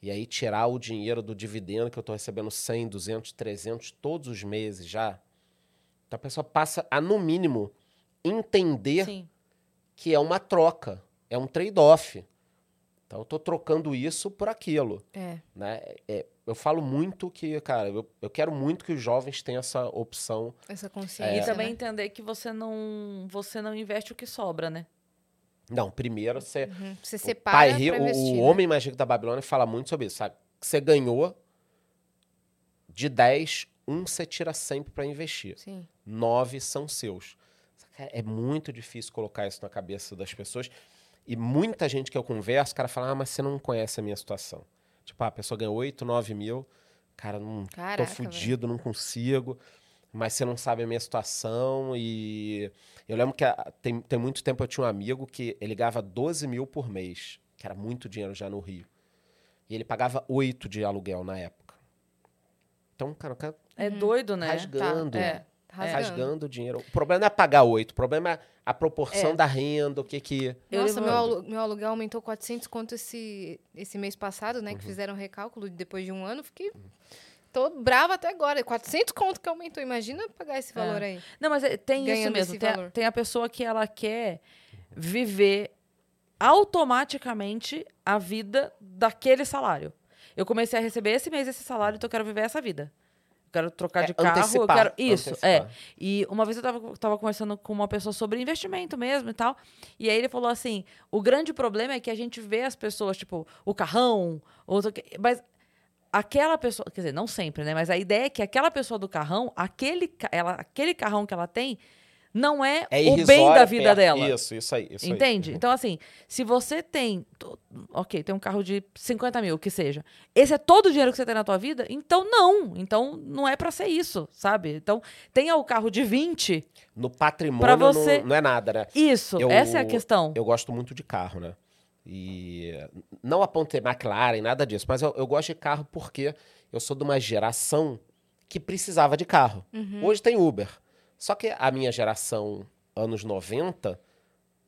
E aí tirar o dinheiro do dividendo que eu estou recebendo 100, 200, 300 todos os meses já? Então a pessoa passa a, no mínimo, entender Sim. que é uma troca, é um trade-off. Então eu estou trocando isso por aquilo. É. Né? É, eu falo muito que, cara, eu, eu quero muito que os jovens tenham essa opção. Essa É. consciência. E também né? entender que você não, você não investe o que sobra, né? Não, primeiro você. Uhum. Você O separa pai pra investir, o né? homem mais rico da Babilônia fala muito sobre isso, sabe? Que você ganhou de 10, um você tira sempre para investir. Sim. Nove são seus. Cara, É muito difícil colocar isso na cabeça das pessoas. E muita gente que eu converso, o cara fala, ah, mas você não conhece a minha situação. Tipo, ah, a pessoa ganhou 8, 9 mil. Cara, não Caraca, tô fudido, não consigo. Mas você não sabe a minha situação. E eu lembro que ah, tem, tem muito tempo eu tinha um amigo que ele ganhava 12 mil por mês, que era muito dinheiro já no Rio. E ele pagava 8 de aluguel na época. Então, cara, o cara É doido, né? rasgando. Tá, é. Rasgando. rasgando o dinheiro. O problema não é pagar 8, o problema é a proporção É. da renda, o que que... Eu Nossa, meu, alu- meu aluguel aumentou 400 conto esse, esse mês passado, né? Que Uhum. fizeram recálculo depois de um ano. Fiquei... Tô brava até agora. 400 conto que aumentou. Imagina pagar esse valor aí. Não, mas é- tem isso mesmo. Tem a, tem a pessoa que ela quer viver automaticamente a vida daquele salário. Eu comecei a receber esse mês esse salário, então eu quero viver essa vida. Eu quero trocar É, de carro, eu antecipar, quero. Isso, é. antecipar. E uma vez eu tava, tava conversando com uma pessoa sobre investimento mesmo e tal. E aí ele falou assim: o grande problema é que a gente vê as pessoas, tipo, o carrão, outro, mas aquela pessoa, quer dizer, não sempre, né? Mas a ideia é que aquela pessoa do carrão, aquele, ela, aquele carrão que ela tem, não é, É o bem da vida perto- dela. Isso, isso aí. Isso aí. Entende? Então, assim, se você tem. Ok, tem um carro de 50 mil, que seja. Esse é todo o dinheiro que você tem na tua vida? Então, não. Então, não é pra ser isso, sabe? Então, tenha o carro de 20. No patrimônio você- não, não é nada, né? Isso, Eu- essa é a questão. Eu gosto muito de carro, né? E não apontei McLaren, nada disso, mas eu, eu gosto de carro porque eu sou de uma geração que precisava de carro. Hoje tem Uber. Só que a minha geração, anos 90,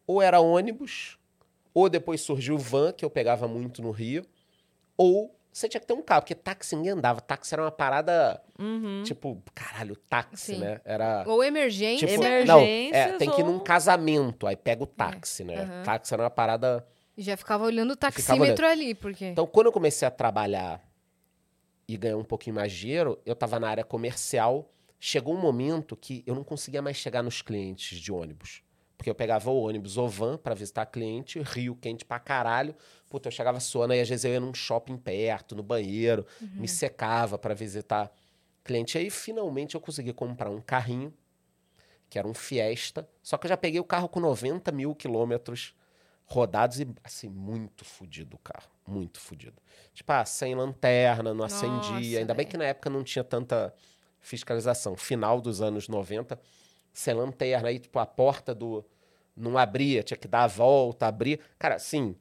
ou era ônibus, ou depois surgiu van, que eu pegava muito no Rio, ou você tinha que ter um carro, porque táxi ninguém andava. Táxi era uma parada, Uhum. tipo, caralho, táxi, Sim. né? Era. Ou emergência. Tipo, não, é, tem que ir ou- num casamento, aí pega o táxi, né? aham. Táxi era uma parada. E já ficava olhando o taxímetro ali, porque. Então, quando eu comecei a trabalhar e ganhar um pouquinho mais de dinheiro, eu tava na área comercial. Chegou um momento que eu não conseguia mais chegar nos clientes de ônibus. Porque eu pegava o ônibus ou van pra visitar cliente, rio quente pra caralho. Puta, eu chegava suando, aí às vezes eu ia num shopping perto, no banheiro, me secava pra visitar cliente. Aí finalmente eu consegui comprar um carrinho, que era um Fiesta. Só que eu já peguei o carro com 90 mil quilômetros rodados e, assim, muito fudido o carro. Muito fudido. Tipo, ah, sem lanterna, não Nossa, acendia. Ainda bem que na época não tinha tanta fiscalização. Final dos anos 90, sem lanterna. Aí, tipo, a porta do... Não abria, tinha que dar a volta, abrir. Cara, sim,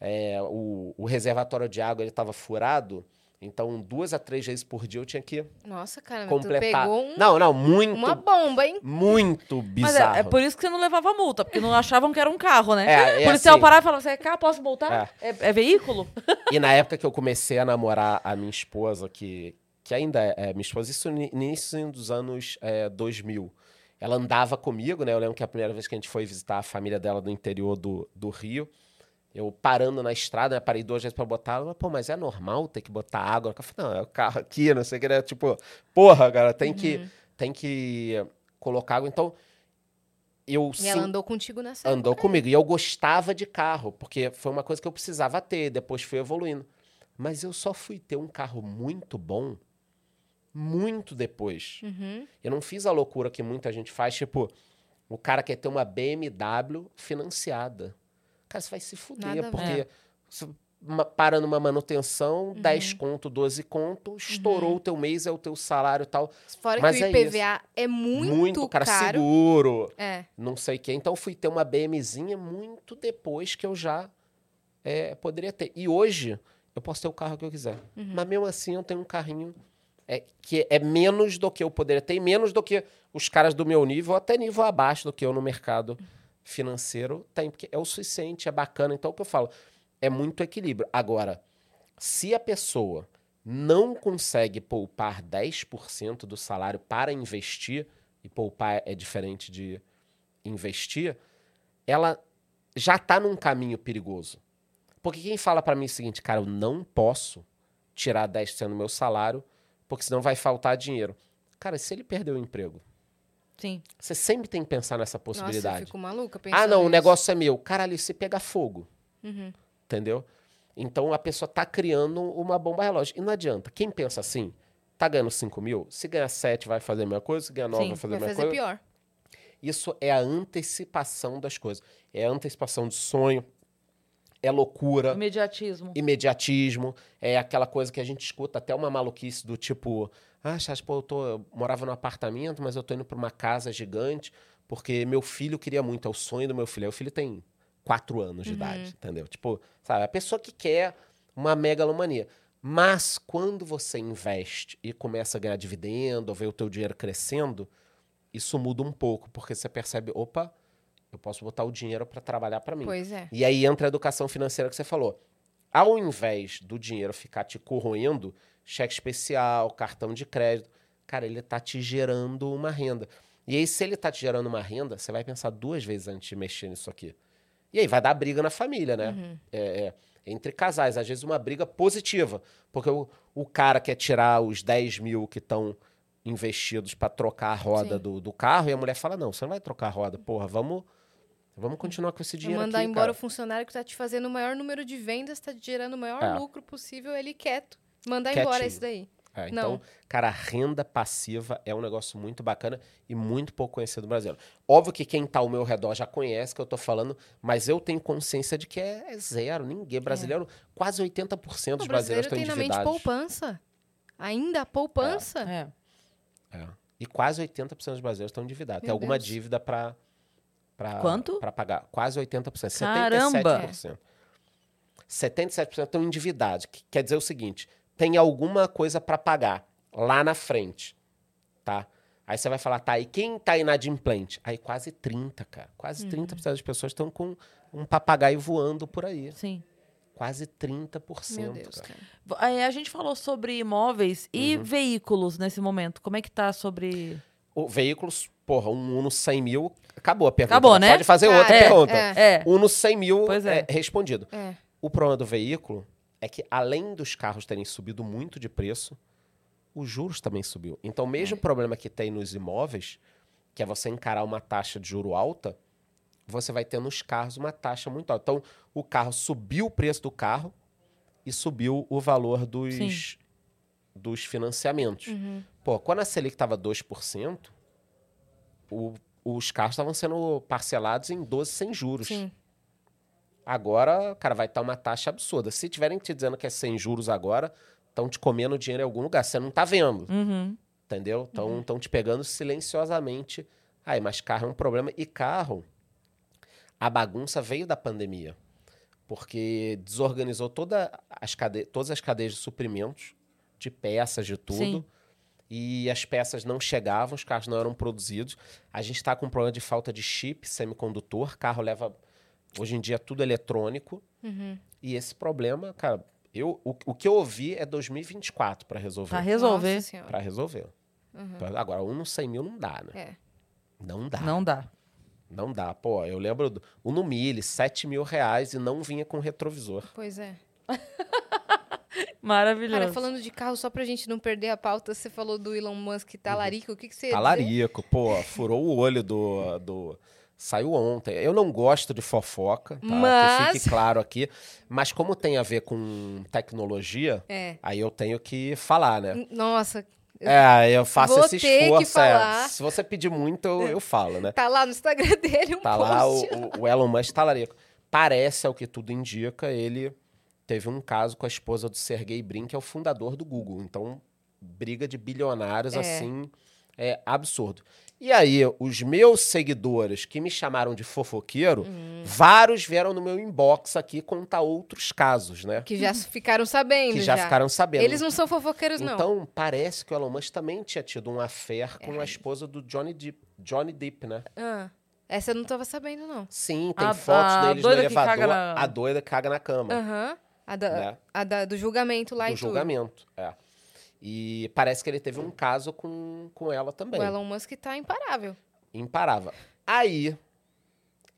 é, o, o reservatório de água, ele tava furado. Então, duas a três vezes por dia eu tinha que Nossa, cara, completar. tu pegou um- Não, não, muito, uma bomba, hein? muito Mas bizarro. é, é por isso que você não levava multa, porque não achavam que era um carro, né? É, é o policial assim. parava e falava: Você é carro? Posso multar? É, é veículo? E na época que eu comecei a namorar a minha esposa, que, que ainda é, é minha esposa, isso no início dos anos é, 2000. Ela andava comigo, né? Eu lembro que a primeira vez que a gente foi visitar a família dela do interior do, do Rio, eu parando na estrada, né, parei duas vezes pra botar ela, pô, mas é normal ter que botar água? Eu falei, não, é o carro aqui, não sei o que, né? Tipo, porra, cara, tem, que, tem que colocar água. Então, eu E ela sim- andou contigo nessa andou época. comigo. E eu gostava de carro, porque foi uma coisa que eu precisava ter, depois fui evoluindo. Mas eu só fui ter um carro muito bom muito depois. Uhum. Eu não fiz a loucura que muita gente faz, tipo, o cara quer ter uma BMW financiada. Cara, você vai se fuder, Nada porque você ma- para numa manutenção, Uhum. 10 conto, 12 conto, estourou o teu mês, é o teu salário e tal. Fora Mas que o é IPVA é, muito, cara, caro. seguro É. não sei o quê. Então, fui ter uma BMzinha muito depois que eu já é, poderia ter. E hoje, eu posso ter o carro que eu quiser. Uhum. Mas mesmo assim, eu tenho um carrinho é, que é menos do que eu poderia ter, e menos do que os caras do meu nível, ou até nível abaixo do que eu no mercado financeiro tem. Porque é o suficiente, é bacana. Então, o que eu falo, é muito equilíbrio. Agora, se a pessoa não consegue poupar 10% do salário para investir, e poupar é diferente de investir, ela já está num caminho perigoso. Porque quem fala para mim o seguinte, cara, eu não posso tirar 10% do meu salário, porque senão vai faltar dinheiro. Cara, se ele perder o emprego, Sim. você sempre tem que pensar nessa Nossa, eu possibilidade. fico maluca pensando Ah, não, o nisso. negócio é meu. Caralho, se pegar fogo. Uhum. Entendeu? Então a pessoa tá criando uma bomba relógio. E não adianta. Quem pensa assim, tá ganhando 5 mil, se ganhar 7 vai fazer a mesma coisa, se ganhar 9 Sim, vai fazer Vai a mesma fazer coisa. pior. Isso é a antecipação das coisas. É a antecipação de sonho, é loucura, Imediatismo. imediatismo, é aquela coisa que a gente escuta até uma maluquice do tipo, ah, Chas, pô, eu, tô, eu morava num apartamento, mas eu tô indo pra uma casa gigante porque meu filho queria muito, é o sonho do meu filho. Aí o filho tem quatro anos de idade, entendeu? Tipo, sabe, a pessoa que quer uma megalomania. Mas quando você investe e começa a ganhar dividendo, ou ver o teu dinheiro crescendo, isso muda um pouco, porque você percebe, opa, eu posso botar o dinheiro para trabalhar para mim. Pois é. E aí entra a educação financeira que você falou. Ao invés do dinheiro ficar te corroendo, cheque especial, cartão de crédito, cara, ele tá te gerando uma renda. E aí, se ele tá te gerando uma renda, você vai pensar duas vezes antes de mexer nisso aqui. E aí vai dar briga na família, né? É, é, entre casais, às vezes uma briga positiva. Porque o, o cara quer tirar os 10 mil que estão investidos para trocar a roda do, do carro, e a mulher fala: não, você não vai trocar a roda, porra, vamos. Vamos continuar com esse dinheiro mandar aqui, embora cara. o funcionário que tá te fazendo o maior número de vendas, tá te gerando o maior É. lucro possível, ele quieto. Mandar Quietinho. embora esse daí. É, Não. então, cara, a renda passiva é um negócio muito bacana e muito pouco conhecido no Brasil. Óbvio que quem tá ao meu redor já conhece que eu tô falando, mas eu tenho consciência de que é, é zero. Ninguém brasileiro, quase 80% dos O brasileiros brasileiro estão tem na mente endividados. poupança. Ainda a poupança. É. É. E quase 80% dos brasileiros estão endividados. Tem Meu alguma Deus. dívida para Quanto? Para pagar. Quase 80%. Caramba! 77%. 77% estão endividados. Que quer dizer o seguinte: tem alguma coisa para pagar lá na frente. Tá? Aí você vai falar, tá, e quem tá inadimplente? Aí quase 30, cara. Quase Uhum. 30% das pessoas estão com um papagaio voando por aí. Sim. Quase 30%. Meu Deus, cara. cara. A gente falou sobre imóveis Uhum. e veículos nesse momento. Como é que tá sobre. O, veículos, porra, um Uno 100 mil, acabou a pergunta. Acabou, Mas né? Pode fazer Cara, outra é, pergunta. é. É. Uno 100 mil Pois é. é. respondido. É. O problema do veículo é que, além dos carros terem subido muito de preço, os juros também subiu. Então, o mesmo problema que tem nos imóveis, que é você encarar uma taxa de juro alta, você vai ter nos carros uma taxa muito alta. Então, o carro subiu o preço do carro e subiu o valor dos, Sim. dos financiamentos. Uhum. Pô, quando a Selic estava 2%, o- os carros estavam sendo parcelados em 12 sem juros. Sim. Agora, cara, vai estar uma taxa absurda. Se tiverem te dizendo que é sem juros agora, estão te comendo dinheiro em algum lugar. Você não tá vendo, Uhum. entendeu? Uhum. Estão te pegando silenciosamente. Aí, mas carro é um problema. E carro, a bagunça veio da pandemia. Porque desorganizou toda as cade... todas as cadeias de suprimentos, de peças, de tudo. Sim. E as peças não chegavam, os carros não eram produzidos. A gente está com um problema de falta de chip, semicondutor. Carro leva. Hoje em dia, tudo eletrônico. Uhum. E esse problema, cara, eu, o, o que eu ouvi é 2024 para resolver. Pra resolver. Para resolver. Pra- Agora, um no 100 mil não dá, né? É. Não dá. Não dá. Não dá. Pô, eu lembro do um no Mille, 7 mil reais e não vinha com retrovisor. Pois é. [laughs] Maravilhoso. Cara, falando de carro, só pra gente não perder a pauta, você falou do Elon Musk talarico. O que, que você? Talarico, pô, furou o olho do, do. Saiu ontem. Eu não gosto de fofoca, tá? Mas- Que fique claro aqui. Mas como tem a ver com tecnologia, É. aí eu tenho que falar, né? Nossa, eu- É, eu faço vou esse esforço. é. Se você pedir muito, eu, eu falo, né? tá lá no Instagram dele um Tá lá o, post. o- o Elon Musk talarico. Parece, ao que tudo indica, ele teve um caso com a esposa do Sergey Brin, que é o fundador do Google. Então, briga de bilionários, É. assim, é absurdo. E aí, os meus seguidores que me chamaram de fofoqueiro, Hum. vários vieram no meu inbox aqui contar outros casos, né? Que já ficaram sabendo. Que já, ficaram sabendo. Eles não são fofoqueiros, não. Então, parece que o Elon Musk também tinha tido um affair com É. a esposa do Johnny Depp, Johnny Depp, né? Ah, essa eu não tava sabendo, não. Sim, tem A- fotos a deles no elevador, na- a doida caga na cama, Aham. A, da, né? a da- do julgamento lá do e tudo. julgamento, é. E parece que ele teve um caso com, com ela também. O Elon Musk tá imparável. Imparável. Aí,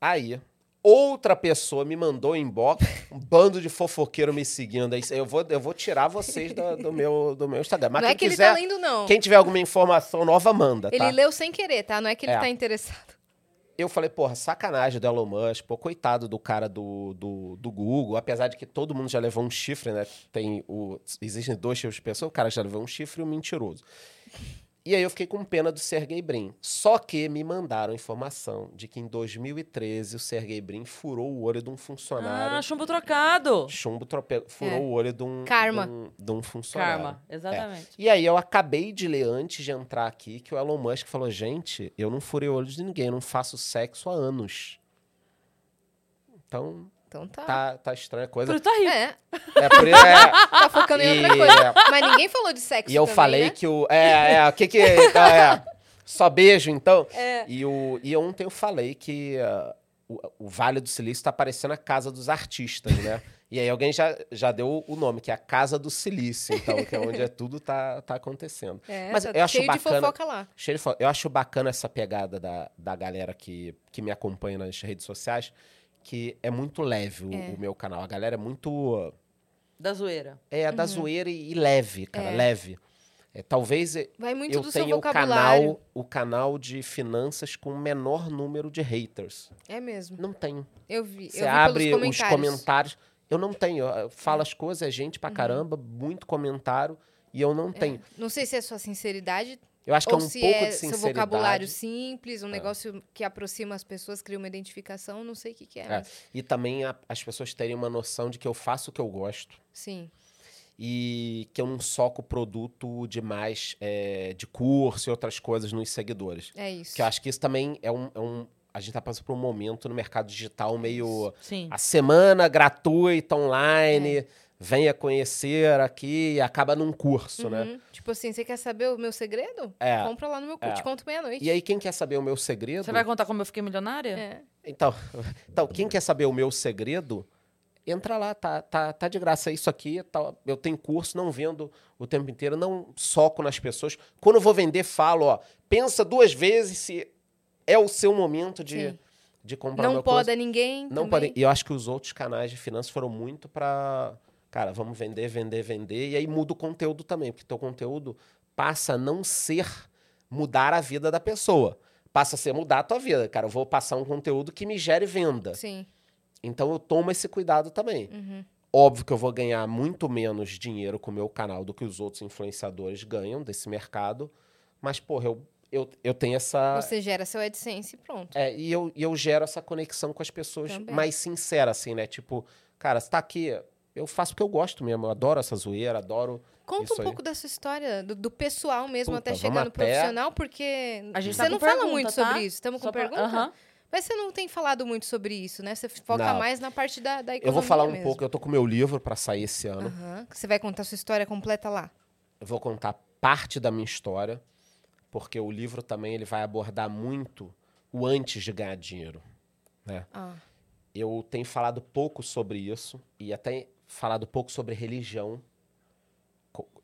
aí, outra pessoa me mandou em inbox, um [laughs] bando de fofoqueiro me seguindo. Eu vou, eu vou tirar vocês da- do, meu, do meu Instagram. Mas não quem é que quiser, ele tá lendo, não. quem tiver alguma informação nova, manda, Ele tá? leu sem querer, tá? Não é que ele É. tá interessado. Eu falei, porra, sacanagem do Elon Musk, pô, coitado do cara do, do, do Google, apesar de que todo mundo já levou um chifre, né? Tem o, existem dois tipos de pessoa, o cara já levou um chifre e um mentiroso. E aí eu fiquei com pena do Sergey Brin. Só que me mandaram informação de que em 2013 o Sergey Brin furou o olho de um funcionário. Ah, chumbo trocado. Chumbo trope... furou É. o olho de um, Karma. de um, de um funcionário. Karma, exatamente. E aí eu acabei de ler antes de entrar aqui que o Elon Musk falou: gente, eu não furei o olho de ninguém, eu não faço sexo há anos. Então, Então tá. tá, tá estranha coisa. isso tá rico. É, É por isso. é, tá focando em outra E- coisa. Mas ninguém falou de sexo e eu também, falei né? que o. É, é, o que que. Então, é, só beijo, então. É. E, o, e ontem eu falei que ah, o, o Vale do Silício tá parecendo a casa dos artistas, né? E aí alguém já, já deu o nome, que é a Casa do Silício, então, que é onde é tudo tá, tá acontecendo. É, Mas tá eu acho cheio de bacana- fofoca lá. Cheio de fo- Eu acho bacana essa pegada da, da galera que, que me acompanha nas redes sociais, que é muito leve o, É. o meu canal. A galera é muito. Da zoeira. É da zoeira e, e leve, cara, Uhum. É. leve. É, talvez Vai muito eu tenha o canal, o canal de finanças com o menor número de haters. É mesmo. Não tem. Eu vi. Você eu vi abre pelos os comentários. comentários. Eu não tenho. Eu falo as coisas, é gente Uhum. pra caramba, muito comentário, e eu não tenho. Não sei se é sua sinceridade Eu acho que ou é um se pouco é de seu sinceridade. vocabulário simples, um negócio que aproxima as pessoas, cria uma identificação, não sei o que, que é. É, mas- E também a- as pessoas terem uma noção de que eu faço o que eu gosto Sim. e que eu não soco produto demais é, de curso e outras coisas nos seguidores. É isso. Que eu acho que isso também é um. é um- a gente tá passando por um momento no mercado digital meio. Sim. A semana gratuita online, É. venha conhecer aqui e acaba num curso, né? Uhum. Tipo assim, você quer saber o meu segredo? É. Compra lá no meu curso, É. te conto meia-noite. E aí, quem quer saber o meu segredo? Você vai contar como eu fiquei milionária? É. Então, [laughs] então, quem quer saber o meu segredo, entra lá, tá, tá, tá de graça. É isso aqui, tá, eu tenho curso, não vendo o tempo inteiro, não soco nas pessoas. Quando eu vou vender, falo, ó, pensa duas vezes se é o seu momento de, Sim. de comprar Não pode curso. ninguém. Não também. podem. E eu acho que os outros canais de finanças foram muito pra. Cara, vamos vender, vender, vender. E aí muda o conteúdo também, porque teu conteúdo passa a não ser mudar a vida da pessoa. Passa a ser mudar a tua vida. Cara, eu vou passar um conteúdo que me gere venda. Sim. Então eu tomo esse cuidado também. Uhum. Óbvio que eu vou ganhar muito menos dinheiro com o meu canal do que os outros influenciadores ganham desse mercado. Mas, porra, eu, eu, eu tenho essa. Você gera seu AdSense e pronto. É, e eu, e eu gero essa conexão com as pessoas Também. mais sincera, assim, né? Tipo, cara, você tá aqui, eu faço porque eu gosto mesmo, eu adoro essa zoeira, adoro. Conta Isso um aí. pouco da sua história, do, do pessoal mesmo, Puta, até chegar no até- profissional, porque A gente você tá não fala pergunta, muito tá? sobre isso. Estamos com Só pra- pergunta? Aham. Mas você não tem falado muito sobre isso, né? Você foca Não. mais na parte da, da economia Eu vou falar um mesmo. pouco, eu tô com meu livro pra sair esse ano. Aham. Você vai contar sua história completa lá. Eu vou contar parte da minha história, porque o livro também ele vai abordar muito o antes de ganhar dinheiro, né? Ah, Eu tenho falado pouco sobre isso e até falado pouco sobre religião.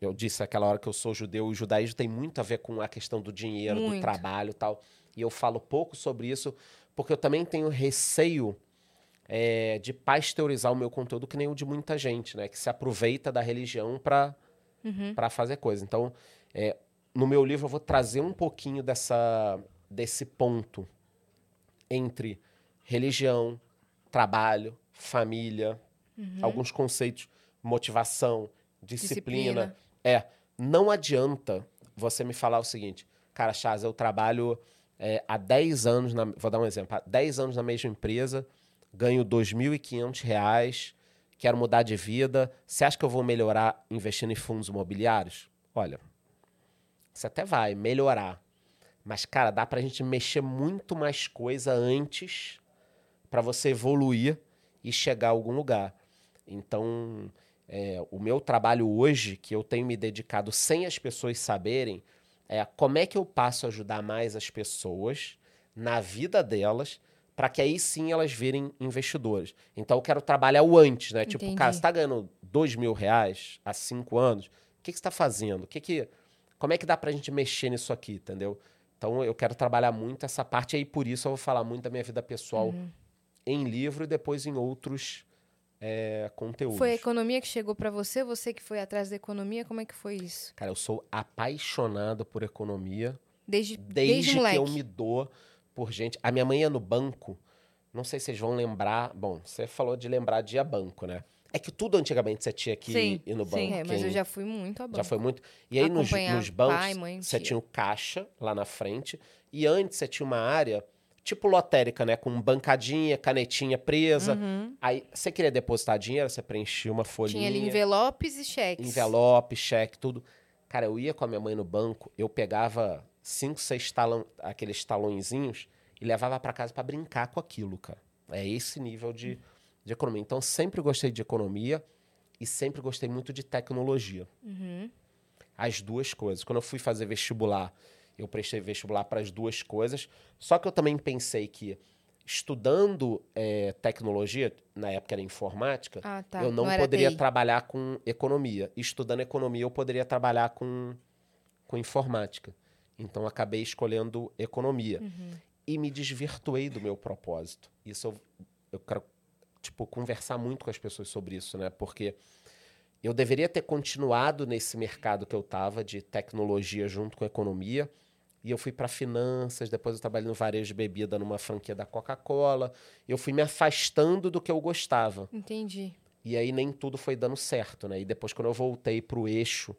Eu disse aquela hora que eu sou judeu, e o judaísmo tem muito a ver com a questão do dinheiro, do Muito. trabalho e tal. E eu falo pouco sobre isso porque eu também tenho receio é, de pasteurizar o meu conteúdo que nem o de muita gente, né? Que se aproveita da religião para uhum. para fazer coisa. Então, é, no meu livro eu vou trazer um pouquinho dessa, desse ponto entre religião, trabalho, família, alguns conceitos, motivação, disciplina. Disciplina. É, não adianta você me falar o seguinte, cara, Chaz, eu trabalho é, há 10 anos, na, vou dar um exemplo, há 10 anos na mesma empresa, ganho 2.500 reais, quero mudar de vida, você acha que eu vou melhorar investindo em fundos imobiliários? Olha, você até vai melhorar, mas, cara, dá pra gente mexer muito mais coisa antes para você evoluir e chegar a algum lugar. Então, é, o meu trabalho hoje, que eu tenho me dedicado sem as pessoas saberem, é como é que eu passo a ajudar mais as pessoas na vida delas, para que aí sim elas virem investidores. Então, eu quero trabalhar o antes, né? Tipo, Entendi. cara, você está ganhando dois mil reais há cinco anos, o que, que você está fazendo? O que que, como é que dá para a gente mexer nisso aqui, entendeu? Então, eu quero trabalhar muito essa parte, e aí por isso eu vou falar muito da minha vida pessoal Uhum. em livro e depois em outros é, conteúdos. Foi a economia que chegou pra você? Você que foi atrás da economia? Como é que foi isso? Cara, eu sou apaixonado por economia Desde, desde, desde, que moleque. eu me dou por gente. A minha mãe ia no banco, não sei se vocês vão lembrar. Bom, você falou de lembrar de ir a banco, né? É que tudo antigamente você tinha que Sim, ir no sim. banco. É, mas eu já fui muito a banco. já foi muito. E aí nos, nos bancos pai, mãe, você tia. tinha o caixa lá na frente e antes você tinha uma área tipo lotérica, né, com bancadinha, canetinha presa. Uhum. Aí você queria depositar dinheiro, você preenchia uma folhinha. Tinha ali envelopes e cheques. envelope, cheque, tudo. Cara, eu ia com a minha mãe no banco, eu pegava cinco, seis talão, aqueles talõezinhos e levava para casa para brincar com aquilo, cara. É esse nível de, de economia. Então, sempre gostei de economia e sempre gostei muito de tecnologia. Uhum. As duas coisas. Quando eu fui fazer vestibular, eu prestei vestibular para as duas coisas. Só que eu também pensei que estudando eh, tecnologia, na época era informática, Ah, tá. eu não, era poderia TI. trabalhar com economia. Estudando economia, eu poderia trabalhar com, com informática. Então, acabei escolhendo economia. Uhum. E me desvirtuei do meu propósito. Isso eu, eu quero, tipo, conversar muito com as pessoas sobre isso, né? Porque eu deveria ter continuado nesse mercado que eu estava de tecnologia junto com economia. E eu fui para finanças, depois eu trabalhei no varejo de bebida numa franquia da Coca-Cola. Eu fui me afastando do que eu gostava. Entendi. E aí nem tudo foi dando certo, né? E depois, quando eu voltei pro eixo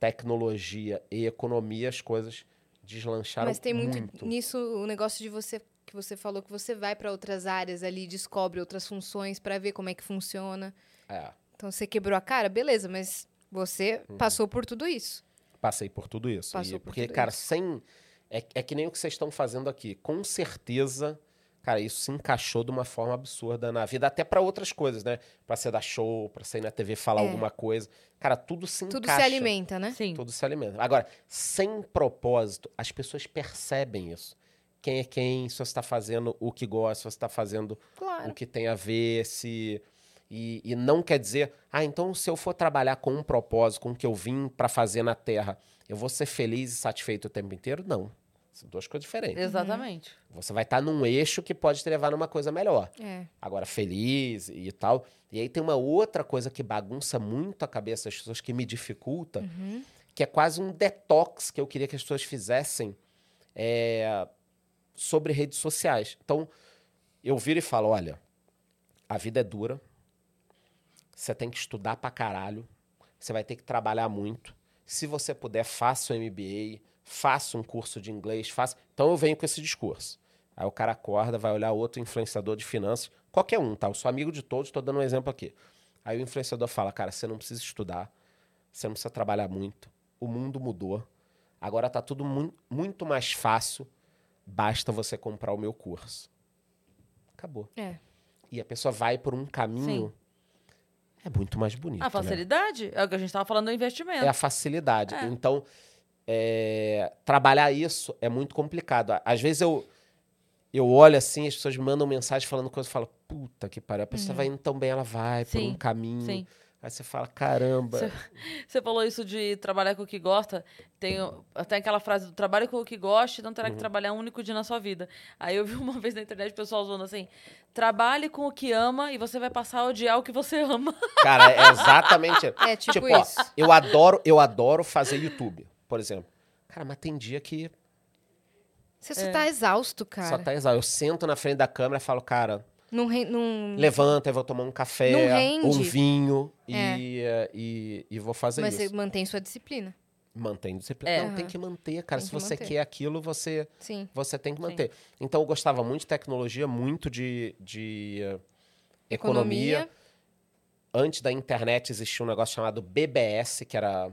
tecnologia e economia, as coisas deslancharam Mas tem muito, muito. nisso o negócio de você que você falou que você vai para outras áreas ali, descobre outras funções para ver como é que funciona. É, Então você quebrou a cara, beleza, mas você Uhum. passou por tudo isso. Passei por tudo isso. Passou E- por porque, tudo cara, isso. sem. É, é que nem o que vocês estão fazendo aqui. Com certeza, cara, isso se encaixou de uma forma absurda na vida, até para outras coisas, né? Pra ser dar show, pra sair na TV falar É. alguma coisa. Cara, tudo se Tudo encaixa. se alimenta, né? Sim. Tudo se alimenta. Agora, sem propósito, as pessoas percebem isso. Quem é quem, se você está fazendo o que gosta, se você está fazendo Claro. o que tem a ver, se. E, e não quer dizer, ah, então se eu for trabalhar com um propósito, com o que eu vim para fazer na Terra, eu vou ser feliz e satisfeito o tempo inteiro? Não. São duas coisas diferentes. Exatamente. Você vai estar num eixo que pode te levar numa coisa melhor. É. Agora, feliz e tal. E aí tem uma outra coisa que bagunça muito a cabeça das pessoas, que me dificulta, Uhum. que é quase um detox que eu queria que as pessoas fizessem é, sobre redes sociais. Então, eu viro e falo: olha, a vida é dura, você tem que estudar pra caralho, você vai ter que trabalhar muito. Se você puder, faça o MBA, faça um curso de inglês, faça. Então eu venho com esse discurso. Aí o cara acorda, vai olhar outro influenciador de finanças, qualquer um, tá? Eu sou amigo de todos, estou dando um exemplo aqui. Aí o influenciador fala: cara, você não precisa estudar, você não precisa trabalhar muito, o mundo mudou, agora tá tudo mu muito mais fácil, basta você comprar o meu curso. Acabou. É. E a pessoa vai por um caminho. É muito mais bonito. A né? facilidade é o que a gente estava falando do investimento. É a facilidade. É. Então, é, trabalhar isso é muito complicado. Às vezes eu, eu olho assim, as pessoas me mandam mensagem falando coisas, eu falo, puta que pariu, a pessoa vai indo tão bem, ela vai por Sim, um caminho. Sim. Aí você fala, caramba. Você- [laughs] Você falou isso de trabalhar com o que gosta. Tem até aquela frase do trabalho com o que goste, não terá que trabalhar um único dia na sua vida. Aí eu vi uma vez na internet o pessoal usando assim: trabalhe com o que ama e você vai passar a odiar o que você [laughs] ama. Cara, é exatamente. [laughs] É tipo, tipo, ó, isso. eu adoro, eu adoro fazer YouTube, por exemplo. Cara, mas tem dia que Você só tá exausto, só cara. tá exausto. Eu sento na frente da câmera e falo, cara, Não, re- não... levanta, eu vou tomar um café, um vinho É. e, eh, e, e vou fazer Mas isso. você mantém sua disciplina. Mantém disciplina. É. Não, tem Aham. que manter, cara. Tem Se que você manter. quer aquilo, você, Sim. você tem que Sim. manter. Então, eu gostava muito de tecnologia, muito de, de eh, economia. Antes da internet existia um negócio chamado BBS, que era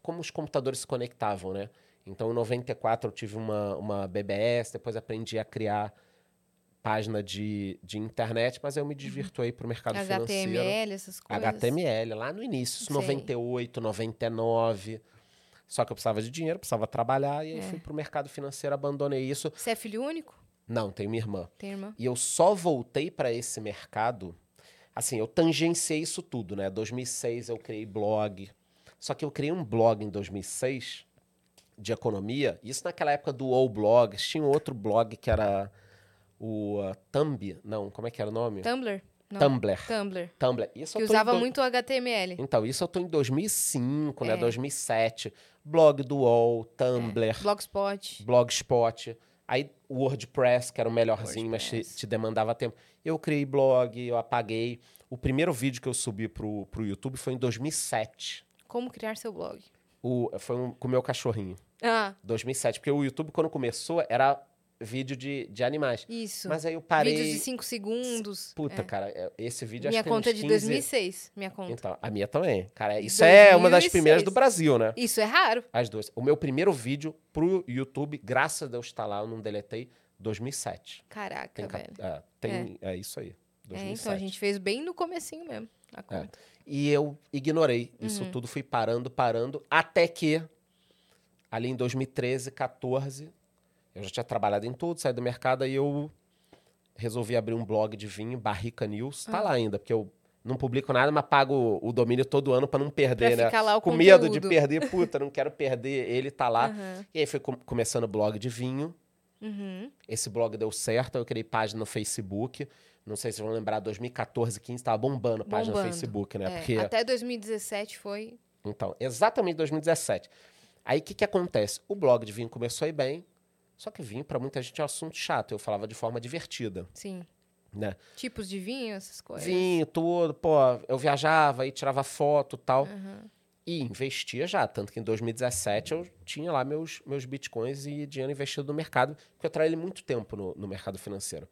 como os computadores se conectavam, né? Então, em 94 eu tive uma, uma BBS, depois aprendi a criar página de, de internet, mas eu me divirto aí pro mercado financeiro. HTML, essas coisas. HTML, lá no início, isso Sei. 98, 99. Só que eu precisava de dinheiro, precisava trabalhar, e aí É. fui pro mercado financeiro, abandonei isso. Você é filho único? Não, tenho minha irmã. Tem irmã? E eu só voltei para esse mercado, assim, eu tangenciei isso tudo, né? 2006 eu criei blog. Só que eu criei um blog em 2006 de economia, isso naquela época do All Blogs, tinha outro blog que era o uh, Thumb, não, como é que era o nome? Tumblr? Não. Tumblr. Tumblr. Tumblr. Isso Que usava do- muito HTML. então, isso eu tô em 2005, né? É. 2007. Blog do UOL, Tumblr, Blogspot. Blogspot. Aí o WordPress, que era o melhorzinho, mas te, te demandava tempo. Eu criei blog, eu apaguei. O primeiro vídeo que eu subi pro, pro YouTube foi em 2007. Como criar seu blog. O, foi um, com o meu cachorrinho. Ah, 2007. Porque o YouTube, quando começou, era vídeo de, de animais. isso. Mas aí eu parei... Vídeos de 5 segundos. Puta, É. cara, é- esse vídeo Minha acho que tem conta é de 15 2006. Minha conta. Então, a minha também. Cara, isso é uma das 2006. primeiras do Brasil, né? Isso é raro. As duas. O meu primeiro vídeo pro YouTube, graças a Deus estar lá, eu não deletei, 2007. Caraca, Tem, velho. é, tem é. isso aí. É, 2007. então a gente fez bem no comecinho mesmo. A conta. E eu ignorei isso Uhum. tudo, fui parando, parando, até que ali em 2013, 14, eu já tinha trabalhado em tudo, saí do mercado, aí eu resolvi abrir um blog de vinho, Barrica News. Ah. Tá lá ainda, porque eu não publico nada, mas pago o domínio todo ano para não Pra perder, né? ficar lá o Com conteúdo. medo de perder, puta, não quero perder, ele tá lá. Aham. E aí foi com- começando o blog de vinho. Uhum. Esse blog deu certo, eu criei página no Facebook. Não sei se vocês vão lembrar, 2014, 15, tava bombando a página no Bombando. Facebook, né? É, Porque, Até 2017 foi. então, exatamente 2017. Aí o que, que acontece? O blog de vinho começou a ir bem, só que vinho para muita gente é um assunto chato. Eu falava de forma divertida. Sim. né? Tipos de vinho, essas coisas. Vinho, tudo, pô, eu viajava e tirava foto e tal. Aham. E investia já, tanto que em 2017 eu tinha lá meus, meus bitcoins e dinheiro investido no mercado, porque eu trabalhei muito tempo no, no mercado financeiro.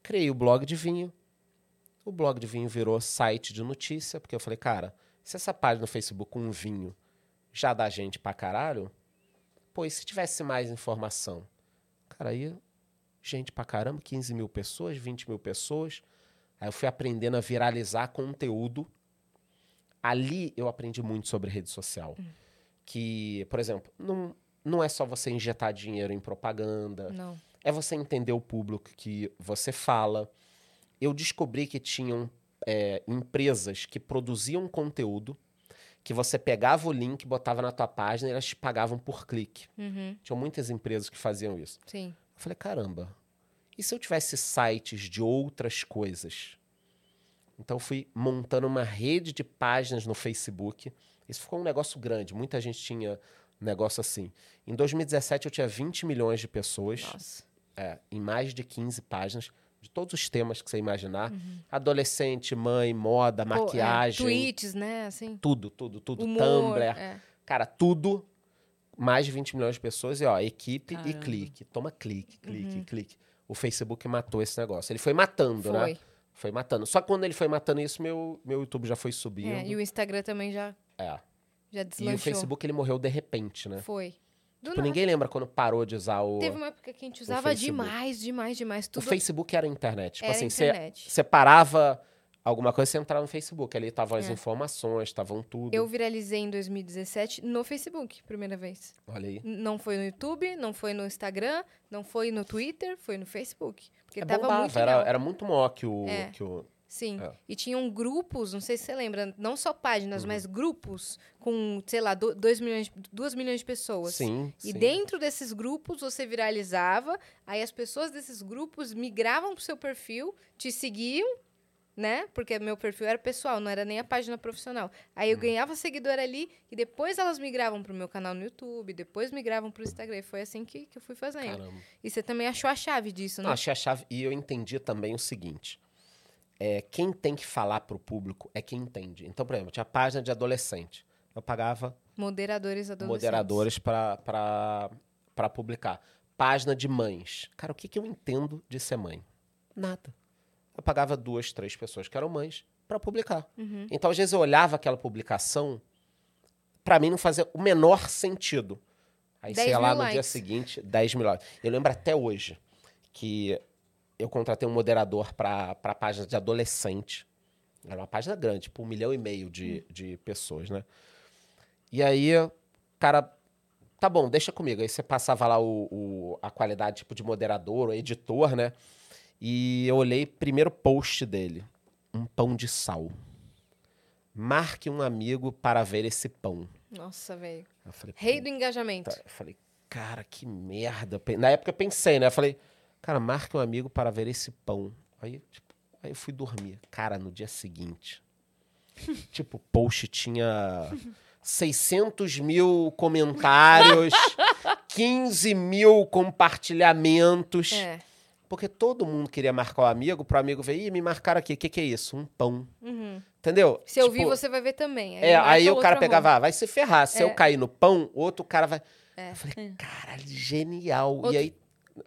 Criei o blog de vinho. O blog de vinho virou site de notícia, porque eu falei, cara, se essa página no Facebook com um vinho já dá gente pra caralho, pô, e se tivesse mais informação? Cara, aí gente pra caramba, 15 mil pessoas, 20 mil pessoas. Aí eu fui aprendendo a viralizar conteúdo ali eu aprendi muito sobre rede social. Que, por exemplo, não, não é só você injetar dinheiro em propaganda, Não. é você entender o público que você fala. Eu descobri que tinham é, empresas que produziam conteúdo que você pegava o link, botava na tua página e elas te pagavam por clique. Uhum. Tinham muitas empresas que faziam isso. Sim. Eu falei, caramba, e se eu tivesse sites de outras coisas? Então eu fui montando uma rede de páginas no Facebook. Isso ficou um negócio grande, muita gente tinha negócio assim. Em 2017 eu tinha 20 milhões de pessoas, Nossa. é, em mais de 15 páginas, de todos os temas que você imaginar. Uhum. Adolescente, mãe, moda, é, maquiagem, tweets, né? Assim. tudo, tudo, tudo. Humor. Tumblr, é. Cara, tudo. Mais de 20 milhões de pessoas e, ó, equipe e Caramba. clique. Toma clique, clique, Uhum. clique. O Facebook matou esse negócio. Ele foi matando, né? Foi. Foi matando. Só que quando ele foi matando isso, meu, meu YouTube já foi subindo. É, e o Instagram também já, É. já E deslanchou. o Facebook, ele morreu de repente, né? Foi. Do Tipo, nada. ninguém lembra quando parou de usar o... Teve uma época que a gente usava demais, demais, demais. O Tudo Facebook era a internet. Tipo era assim, você internet. você parava alguma coisa, você entrava no Facebook. Ali estavam as É. informações, estavam tudo. Eu viralizei em 2017 no Facebook, primeira vez. Olha aí. Não foi no YouTube, não foi no Instagram, não foi no Twitter, foi no Facebook. Porque É, tava bombava, muito era, era muito maior que o... É. Que o Sim. É. E tinham grupos, não sei se você lembra, não só Uhum. páginas, mas grupos com, sei lá, 2 milhões, duas milhões de pessoas. sim, E sim. dentro desses grupos você viralizava, aí as pessoas desses grupos migravam pro seu perfil, te seguiam, né? Porque meu perfil era pessoal, não era nem a página profissional. Aí eu Uhum. ganhava seguidor ali e depois elas migravam pro meu canal no YouTube, depois migravam pro Instagram. E foi assim que, que eu fui fazendo. Caramba. E você também achou a chave disso, né? Não, achei a chave. E eu entendi também o seguinte: é, quem tem que falar pro público é quem entende. Então, por exemplo, tinha página de adolescente. Eu pagava Moderadores adolescentes. moderadores para publicar. Página de mães. Cara, o que, que eu entendo de ser mãe? Nada. Eu pagava duas, três pessoas que eram mães para publicar. Uhum. Então, às vezes, eu olhava aquela publicação, para mim não fazia o menor sentido. Aí, 10 sei lá, no dia likes. seguinte, 10 mil likes. Eu lembro até hoje que eu contratei um moderador para a página de adolescente. Era uma página grande, tipo um milhão e meio de, de pessoas, né? E aí, cara, tá bom, deixa comigo. Aí você passava lá o, o- a qualidade tipo de moderador, o editor, né? E eu olhei primeiro post dele. Um pão de sal. Marque um amigo para ver esse pão. Nossa, velho. Rei do engajamento. Puta, Eu falei, cara, que merda. Na época eu pensei, né? Eu falei, cara, marque um amigo para ver esse pão. Aí, tipo, aí eu fui dormir. Cara, no dia seguinte, [laughs] tipo, o post tinha 600 mil comentários, [laughs] 15 mil compartilhamentos. É. Porque todo mundo queria marcar o amigo, pro amigo ver, ih, me marcaram aqui. O que, que é isso? Um pão. Uhum. Entendeu? Se eu Tipo, vi, você vai ver também. é, marca aí o cara pegava, ah, vai se ferrar. Se É. eu cair no pão, outro cara vai. É. Eu falei, caralho, genial. Outro- E aí,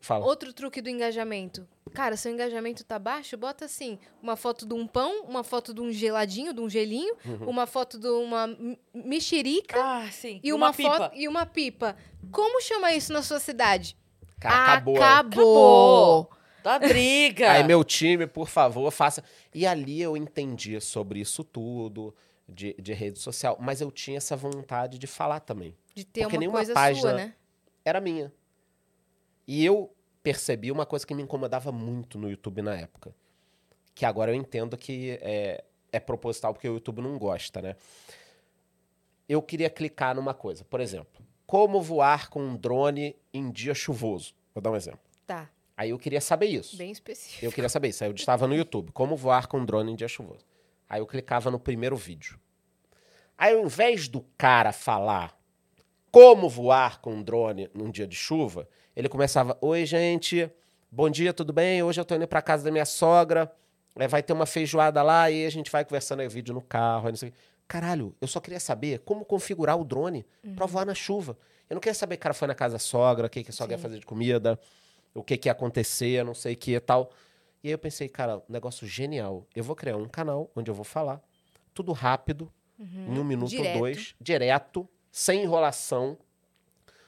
fala. Outro truque do engajamento. Cara, seu engajamento tá baixo, bota assim, uma foto de um pão, uma foto de um geladinho, de um gelinho, Uhum. uma foto de uma mexerica Ah, sim. e uma, pipa. foto e uma pipa. Como chama isso na sua cidade? Cara, acabou. Acabou. Da briga. [laughs] Aí, meu time, por favor, faça. E ali eu entendi sobre isso tudo, de, de rede social. Mas eu tinha essa vontade de falar também. De ter Porque uma nenhuma coisa página- sua, né? Era minha. E eu percebi uma coisa que me incomodava muito no YouTube na época. Que agora eu entendo que é, é proposital, porque o YouTube não gosta, né? Eu queria clicar numa coisa. Por exemplo, como voar com um drone em dia chuvoso. Vou dar um exemplo. Tá, Aí eu queria saber isso. bem específico. Eu queria saber isso. Aí eu estava no YouTube. Como voar com um drone em dia chuvoso. Aí eu clicava no primeiro vídeo. Aí ao invés do cara falar como voar com um drone num dia de chuva, ele começava: Oi, gente, Bom dia, tudo bem? Hoje eu tô indo pra casa da minha sogra. é, vai ter uma feijoada lá e a gente vai conversando aí, vídeo no carro. aí não sei o. Caralho, eu só queria saber como configurar o drone pra voar na chuva. Eu não queria saber que o cara foi na casa da sogra, o que, que a sogra ia Sim. fazer de comida, o que, que ia acontecer, não sei o que e tal. E aí eu pensei, cara, um negócio genial. Eu vou criar um canal onde eu vou falar tudo rápido, em um minuto Direto. ou dois, direto, sem enrolação,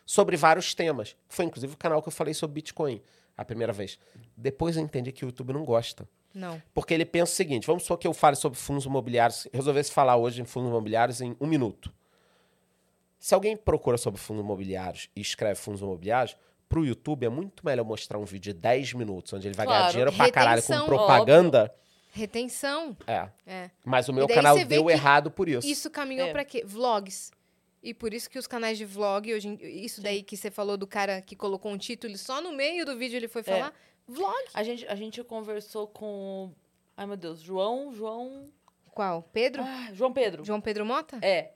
sobre vários temas. Foi inclusive o canal que eu falei sobre Bitcoin a primeira vez. Depois eu entendi que o YouTube não gosta. Não. Porque ele pensa o seguinte: vamos supor que eu fale sobre fundos imobiliários, resolvesse falar hoje em fundos imobiliários em um minuto. Se alguém procura sobre fundos imobiliários e escreve fundos imobiliários, para o YouTube é muito melhor mostrar um vídeo de 10 minutos, onde ele vai ganhar Claro. dinheiro pra caralho com propaganda. Retenção. É. É. Mas o meu canal deu errado por isso. Isso caminhou É. pra quê? Vlogs. E por isso que os canais de vlog, hoje, isso daí que você falou do cara que colocou um título e só no meio do vídeo ele foi falar, vlog. A gente, a gente conversou com. Ai, meu Deus, João. João. Qual? Pedro? Ah, João Pedro. João Pedro Mota? É.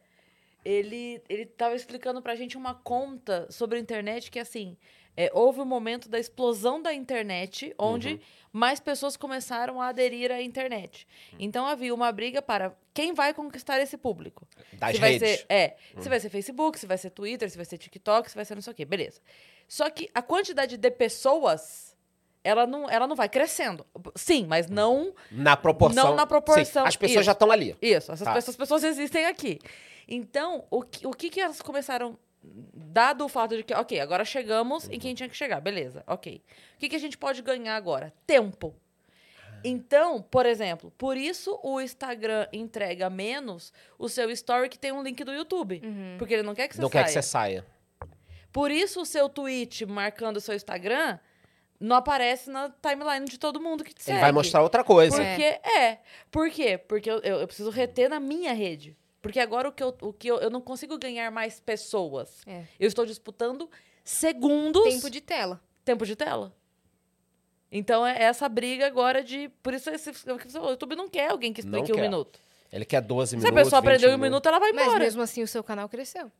Ele, ele tava explicando pra gente uma conta sobre a internet que, assim, é, houve um momento da explosão da internet onde Uhum. mais pessoas começaram a aderir à internet. Então havia uma briga para quem vai conquistar esse público. Das se vai redes. Ser, é, se vai ser Facebook, se vai ser Twitter, se vai ser TikTok, se vai ser não sei o quê, beleza. Só que a quantidade de pessoas, ela não, ela não vai crescendo. Sim, mas não Na proporção. Não na proporção, Sim, as pessoas isso. já estão ali. isso, essas, Tá. pessoas, pessoas existem aqui. Então, o que, o que que elas começaram, dado o fato de que, ok, agora chegamos em quem tinha que chegar, beleza, ok. O que, que a gente pode ganhar agora? Tempo. Então, por exemplo, por isso o Instagram entrega menos o seu story que tem um link do YouTube. Porque ele não quer que você não saia. quer que você saia. Por isso o seu tweet marcando o seu Instagram não aparece na timeline de todo mundo que te segue. Ele vai mostrar outra coisa. Porque é. Por quê? Porque eu, eu, eu preciso reter na minha rede. Porque agora o que eu, o que eu, eu não consigo ganhar mais pessoas. É. Eu estou disputando segundos Tempo de tela. tempo de tela. Então é essa briga agora de. Por isso esse, o YouTube não quer alguém que explique um minuto. Ele quer 12 Se a minutos. pessoa 20 aprendeu em um minutos. minuto, ela vai Mas embora. mesmo assim o seu canal cresceu.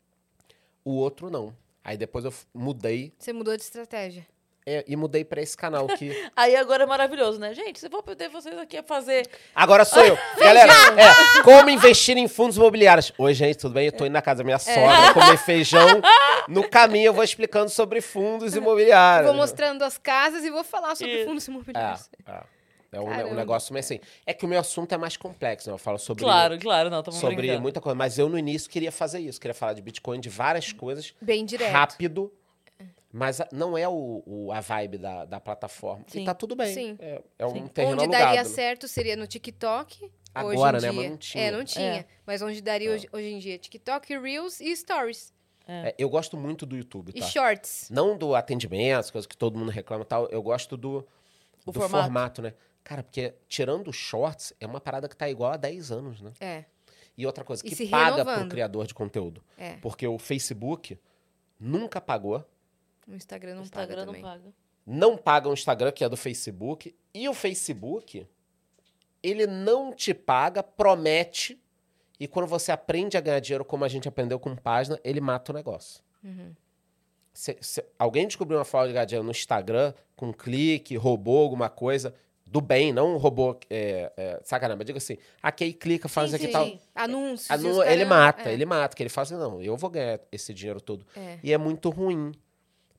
O outro não. Aí depois eu mudei Você mudou de estratégia. É, e mudei pra esse canal que. [laughs] Aí agora é maravilhoso, né? Gente, se eu vou poder vocês aqui a fazer. Agora sou eu. [laughs] Galera, é, como investir em fundos imobiliários. Oi, gente, tudo bem? Eu tô indo na casa da minha É. sogra [laughs] comer feijão. No caminho eu vou explicando sobre fundos imobiliários. Vou mostrando as casas e vou falar sobre Isso. fundos imobiliários. É, é. É um, um negócio meio assim. É que o meu assunto é mais complexo, né? Eu falo sobre, Claro, claro, não, estamos sobre brincando. muita coisa. Mas eu, no início, queria fazer isso. Queria falar de Bitcoin, de várias coisas. Bem direto. Rápido. Mas a- não é o, o- a vibe da, da plataforma. Sim. E tá tudo bem. Sim. É, é um Sim. terreno onde alugado. daria né? certo seria no TikTok. Agora, hoje né? em Mas dia. não tinha. É, não tinha. É. Mas onde daria hoje, hoje em dia? TikTok, Reels e Stories. É, eu gosto muito do YouTube, E tá? Shorts. Não do atendimento, as coisas que todo mundo reclama e tal. Eu gosto do, O do formato. formato. né? Cara, porque tirando os shorts, é uma parada que tá igual há 10 anos, né? É, E outra coisa, E que paga pro renovando. criador de conteúdo. é. Porque o Facebook nunca pagou. O Instagram não O Instagram paga não também. paga. Não paga o Instagram, que é do Facebook. E o Facebook, ele não te paga, promete. E quando você aprende a ganhar dinheiro, como a gente aprendeu com página, ele mata o negócio. Uhum. Se- se alguém descobriu uma forma de ganhar dinheiro no Instagram, com clique, roubou alguma coisa, do bem, não roubou. É, é, sacanagem, mas diga assim, aqui aí clica, faz Sim, aqui sim, tal. Anúncios. Ele mata, é. ele mata, que ele fala assim, não, eu vou ganhar esse dinheiro todo. É. E é muito ruim.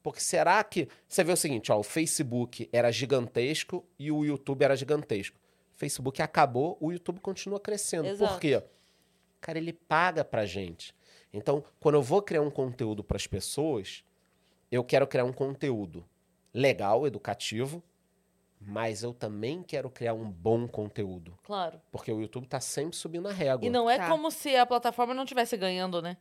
Porque será que. Você vê o seguinte, ó, o Facebook era gigantesco e o YouTube era gigantesco. O Facebook acabou, o YouTube continua crescendo. Exato. Por quê? Cara, ele paga pra gente. Então, quando eu vou criar um conteúdo pras pessoas, eu quero criar um conteúdo legal, educativo, mas eu também quero criar um bom conteúdo. Claro. Porque o YouTube tá sempre subindo a régua. E não é Tá. como se a plataforma não estivesse ganhando, né?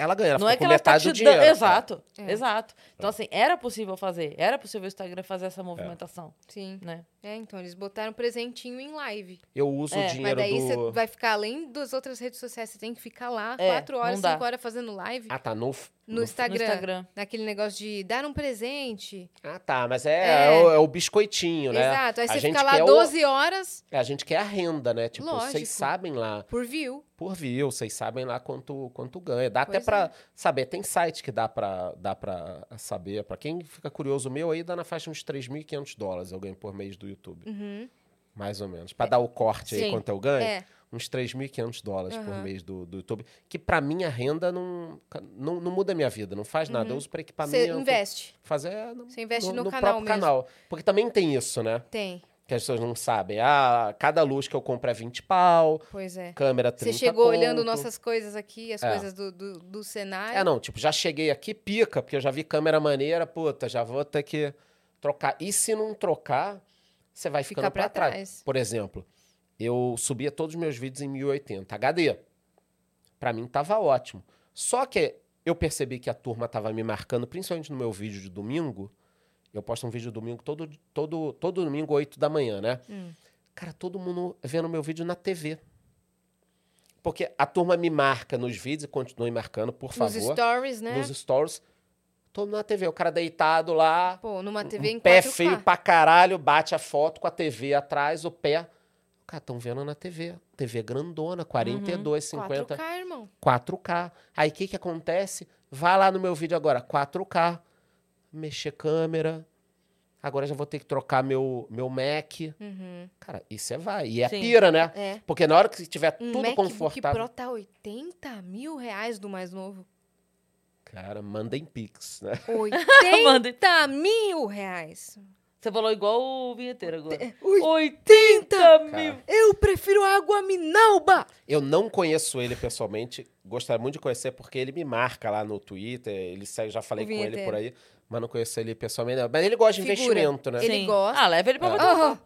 Ela ganha, ela não é que com ela tá metade te do dinheiro. dando. Exato, É. exato. Então, assim, era possível fazer. Era possível o Instagram fazer essa movimentação, Sim. né? É, então eles botaram presentinho em live. Eu uso É, o mas Mas dinheiro daí você do... vai ficar além das outras redes sociais. Você tem que ficar lá É, quatro horas, cinco horas fazendo live. Ah, tá. No, No Instagram. No Instagram. Naquele negócio de dar um presente. Ah, tá, mas é, É. é o, é o biscoitinho, né? Exato. Aí A você gente fica lá quer o- 12 horas É, a gente quer a renda, né? Tipo, Lógico. vocês sabem lá por view. por view, vocês sabem lá quanto, quanto ganha. Dá até Pois pra é. saber, tem site que dá pra, dá pra saber. Pra quem fica curioso, o meu aí dá na faixa uns 3.500 dólares eu ganho por mês do YouTube. Uhum. Mais ou menos. Pra dar o corte aí Sim. quanto eu ganho, É. uns 3.500 dólares por Aham. mês do, do YouTube. Que pra mim a renda não, não, não muda a minha vida, não faz nada. Eu uso pra Você equipamento. investe. Fazer é, no, Você investe no, no no canal próprio mesmo. canal. Porque também tem isso, né? Tem. Que as pessoas não sabem. Ah, cada luz que eu compro é 20 pau, Pois é. câmera 30 Você chegou conto. olhando nossas coisas aqui, as É. coisas do, do, do cenário. É, não, tipo, já cheguei aqui, pica, porque eu já vi câmera maneira, puta, já vou ter que trocar. E se não trocar, você vai ficando Fica pra pra trás. trás. Por exemplo, eu subia todos os meus vídeos em 1080 HD. Pra mim tava ótimo. Só que eu percebi que a turma tava me marcando, principalmente no meu vídeo de domingo. Eu posto um vídeo domingo todo, todo, todo domingo, 8 da manhã, né? Hum. Cara, todo mundo vendo meu vídeo na TV. Porque a turma me marca nos vídeos e continue marcando, por Nos favor stories, né? nos stories. Todo na TV, o cara deitado lá, Pô, numa TV em um pé 4K. feio pra caralho, bate a foto com a TV atrás, o pé. O cara, tão vendo na TV. TV grandona, 42, 50, 4K, irmão. 4K. Aí o que que acontece? Vai lá no meu vídeo agora, 4K, mexer câmera. Agora já vou ter que trocar meu, meu Mac. Uhum. Cara, isso é vai. E é Sim. pira, né? É. Porque na hora que tiver Um tudo MacBook confortável. Pro tá 80 mil reais do mais novo. Cara, mandem pix, né? [laughs] 80 mil reais. Você falou igual o vinheteiro agora. 80 mil. Eu prefiro água minalba. Eu não conheço ele pessoalmente, gostaria muito de conhecer porque ele me marca lá no Twitter, ele segue, já falei O com ele vinheteiro. por aí, mas não conheço ele pessoalmente. não. Mas ele gosta de Figura. investimento, né? Ele Sim. gosta. Ah, leva ele pra papo.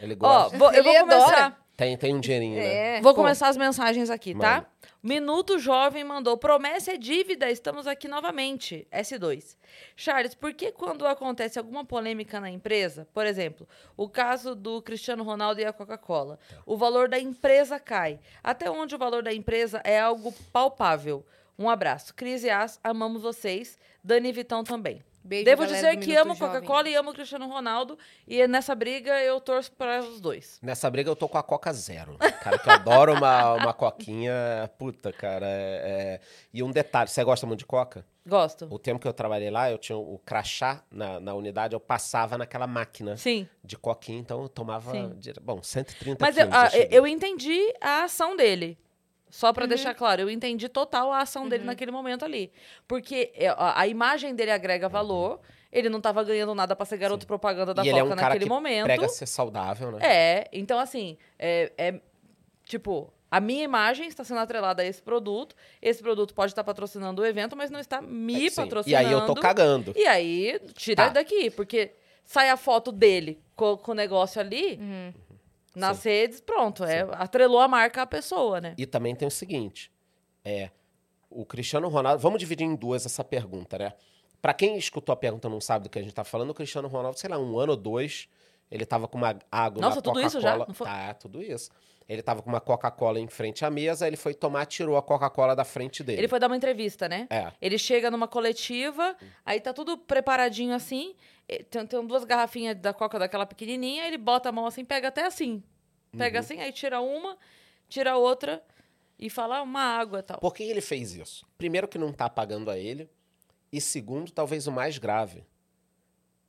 Ele Ó, gosta. vou- eu vou Ele adora. começar. Tem, tem um dinheirinho, né? É. Vou Pô, começar as mensagens aqui, tá? Minuto Jovem mandou: promessa é dívida, estamos aqui novamente. S2. Charles, por que quando acontece alguma polêmica na empresa, por exemplo, o caso do Cristiano Ronaldo e a Coca-Cola, o valor da empresa cai? Até onde o valor da empresa é algo palpável? Um abraço. Cris e As, amamos vocês. Dani e Vitão também. Beijo, Devo dizer que amo. Coca-Cola e amo o Cristiano Ronaldo. E nessa briga eu torço para os dois. Nessa briga eu tô com a Coca Zero. Cara, que eu adoro uma, uma coquinha. Puta, cara. é- é- E um detalhe, você gosta muito de coca? Gosto. O tempo que eu trabalhei lá, eu tinha o crachá na, na unidade, eu passava naquela máquina Sim. de coquinha, então eu tomava, Sim. bom, 130 Mas eu, quilos. ah, cheguei. eu entendi a ação dele. Só Uhum. pra deixar claro, eu entendi total a ação dele naquele momento ali. Porque é, a, a imagem dele agrega valor, ele não tava ganhando nada pra ser garoto propaganda da Uhum. e ele é Coca um cara naquele que momento. prega ser saudável, né? É, então assim, é, é, tipo, a minha imagem está sendo atrelada a esse produto. Esse produto pode estar patrocinando o evento, mas não está me É, Sim. patrocinando. E aí eu tô cagando. E aí, tira Tá. daqui, porque sai a foto dele com, com o negócio ali, Uhum. Nas redes, pronto, é, atrelou a marca à pessoa, né? E também tem o seguinte, é o Cristiano Ronaldo, vamos dividir em duas essa pergunta, né? Pra quem escutou a pergunta e não sabe do que a gente tá falando, o Cristiano Ronaldo, sei lá, um ano ou dois, ele tava com uma água Nossa, na tudo isso já? Não foi? Tá, tudo isso. Ele tava com uma Coca-Cola em frente à mesa, ele foi tomar, tirou a Coca-Cola da frente dele. Ele foi dar uma entrevista, né? É. Ele chega numa coletiva, aí tá tudo preparadinho assim, tem, tem duas garrafinhas da coca daquela pequenininha, ele bota a mão assim, pega até assim. Pega Uhum. assim, aí tira uma, tira outra e fala "Ah, uma água e tal. Por que ele fez isso? Primeiro que não tá pagando a ele, e segundo, talvez o mais grave,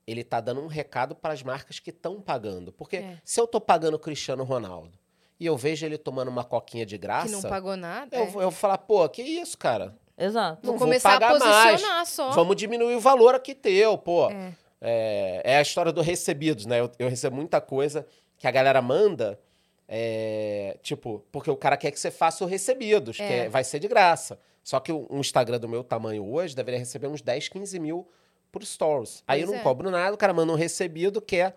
ele tá dando um recado para as marcas que estão pagando. Porque É. se eu tô pagando o Cristiano Ronaldo e eu vejo ele tomando uma coquinha de Que graça, não pagou nada. eu, é. vou- eu vou falar, pô, que isso, cara? Exato. Não Vou vou começar a pagar posicionar mais. só. Vamos diminuir o valor aqui teu, pô. É. É, é a história do recebidos, né? Eu, eu recebo muita coisa que a galera manda, é, tipo, porque o cara quer que você faça o recebidos, que É. é- vai ser de graça. Só que um Instagram do meu tamanho hoje deveria receber uns 10, 15 mil por stories. Aí eu não é. cobro nada, o cara manda um recebido que é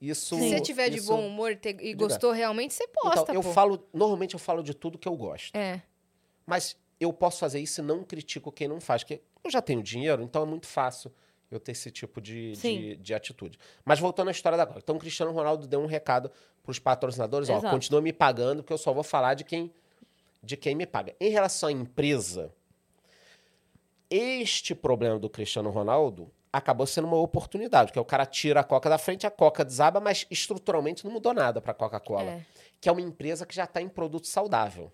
isso. Se você tiver de isso- bom humor e te- e gostou realmente, você posta, Então, eu pô. falo, normalmente eu falo de tudo que eu gosto. É. Mas eu posso fazer isso e não critico quem não faz, porque eu já tenho dinheiro, então é muito fácil eu ter esse tipo de, de, de atitude. Mas voltando à história da Coca. Então, o Cristiano Ronaldo deu um recado para os patrocinadores: ó, Exato. continua me pagando, porque eu só vou falar de quem, de quem me paga. Em relação à empresa, este problema do Cristiano Ronaldo acabou sendo uma oportunidade, porque o cara tira a Coca da frente, a Coca desaba, mas estruturalmente não mudou nada para a Coca-Cola, É. que é uma empresa que já está em produto saudável.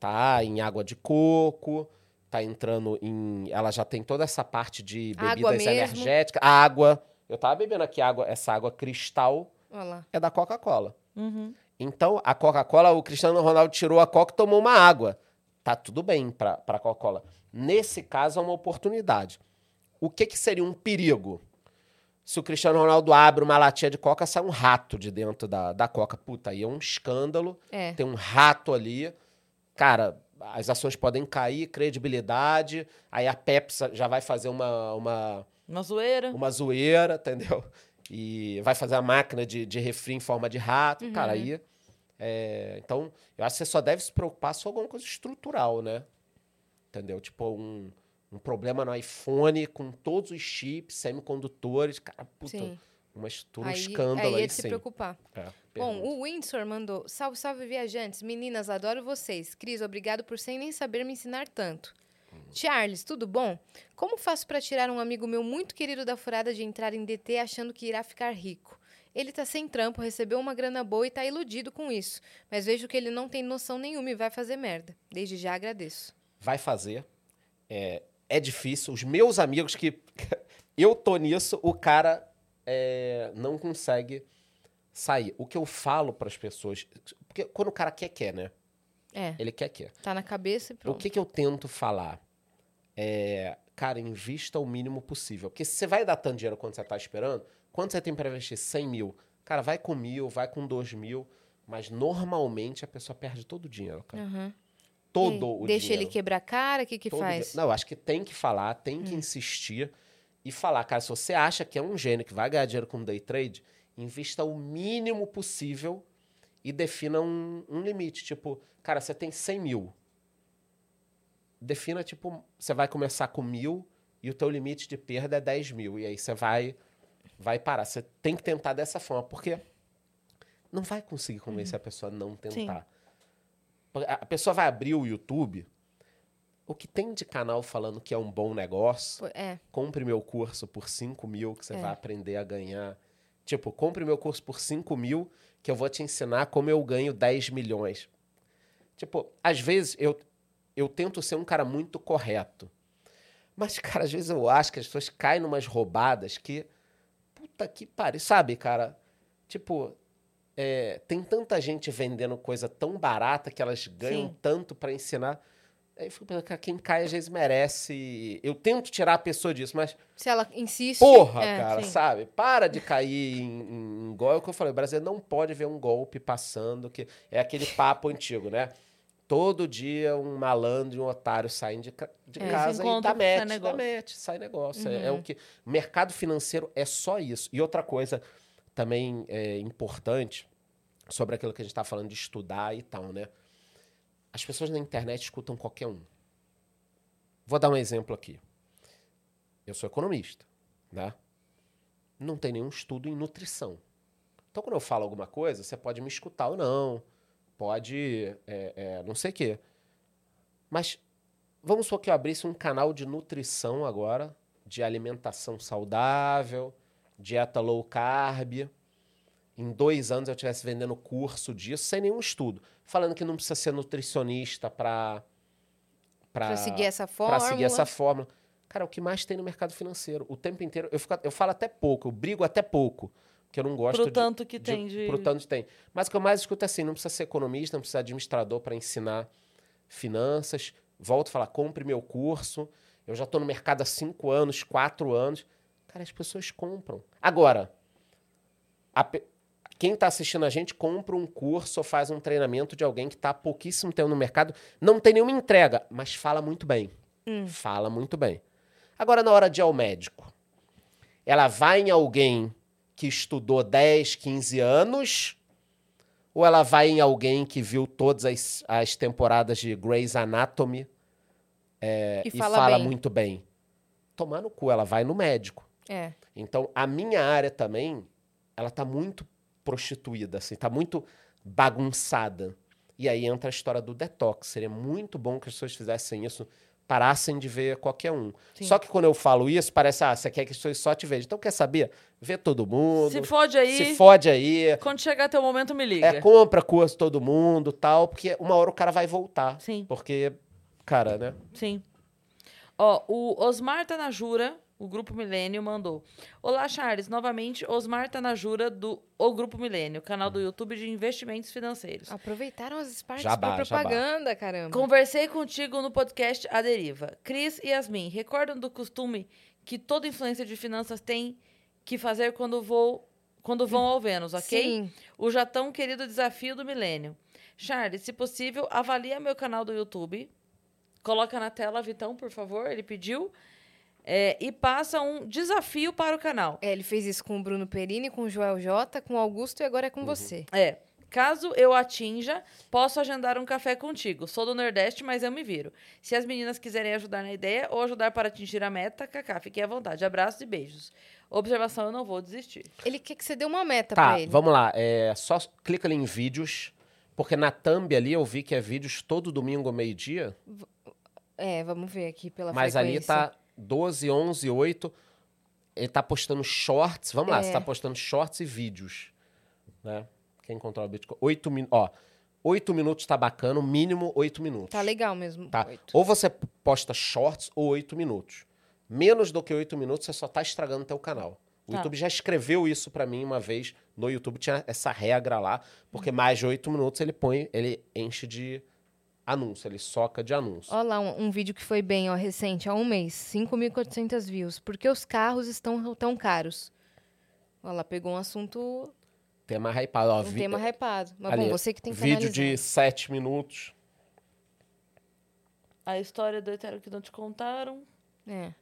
Tá em água de coco, tá entrando em, ela já tem toda essa parte de bebidas energéticas, água. Eu tava bebendo aqui água, essa água cristal Olha lá. é da Coca-Cola. Uhum. Então, a Coca-Cola, o Cristiano Ronaldo tirou a Coca e tomou uma água. Tá tudo bem para a Coca-Cola. Nesse caso, é uma oportunidade. O que, que seria um perigo? Se o Cristiano Ronaldo abre uma latinha de Coca, sai um rato de dentro da, da Coca. Puta, aí é um escândalo. É. Tem um rato ali. Cara, as ações podem cair, credibilidade. Aí a Pepsi já vai fazer uma, uma, Uma zoeira. uma zoeira, entendeu? E vai fazer a máquina de, de refri em forma de rato. Uhum. Cara, aí. é, então, eu acho que você só deve se preocupar se for alguma coisa estrutural, né? Entendeu? Tipo, um, um problema no iPhone com todos os chips, semicondutores. Cara, puta, Sim. uma estrutura, um Aí, escândalo aí aí, é de se sim. preocupar. É, Bom, o Windsor mandou: Salve, salve, viajantes. Meninas, adoro vocês. Cris, obrigado por sem nem saber me ensinar tanto. Charles, tudo bom? Como faço para tirar um amigo meu muito querido da furada de entrar em DT achando que irá ficar rico? Ele tá sem trampo, recebeu uma grana boa e tá iludido com isso. Mas vejo que ele não tem noção nenhuma e vai fazer merda. Desde já agradeço. Vai fazer. É, é difícil. Os meus amigos que [laughs] eu tô nisso, o cara é, não consegue sair. O que eu falo para as pessoas, porque quando o cara quer, quer, né? É, Ele quer, quer. tá na cabeça e O pronto. que, que eu tento falar? É, cara, invista o mínimo possível. Porque se você vai dar tanto dinheiro quanto você tá esperando, quanto você tem para investir? 100 mil. Cara, vai com mil, vai com dois mil. Mas normalmente a pessoa perde todo o dinheiro, cara. Aham. Todo aí, o Deixa dinheiro. ele quebrar a cara, o que que Todo faz? Não, eu acho que tem que falar, tem que insistir e falar, cara, se você acha que é um gênio que vai ganhar dinheiro com day trade, invista o mínimo possível e defina um, um limite. Tipo, cara, você tem 100 mil. Defina, tipo, você vai começar com mil e o teu limite de perda é 10 mil. E aí você vai, vai parar. Você tem que tentar dessa forma, porque não vai conseguir convencer a pessoa a não tentar. Porque A pessoa vai abrir o YouTube, o que tem de canal falando que é um bom negócio, É, compre meu curso por 5 mil, que você É. vai aprender a ganhar. Tipo, compre meu curso por 5 mil, que eu vou te ensinar como eu ganho 10 milhões. Tipo, às vezes eu, eu tento ser um cara muito correto. Mas, cara, às vezes eu acho que as pessoas caem numas roubadas que. Puta que pariu. Sabe, cara? Tipo, é, tem tanta gente vendendo coisa tão barata que elas ganham Sim. tanto pra ensinar. Aí eu fico pensando, cara, quem cai às vezes merece. Eu tento tirar a pessoa disso, mas se ela insiste. Porra, é, cara, sim. sabe? Para de [laughs] cair em, em, golpe. É o que eu falei, o brasileiro não pode ver um golpe passando, que é aquele papo antigo, né? Todo dia um malandro e um otário saem de, de É. casa e dá sai match, dá negócio. match, sai negócio. É- É, Uhum. o que... Mercado financeiro é só isso. E outra coisa também é importante sobre aquilo que a gente está falando de estudar e tal, né? As pessoas na internet escutam qualquer um. Vou dar um exemplo aqui. Eu sou economista, né? Não tem nenhum estudo em nutrição. Então, quando eu falo alguma coisa, você pode me escutar ou não, pode é, é, não sei o quê. Mas vamos supor que eu abrisse um canal de nutrição agora, de alimentação saudável, dieta low carb. Em dois anos eu estivesse vendendo curso disso, sem nenhum estudo. Falando que não precisa ser nutricionista para Pra seguir essa fórmula. para seguir essa fórmula. Cara, o que mais tem no mercado financeiro? O tempo inteiro. Eu, fico- eu falo até pouco, eu brigo até pouco. Porque eu não gosto Pro de. tanto que tem de... Pro tanto que tem. Mas o que eu mais escuto é assim: não precisa ser economista, não precisa ser administrador para ensinar finanças. Volto a falar, compre meu curso. Eu já estou no mercado há cinco anos, quatro anos. Cara, as pessoas compram. Agora, a quem está assistindo a gente compra um curso ou faz um treinamento de alguém que está há pouquíssimo tempo no mercado, não tem nenhuma entrega, mas fala muito bem. Fala muito bem. Agora, na hora de ir ao médico, ela vai em alguém que estudou 10, 15 anos, ou ela vai em alguém que viu todas as, as temporadas de Grey's Anatomy é, E e fala fala, bem. muito bem? Tomar no cu, ela vai no médico. É. Então, a minha área também, ela tá muito prostituída, assim, tá muito bagunçada. E aí entra a história do detox. Seria muito bom que as pessoas fizessem isso parassem de ver qualquer um. Sim. Só que quando eu falo isso, parece, ah, você quer que as pessoas só te vejam. Então, quer saber? Vê todo mundo. Se fode aí, Se fode aí. quando chegar teu momento, me liga. É, compra curso todo mundo tal, porque uma hora o cara vai voltar. Sim. Porque, cara, né? Sim. Ó, o Osmar Tanajura, o Grupo Milênio, mandou. Olá, Charles. Novamente, Osmar Tanajura, do O Grupo Milênio, canal do YouTube de investimentos financeiros. Aproveitaram as partes Jabá, pra jabá. propaganda, caramba. Conversei contigo no podcast A Deriva. Cris e Yasmin, recordam do costume que toda influência de finanças tem que fazer quando, vou, quando vão ao Vênus, ok? Sim. O já tão querido desafio do milênio. Charles, se possível, avalia meu canal do YouTube. Coloca na tela, Vitão, por favor. Ele pediu. É, e passa um desafio para o canal. É, ele fez isso com o Bruno Perini, com o Joel J, com o Augusto e agora é com você. É. Caso eu atinja, posso agendar um café contigo. Sou do Nordeste, mas eu me viro. Se as meninas quiserem ajudar na ideia ou ajudar para atingir a meta, Kaká, fiquem à vontade. Abraços e beijos. Observação, eu não vou desistir. Ele quer que você dê uma meta Tá, pra ele. vamos lá. É, só clica ali em vídeos, porque na thumb ali eu vi que é vídeos todo domingo ao meio-dia, É, vamos ver aqui pela mas ali frequência. tá 12, 11, 8. Ele tá postando shorts. Vamos lá, É. você tá postando shorts e vídeos. Né? Quem controla o Bitcoin? 8 minutos. Ó, 8 minutos tá bacana, o mínimo 8 minutos. Tá legal mesmo. Tá? oito. Ou você posta shorts ou 8 minutos. Menos do que 8 minutos, você só tá estragando teu canal. O Tá. YouTube já escreveu isso pra mim uma vez. No YouTube tinha essa regra lá, porque mais de 8 minutos ele põe, ele enche de anúncio, ele soca de anúncio. Ó lá, um, um vídeo que foi bem, ó, recente, há um mês. 5.400 views. Por que os carros estão tão caros? Ó lá, pegou um assunto, Tema hypado. Ó, um vi- tema hypado. Mas ali, bom, você que tem que Vídeo analisar. de 7 minutos. A história do Ethereum que não te contaram. É.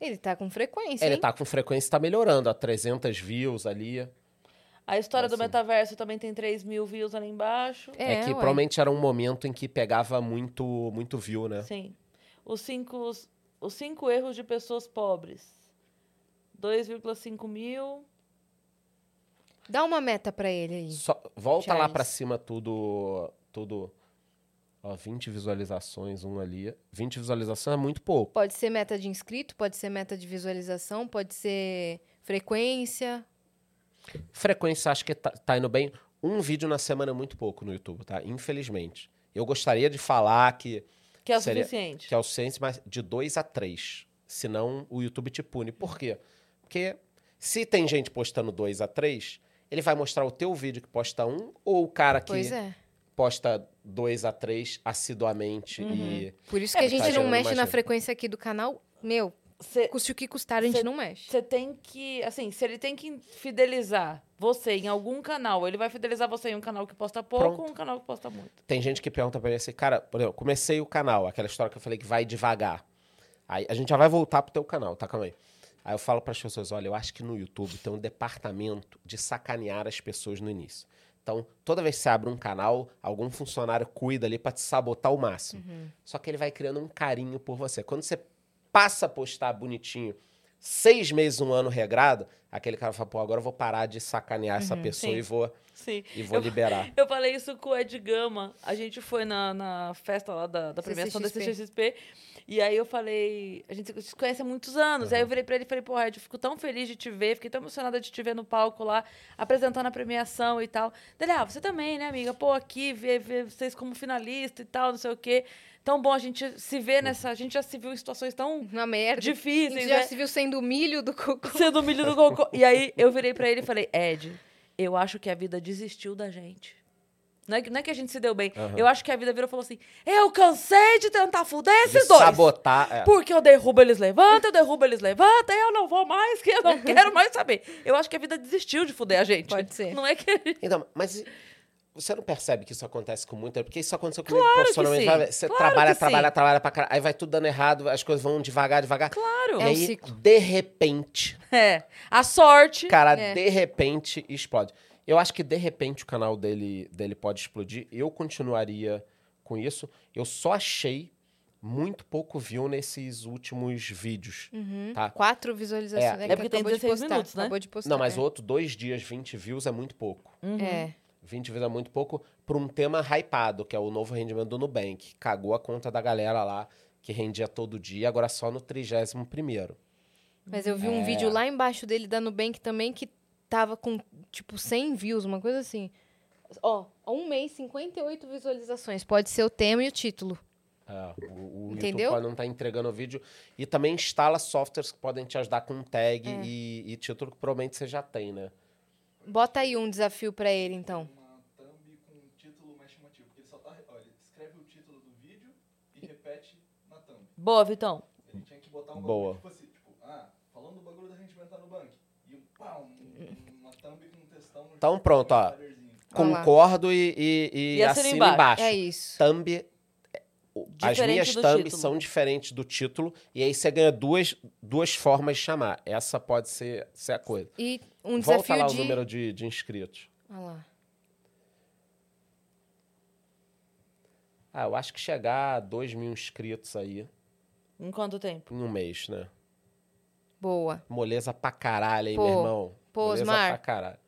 Ele tá com frequência, Ele hein? tá com frequência, tá melhorando. Ó, 300 views ali. A história do Assim. metaverso também tem 3 mil views ali embaixo. É, que ué. provavelmente era um momento em que pegava muito, muito view, né? Sim. Os cinco, os cinco erros de pessoas pobres. 2,5 mil. Dá uma meta pra ele aí. Só- volta lá Charles. pra cima tudo. Tudo. Ó, 20 visualizações, um ali. 20 visualizações é muito pouco. Pode ser meta de inscrito, pode ser meta de visualização, pode ser frequência. Frequência, acho que tá, tá indo bem. Um vídeo na semana é muito pouco no YouTube, tá? Infelizmente. Eu gostaria de falar que, Que é o Seria- suficiente. que é o ciência, mas de dois a três. Senão o YouTube te pune. Por quê? Porque se tem gente postando dois a três, ele vai mostrar o teu vídeo que posta um, ou o cara que Pois é. posta dois a três assiduamente Uhum. e. Por isso É, que a gente tá não mexe na frequência aqui do canal. Meu, Você custe o que custar, a gente Cê- não mexe. Você tem que, assim, se ele tem que fidelizar você em algum canal, ele vai fidelizar você em um canal que posta pouco Pronto. ou um canal que posta muito. Tem gente que pergunta pra mim assim, cara, por exemplo, comecei o canal, aquela história que eu falei que vai devagar. Aí a gente já vai voltar pro teu canal, tá? Calma aí. Aí eu falo pras pessoas, olha, eu acho que no YouTube tem um departamento de sacanear as pessoas no início. Então, toda vez que você abre um canal, algum funcionário cuida ali pra te sabotar ao máximo. Só que ele vai criando um carinho por você. Quando você passa a postar bonitinho, seis meses, um ano regrado, aquele cara fala, pô, agora eu vou parar de sacanear essa pessoa sim. e vou, Sim. e vou liberar. [laughs] Eu falei isso com o Ed Gama. A gente foi na, na festa lá da, da premiação da. CCXP. E aí eu falei, a gente se conhece há muitos anos. Aí eu virei pra ele e falei, pô, Ed, eu fico tão feliz de te ver, fiquei tão emocionada de te ver no palco lá, apresentando a premiação e tal. Dele, ah, você também, né, amiga? Pô, aqui, ver, ver vocês como finalista e tal, não sei o quê. Tão bom a gente se ver nessa. A gente já se viu em situações tão Uma merda. a difíceis, gente já né? se viu sendo o milho do cocô. Sendo o milho do cocô. E aí eu virei pra ele e falei, Ed, eu acho que a vida desistiu da gente. Não é, que, não é que a gente se deu bem. Eu acho que a vida virou e falou assim: eu cansei de tentar fuder De esses dois. sabotar. é. Porque eu derrubo, eles levantam, eu derrubo, eles levantam, eu não vou mais, que eu não [laughs] quero mais saber. Eu acho que a vida desistiu de fuder a gente. Pode ser. Não é que. Então, mas você não percebe que isso acontece com muita... Porque isso aconteceu comigo Claro que profissionalmente. Você Claro trabalha, que trabalha, sim. trabalha pra caralho. Aí vai tudo dando errado, as coisas vão devagar, devagar. Claro. E É um aí, ciclo. de repente, [laughs] É. A sorte. cara, É. de repente explode. Eu acho que de repente o canal dele, dele pode explodir. Eu continuaria com isso. Eu só achei muito pouco view nesses últimos vídeos, tá? Quatro visualizações. É. que É porque tem acabou de 16 postar, minutos, né? Acabou de postar. Não, mas é. outro, dois dias, 20 views é muito pouco. É. 20 vezes é muito pouco para um tema hypado, que é o novo rendimento do Nubank. Cagou a conta da galera lá que rendia todo dia, agora só no 31 primeiro. Mas eu vi É. um vídeo lá embaixo dele da Nubank também que tava com, tipo, 100 views, uma coisa assim. Ó, um mês, 58 visualizações. Pode ser o tema e o título. É, o, o YouTube Entendeu? pode não estar entregando o vídeo. E também instala softwares que podem te ajudar com tag É. e, e título que provavelmente você já tem, né? Bota aí um desafio pra ele, então. uma thumb com um título mais chamativo. Porque ele só tá. Olha, ele escreve o título do vídeo e repete na thumb. Boa, Vitão. Ele tinha que botar um Boa. bagulho tipo assim, tipo, ah, falando do bagulho da rendimento no banco. E um, pá, um, uma thumb com um textão no Então pronto, ó. Concordo e, e, e E assino embaixo. embaixo. É isso. Thumb. é, As minhas thumbs título. são diferentes do título. E aí você ganha duas, duas formas de chamar. Essa pode ser, ser a coisa. E um Volta desafio lá de... o número de, de inscritos. Olha lá. Ah, eu acho que chegar a 2 mil inscritos aí Em quanto tempo? em um mês, né? Boa. Moleza pra caralho, hein, Pô, meu irmão? pô, Moleza Osmar. pra caralho.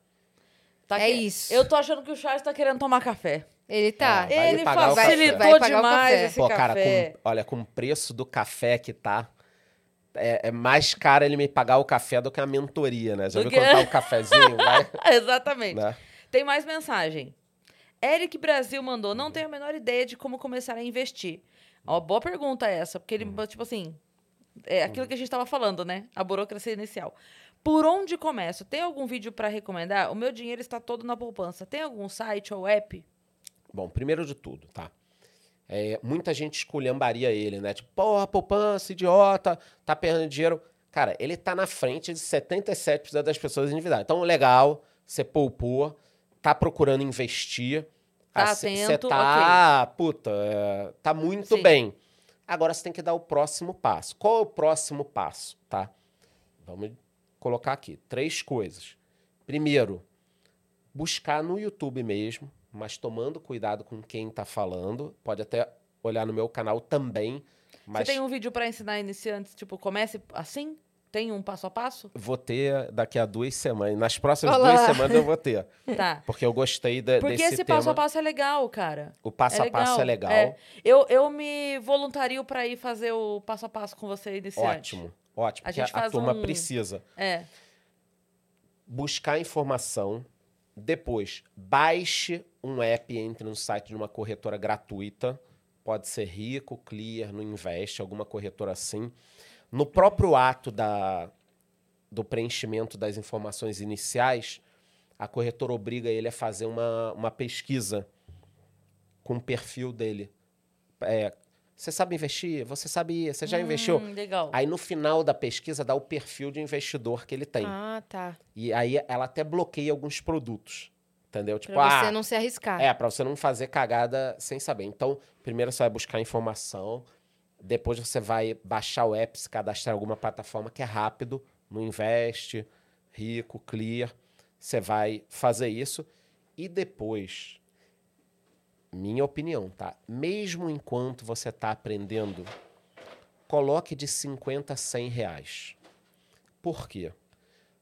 Tá É que- isso. Eu tô achando que o Charles tá querendo tomar café. Ele tá. Ah, vai me Ele pagar o café. facilitou Vai pagar o demais café. esse Pô, cara, café. com, olha, com o preço do café que tá, é, é mais caro ele me pagar o café do que a mentoria, né? Já Do viu que- quanto tá [laughs] o cafezinho? Vai, [laughs] Exatamente. né? Tem mais mensagem. Eric Brasil mandou: não tenho a menor ideia de como começar a investir. Uma boa pergunta essa, porque ele, tipo assim, é aquilo que a gente tava falando, né? A burocracia inicial. Por onde começo? Tem algum vídeo para recomendar? O meu dinheiro está todo na poupança. Tem algum site ou app? Bom, primeiro de tudo, tá? É, muita gente esculhambaria ele, né? Tipo, porra, poupança, idiota, tá perdendo dinheiro. Cara, ele tá na frente de 77% das pessoas endividadas. Então, legal, você poupou, tá procurando investir. Tá Você atento, tá, puta, é, tá muito Sim. bem. Agora você tem que dar o próximo passo. Qual é o próximo passo, tá? Vamos colocar aqui três coisas. Primeiro, buscar no YouTube mesmo, mas tomando cuidado com quem tá falando. Pode até olhar no meu canal também, mas Você tem um vídeo para ensinar iniciantes? Tipo, comece assim? Tem um passo a passo? vou ter daqui a duas semanas. Nas próximas Olá. duas semanas eu vou ter. [laughs] Tá. Porque eu gostei da, Porque desse esse tema. passo a passo é legal, cara. O passo é a passo é legal. É. Eu, eu me voluntario para ir fazer o passo a passo com você iniciante. Ótimo, ótimo. A porque gente a, faz turma um- precisa É. buscar informação. Depois, baixe um app e entre no site de uma corretora gratuita. Pode ser Rico, Clear, no Invest, alguma corretora assim. No próprio ato da, do preenchimento das informações iniciais, a corretora obriga ele a fazer uma, uma pesquisa com o perfil dele. É, você sabe investir? Você sabia? Você já investiu? Hum, legal. Aí no final da pesquisa dá o perfil de investidor que ele tem. Ah, tá. E aí ela até bloqueia alguns produtos. Entendeu? Tipo, Pra você ah, não se arriscar. é, pra você não fazer cagada sem saber. Então, primeiro você vai buscar informação, depois você vai baixar o app, se cadastrar em alguma plataforma que é rápido, no Invest, Rico, Clear. Você vai fazer isso e depois, minha opinião, tá? Mesmo enquanto você tá aprendendo, coloque de 50 a 100 reais. Por quê?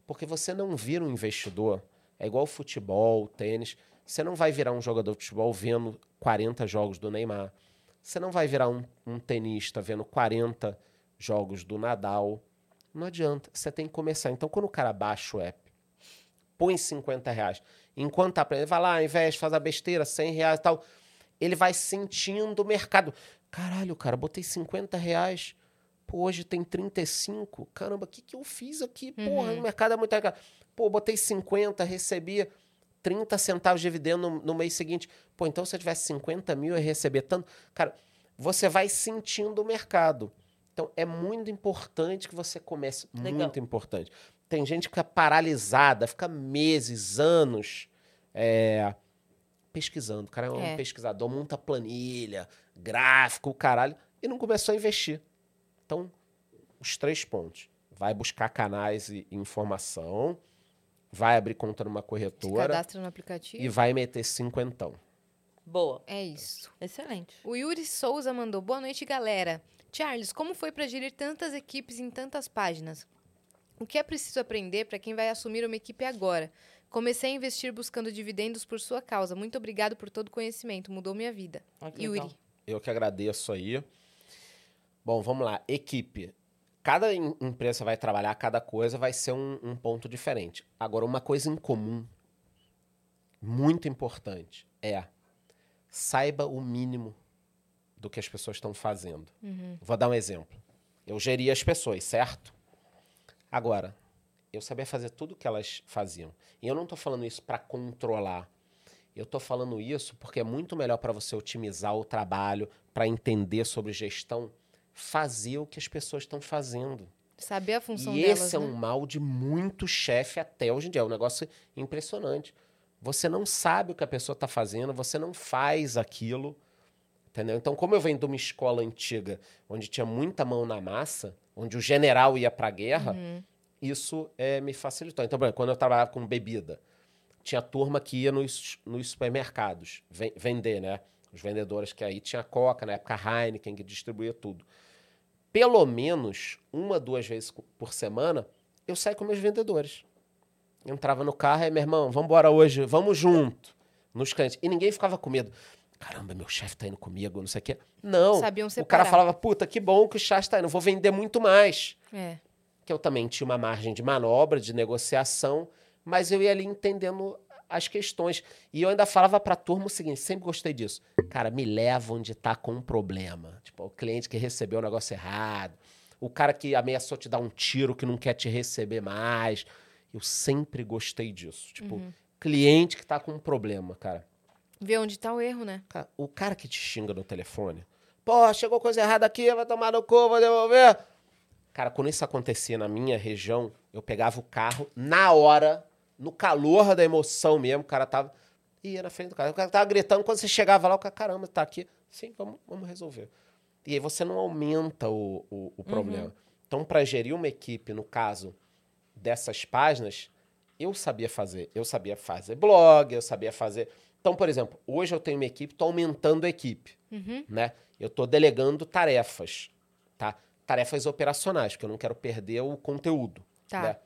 Porque você não vira um investidor, é igual futebol, tênis. Você não vai virar um jogador de futebol vendo 40 jogos do Neymar. Você não vai virar um, um tenista vendo 40 jogos do Nadal. Não adianta. Você tem que começar. Então, quando o cara baixa o app, põe 50 reais. Enquanto tá aprendendo, vai lá, investe, faz a besteira, 100 reais e tal. Ele vai sentindo o mercado. Caralho, cara, botei 50 reais. Pô, hoje tem 35. Caramba, o que, que eu fiz aqui? Porra, o mercado é muito caro. Pô, botei 50, recebia 30 centavos de dividendo no, no mês seguinte. Pô, então se eu tivesse 50 mil, eu ia receber tanto. Cara, você vai sentindo o mercado. Então é muito importante que você comece. Legal. Muito importante. Tem gente que fica paralisada, fica meses, anos é, pesquisando. O cara é um É. pesquisador, monta planilha, gráfico, o caralho, e não começou a investir. Então, os três pontos. Vai buscar canais e informação, vai abrir conta numa Se corretora cadastra no aplicativo. e vai meter cinquentão. Boa. É isso. Excelente. O Yuri Souza mandou: Boa noite, galera. Charles, como foi para gerir tantas equipes em tantas páginas? O que é preciso aprender para quem vai assumir uma equipe agora? Comecei a investir buscando dividendos por sua causa. Muito obrigado por todo o conhecimento. Mudou minha vida. Yuri. legal. Eu que agradeço aí. Bom, vamos lá. Equipe. Cada em- empresa vai trabalhar, cada coisa vai ser um, um ponto diferente. Agora, uma coisa em comum, muito importante, é saiba o mínimo do que as pessoas estão fazendo. Vou dar um exemplo. Eu geria as pessoas, certo? Agora, eu sabia fazer tudo o que elas faziam. E eu não estou falando isso para controlar. Eu estou falando isso porque é muito melhor para você otimizar o trabalho, para entender sobre gestão, fazer o que as pessoas estão fazendo. Saber a função E delas, esse é né? um mal de muito chefe até hoje em dia. É um negócio impressionante. Você não sabe o que a pessoa está fazendo, você não faz aquilo. Entendeu? Então, como eu venho de uma escola antiga, onde tinha muita mão na massa, onde o general ia para a guerra, Uhum. isso eh, me facilitou. Então, por exemplo, quando eu trabalhava com bebida, tinha turma que ia nos, nos supermercados ven- vender, né? Os vendedores que aí tinha Coca, na época Heineken, que distribuía tudo. Pelo menos uma, duas vezes por semana, eu saía com meus vendedores. Eu entrava no carro e, meu irmão, vamos embora hoje, vamos junto, nos clientes. E ninguém ficava com medo. Caramba, meu chefe tá indo comigo, não sei o quê. Não. Sabiam o separar. cara falava, puta, que bom que o chefe tá indo, vou vender muito mais É. que eu também tinha uma margem de manobra, de negociação, mas eu ia ali entendendo as questões. E eu ainda falava para a turma o seguinte, sempre gostei disso. Cara, me leva onde está com um problema. Tipo, o cliente que recebeu o negócio errado, o cara que ameaçou te dar um tiro que não quer te receber mais. Eu sempre gostei disso. Tipo, cliente que está com um problema, cara. Ver onde tá o erro, né? Cara, O cara que te xinga no telefone, pô, chegou coisa errada aqui, vai tomar no cu, vou devolver. Cara, quando isso acontecia na minha região, eu pegava o carro na hora, no calor da emoção mesmo, o cara tava. ia na frente do cara. O cara tava gritando, quando você chegava lá, o cara, caramba, tá aqui. Sim, vamos, vamos resolver. E aí você não aumenta o, o, o problema. Então, para gerir uma equipe, no caso dessas páginas, eu sabia fazer. Eu sabia fazer blog, eu sabia fazer. Então, por exemplo, hoje eu tenho uma equipe, estou aumentando a equipe. Uhum. Né? Eu estou delegando tarefas. Tá? Tarefas operacionais, porque eu não quero perder o conteúdo. Tá. né?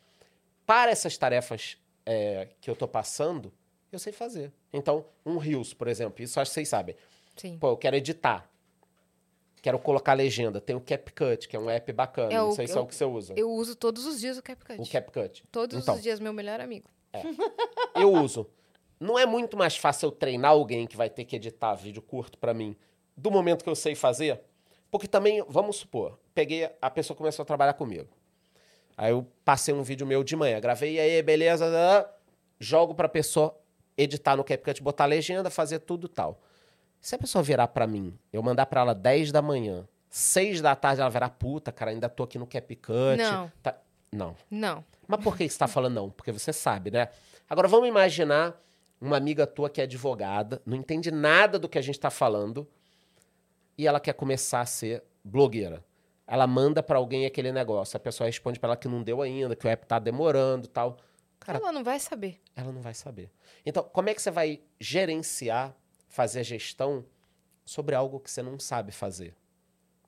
Para essas tarefas é, que eu estou passando, eu sei fazer. Então, um Reels, por exemplo, isso acho que vocês sabem. Sim. Pô, eu quero editar. Quero colocar legenda. Tem o CapCut, que é um app bacana. É não o- sei se é o que você usa. Eu uso todos os dias o CapCut. O CapCut. Todos Então. os dias, meu melhor amigo. Eu uso. Não é muito mais fácil eu treinar alguém que vai ter que editar vídeo curto pra mim do momento que eu sei fazer? Porque também, vamos supor, peguei, a pessoa começou a trabalhar comigo. Aí eu passei um vídeo meu de manhã, gravei, e aí, beleza, jogo pra pessoa editar no CapCut, botar legenda, fazer tudo tal. Se a pessoa virar pra mim, eu mandar pra ela 10 da manhã, 6 da tarde ela virar, puta, cara, ainda tô aqui no CapCut. Não. Tá- Não. Não. Mas por que você está falando não? Porque você sabe, né? Agora vamos imaginar uma amiga tua que é advogada, não entende nada do que a gente está falando e ela quer começar a ser blogueira. Ela manda para alguém aquele negócio, a pessoa responde para ela que não deu ainda, que o app tá demorando, tal. Cara, Ela não vai saber. ela não vai saber. Então, como é que você vai gerenciar, fazer a gestão sobre algo que você não sabe fazer?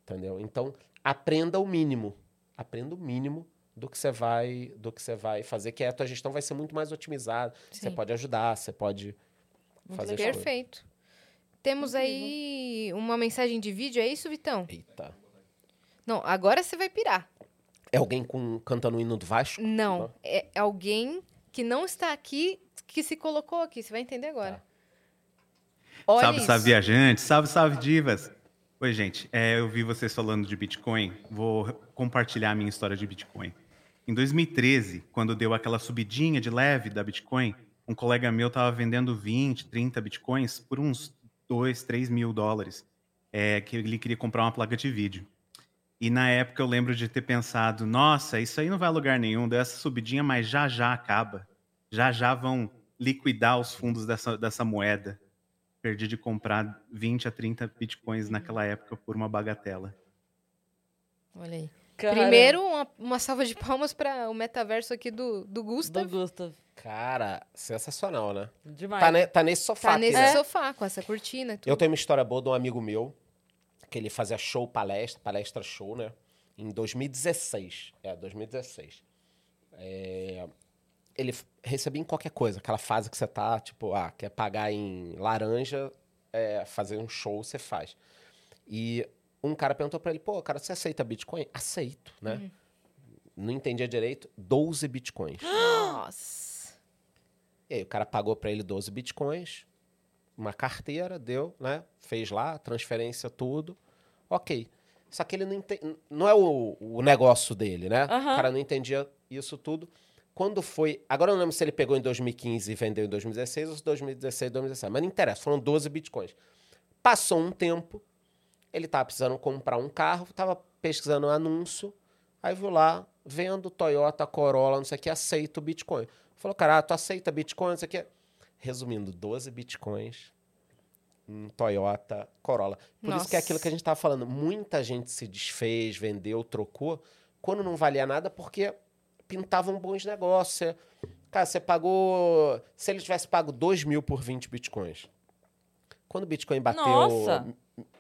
Entendeu? Então, aprenda o mínimo. Aprenda o mínimo do que você vai, do que você vai fazer, que a tua gestão vai ser muito mais otimizada. Você Sim. pode ajudar, você pode fazer as coisas. Perfeito. Temos aí uma mensagem de vídeo, é isso, Vitão? Eita. Não, agora você vai pirar. É alguém com cantando o hino do Vasco? Não, Não? é alguém que não está aqui, que se colocou aqui. Você vai entender agora. Tá. Olha salve, isso. salve, viajantes. Salve, salve, divas. Oi, gente. É, eu vi vocês falando de Bitcoin. Vou compartilhar a minha história de Bitcoin. Em 2013, quando deu aquela subidinha de leve da Bitcoin, um colega meu estava vendendo 20, 30 Bitcoins por uns 2, 3 mil dólares. É, que ele queria comprar uma placa de vídeo. E na época eu lembro de ter pensado, nossa, isso aí não vai a lugar nenhum, deu essa subidinha, mas já já acaba. Já já vão liquidar os fundos dessa, dessa moeda. Perdi de comprar 20 a 30 bitcoins naquela época por uma bagatela. Olha aí. Caramba. Primeiro, uma, uma salva de palmas para o metaverso aqui do, do Gustav. Do Gustav. Cara, sensacional, né? Demais. Tá, ne- tá nesse sofá Tá aqui, nesse né? sofá, com essa cortina tudo. Eu tenho uma história boa de um amigo meu, que ele fazia show palestra, palestra show, né? Em 2016. É, 2016. É, ele recebia em qualquer coisa, aquela fase que você tá, tipo, ah, quer pagar em laranja, é, fazer um show, você faz. E um cara perguntou pra ele, pô, cara, você aceita Bitcoin? Aceito, né? Uhum. Não entendia direito, 12 Bitcoins. [gasps] Nossa. E aí o cara pagou pra ele 12 bitcoins, uma carteira, deu, né? Fez lá, transferência, tudo. Ok. Só que ele não entende. Não é o, o negócio dele, né? O cara não entendia isso tudo. Quando foi. Agora eu não lembro se ele pegou em 2015 e vendeu em 2016 ou se 2016 2017. Mas não interessa, foram 12 bitcoins. Passou um tempo, ele tava precisando comprar um carro, tava pesquisando um anúncio, aí viu lá, vendo Toyota Corolla, não sei o que, aceita o Bitcoin. Falou, cara, ah, tu aceita Bitcoin, não sei o que. Resumindo, 12 Bitcoins em Toyota Corolla. Por isso que é Nossa. aquilo que a gente tava falando, muita gente se desfez, vendeu, trocou, quando não valia nada, porque pintavam bons negócios. Cara, você pagou. Se ele tivesse pago 2 mil por 20 bitcoins. Quando o Bitcoin bateu Nossa!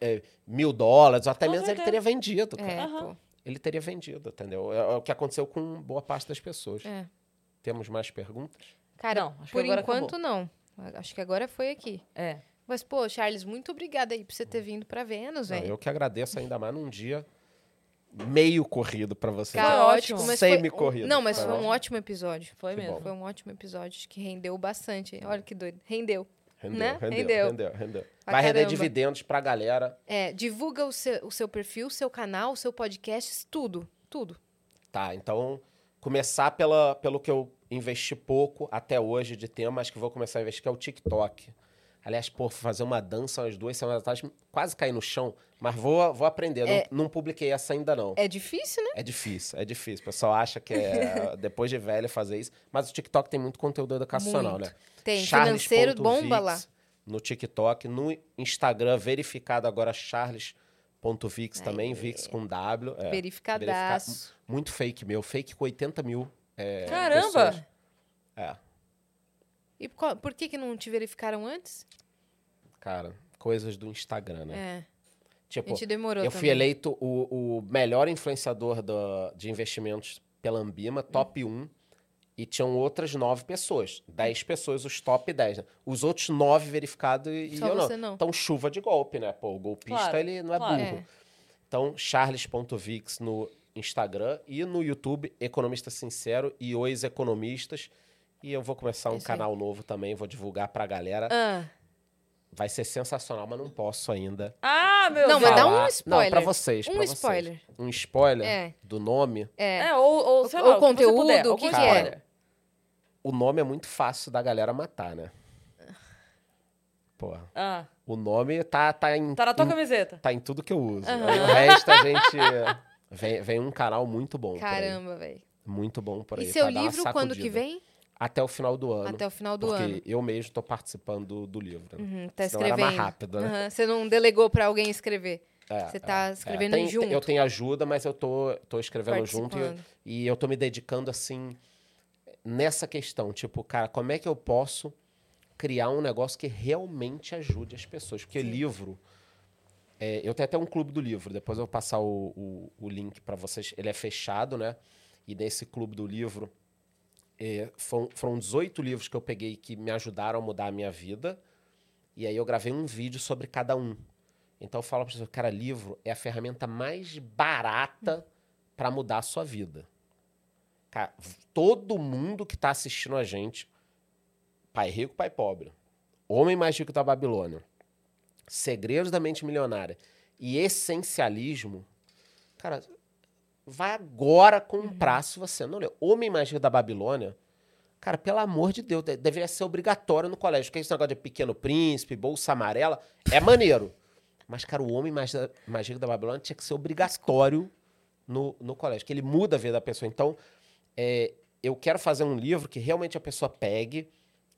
é, mil dólares, ou até menos, ele teria vendido. Cara. É. Ele teria vendido, entendeu? É, é o que aconteceu com boa parte das pessoas. É. Temos mais perguntas? Cara, Não, acho que por agora enquanto não. Acho que agora foi aqui. É. Mas, pô, Charles, muito obrigada aí por você ter vindo pra Vênus, velho. eu que agradeço ainda mais num dia meio corrido pra vocês. Cara, ótimo. Mas um- Semi-corrido. Não, mas Foi foi um ótimo. episódio. Foi Que mesmo. bom. Foi um ótimo episódio acho que rendeu bastante. Olha que doido. Rendeu. Rendeu, né? rendeu, Rendeu. rendeu, rendeu. Vai render caramba. dividendos pra galera. É, divulga o seu, o seu perfil, o seu canal, o seu podcast, tudo. Tudo. Tá, então, começar pela, pelo que eu investi pouco até hoje de tema, acho que vou começar a investir, que é o TikTok. Aliás, pô, fazer uma dança umas duas semanas atrás, quase caí no chão, mas vou, vou aprender. É. Não, não publiquei essa ainda, não. É difícil, né? É difícil, é difícil. O pessoal acha que é [laughs] depois de velho fazer isso. Mas o TikTok tem muito conteúdo educacional, Muito. né? Tem. Charles Financeiro, ponto bomba Vix lá. No TikTok, no Instagram, verificado agora charles.vix também, Vix com W. É, Verificadaço. muito fake meu, fake com 80 mil. É, Caramba! pessoas. É, E qual- por que, que não te verificaram antes? cara, coisas do Instagram, né? É. A Tipo, gente demorou eu fui também. eleito o, o melhor influenciador da- de investimentos pela Ambima, top 1. E tinham outras nove pessoas. Dez pessoas, os top 10. Né? Os outros nove verificados e Só eu não. não. Então, chuva de golpe, né? Pô, o golpista, Claro, ele não é claro. burro. É. Então, charles.vix no Instagram e no YouTube, Economista Sincero e Os Economistas. E eu vou começar um Isso aí. canal novo também, vou divulgar pra galera. Ah, Vai ser sensacional, mas não posso ainda. Ah, meu Não, Deus. mas dá um spoiler. Não, pra vocês. Um pra vocês. spoiler. Um spoiler É. do nome. é. É, ou, ou sei Ou lá, o conteúdo, puder, o que que é? spoiler. O nome é muito fácil da galera matar, né? Porra. Ah, O nome tá, tá, em, tá na tua em, camiseta. tá em tudo que eu uso. Aham. Aí o resto a gente. [laughs] Vem, vem um canal muito bom. Caramba, velho. Muito bom por aí. E seu livro, quando que vem? Até o final do ano. Até o final do porque ano. eu mesmo tô participando do, do livro. né? Uhum, tá Senão era escrevendo. mais rápido, né? Aham, Você não delegou pra alguém escrever. É, Você tá é, escrevendo é. Tem- junto. Eu tenho ajuda, mas eu tô, tô escrevendo junto e, e eu tô me dedicando assim nessa questão. Tipo, cara, como é que eu posso criar um negócio que realmente ajude as pessoas? Porque livro. É, eu tenho até um clube do livro, depois eu vou passar o, o, o link para vocês. Ele é fechado, né? E nesse clube do livro é, foram, foram 18 livros que eu peguei que me ajudaram a mudar a minha vida. E aí eu gravei um vídeo sobre cada um. Então eu falo para pessoas, cara, livro é a ferramenta mais barata para mudar a sua vida. Cara, todo mundo que está assistindo a gente, pai rico, pai pobre, homem mais rico da Babilônia, segredos da mente milionária e essencialismo, cara, vai agora comprar se você não leu. Homem rico da Babilônia, cara, pelo amor de Deus, de- deveria ser obrigatório no colégio. Porque esse negócio de pequeno príncipe, bolsa amarela, é maneiro. Mas, cara, o homem mais rico da Babilônia tinha que ser obrigatório no, no colégio, que ele muda a vida da pessoa. Então, é, eu quero fazer um livro que realmente a pessoa pegue,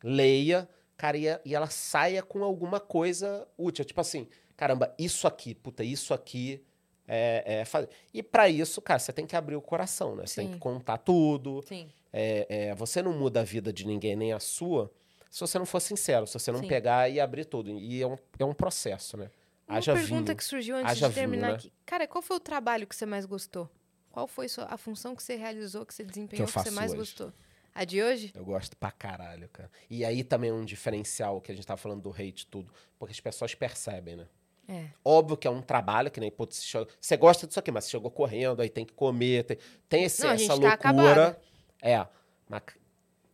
leia, cara, e, a- e ela saia com alguma coisa útil. Tipo assim, caramba, isso aqui, puta, isso aqui é, é fazer. E para isso, cara, você tem que abrir o coração, né? Você tem que contar tudo. Sim. É, é, você não muda a vida de ninguém, nem a sua, se você não for sincero, se você não Sim. pegar e abrir tudo. E é um, é um processo, né? Uma Haja pergunta vinho. que surgiu antes Haja de terminar vinho, né? aqui. Cara, qual foi o trabalho que você mais gostou? Qual foi a função que você realizou, que você desempenhou, que, você faço mais hoje? gostou? A de hoje? Eu gosto pra caralho, cara. E aí também é um diferencial que a gente tá falando do hate tudo. Porque as pessoas percebem, né? É. Óbvio que é um trabalho, que nem putz, você gosta disso aqui, mas você chegou correndo, aí tem que comer, tem, tem esse- Não, essa tá loucura. é, mas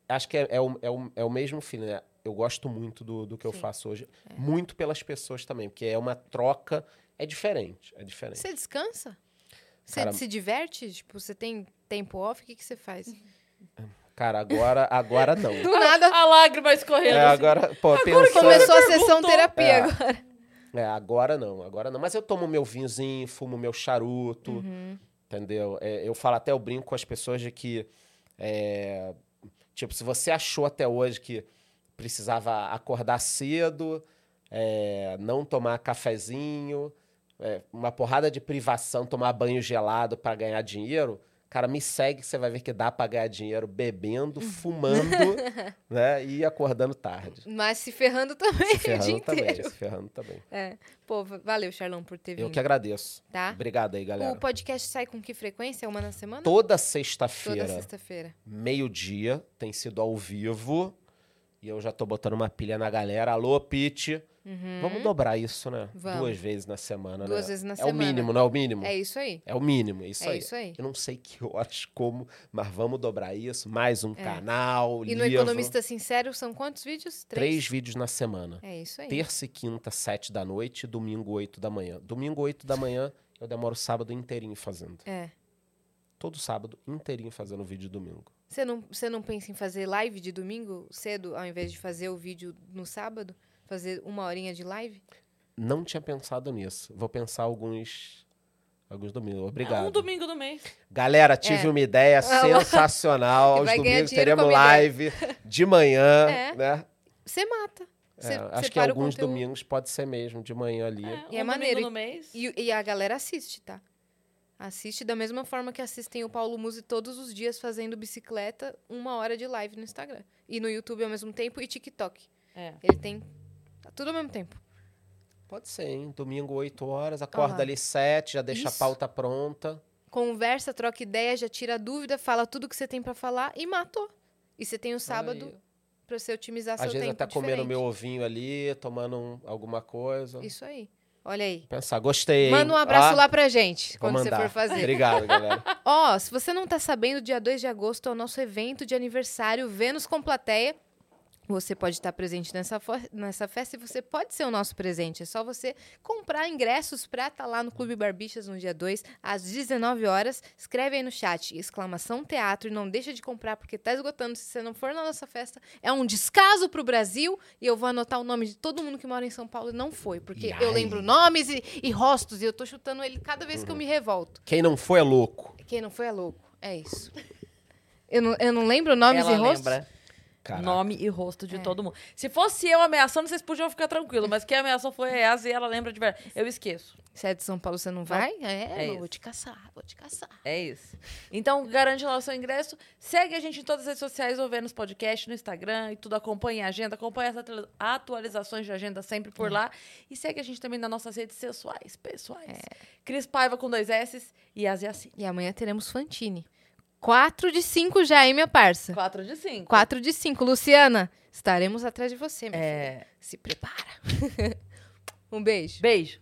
acho que é, é o, é, o, é o mesmo feeling, né? Eu gosto muito do, do que eu Sim. É. faço hoje, muito pelas pessoas também, porque é uma troca, é diferente, é diferente. Você descansa? Você Cara- se diverte? Tipo, você tem tempo off? O que, que você faz? Cara, agora, agora não. Do nada, A lágrima escorrendo. É, assim. agora, pô, pensando... começou a sessão terapia É. agora. É, agora não, agora não. Mas eu tomo meu vinhozinho, fumo meu charuto, Uhum. entendeu? É, eu falo até, eu brinco com as pessoas de que, é, tipo, se você achou até hoje que precisava acordar cedo, é, não tomar cafezinho, é, uma porrada de privação, tomar banho gelado para ganhar dinheiro, cara, me segue você vai ver que dá para ganhar dinheiro bebendo, fumando, [laughs] né? E acordando tarde. Mas se ferrando também Se [laughs] o dia ferrando também, inteiro. se ferrando também. É. Pô, va- valeu, Charlão, por ter Eu vindo. que agradeço. Tá? Obrigado aí, galera. O podcast sai com que frequência? Uma na semana? Toda Toda sexta-feira, sexta-feira. meio-dia, tem sido ao vivo. E eu já tô botando uma pilha na galera. Alô, Pete. Vamos dobrar isso, né? Uhum. Vamos. Duas vezes na semana, Duas né? vezes na é semana. o mínimo, não é o mínimo? É isso aí. É o mínimo, é isso É aí. isso aí. Eu não sei [laughs] que horas, como, mas vamos dobrar isso. Mais um canal, É. E no livro. Economista Sincero são quantos vídeos? Três vídeos na semana. É isso aí. Terça e quinta, sete da noite. Domingo, oito da manhã. Domingo, oito da manhã, eu demoro o sábado inteirinho fazendo. É. Todo sábado inteirinho fazendo vídeo domingo. Você não, você não pensa em fazer live de domingo cedo, ao invés de fazer o vídeo no sábado? Fazer uma horinha de live? Não tinha pensado nisso. Vou pensar alguns alguns domingos. É Obrigado. um domingo do mês. Galera, tive É. uma ideia Ah sensacional. [laughs] Aos domingos teremos live de manhã, É. né? Você mata. É, Você acho que alguns domingos pode ser mesmo, de manhã ali. É, E é um maneiro. domingo no mês. E, e a galera assiste, tá? Assiste da mesma forma que assistem o Paulo Musi todos os dias fazendo bicicleta, uma hora de live no Instagram. E no YouTube ao mesmo tempo e TikTok. É. Ele tem tudo ao mesmo tempo. Pode ser, hein? Domingo, 8 horas, acorda ali 7, já deixa Isso. a pauta pronta. Conversa, troca ideia, já tira a dúvida, fala tudo que você tem pra falar e matou. E você tem o sábado pra você otimizar Às seu vezes tempo até comendo diferente. meu ovinho ali, tomando um- alguma coisa. Isso aí. Olha aí. Pensar, gostei, hein? Manda um abraço Ó, lá pra gente, vou quando você mandar. for fazer. Obrigado, galera. [laughs] Ó, se você não tá sabendo, dia 2 de agosto é o nosso evento de aniversário Vênus com Plateia. Você pode estar presente nessa, nessa festa e você pode ser o nosso presente. É só você comprar ingressos pra estar lá no Clube Barbixas no dia 2, às 19 horas. Escreve aí no chat, exclamação teatro, e não deixa de comprar, porque tá esgotando. Se você não for na nossa festa, é um descaso pro Brasil. E eu vou anotar o nome de todo mundo que mora em São Paulo e não foi, porque eu lembro nomes e, e rostos, e eu tô chutando ele cada vez que Uhum. eu me revolto. Quem não foi é louco. Quem não foi é louco. É isso. Eu não, eu não lembro nomes Ela e rostos. lembra Caraca. nome e rosto É. de todo mundo. Se fosse eu ameaçando, vocês podiam ficar tranquilos. Mas quem ameaçou foi a Yas e ela lembra de verdade. Eu esqueço. Se é de São Paulo, você não vai? É, É eu vou te caçar, vou te caçar. É isso. Então, garante lá o seu ingresso. Segue a gente em todas as redes sociais, ou Vênus Podcast, no Instagram e tudo. Acompanha a agenda, acompanha as atu- atualizações de agenda sempre por lá. E segue a gente também nas nossas redes sensuais, pessoais. Cris Paiva com dois S e Yassi. E amanhã teremos Fantine. 4 de 5 já, hein, minha parça? 4 de 5. 4 de 5. Luciana, estaremos atrás de você, minha filha. É. Se prepara. [laughs] um beijo. Beijo.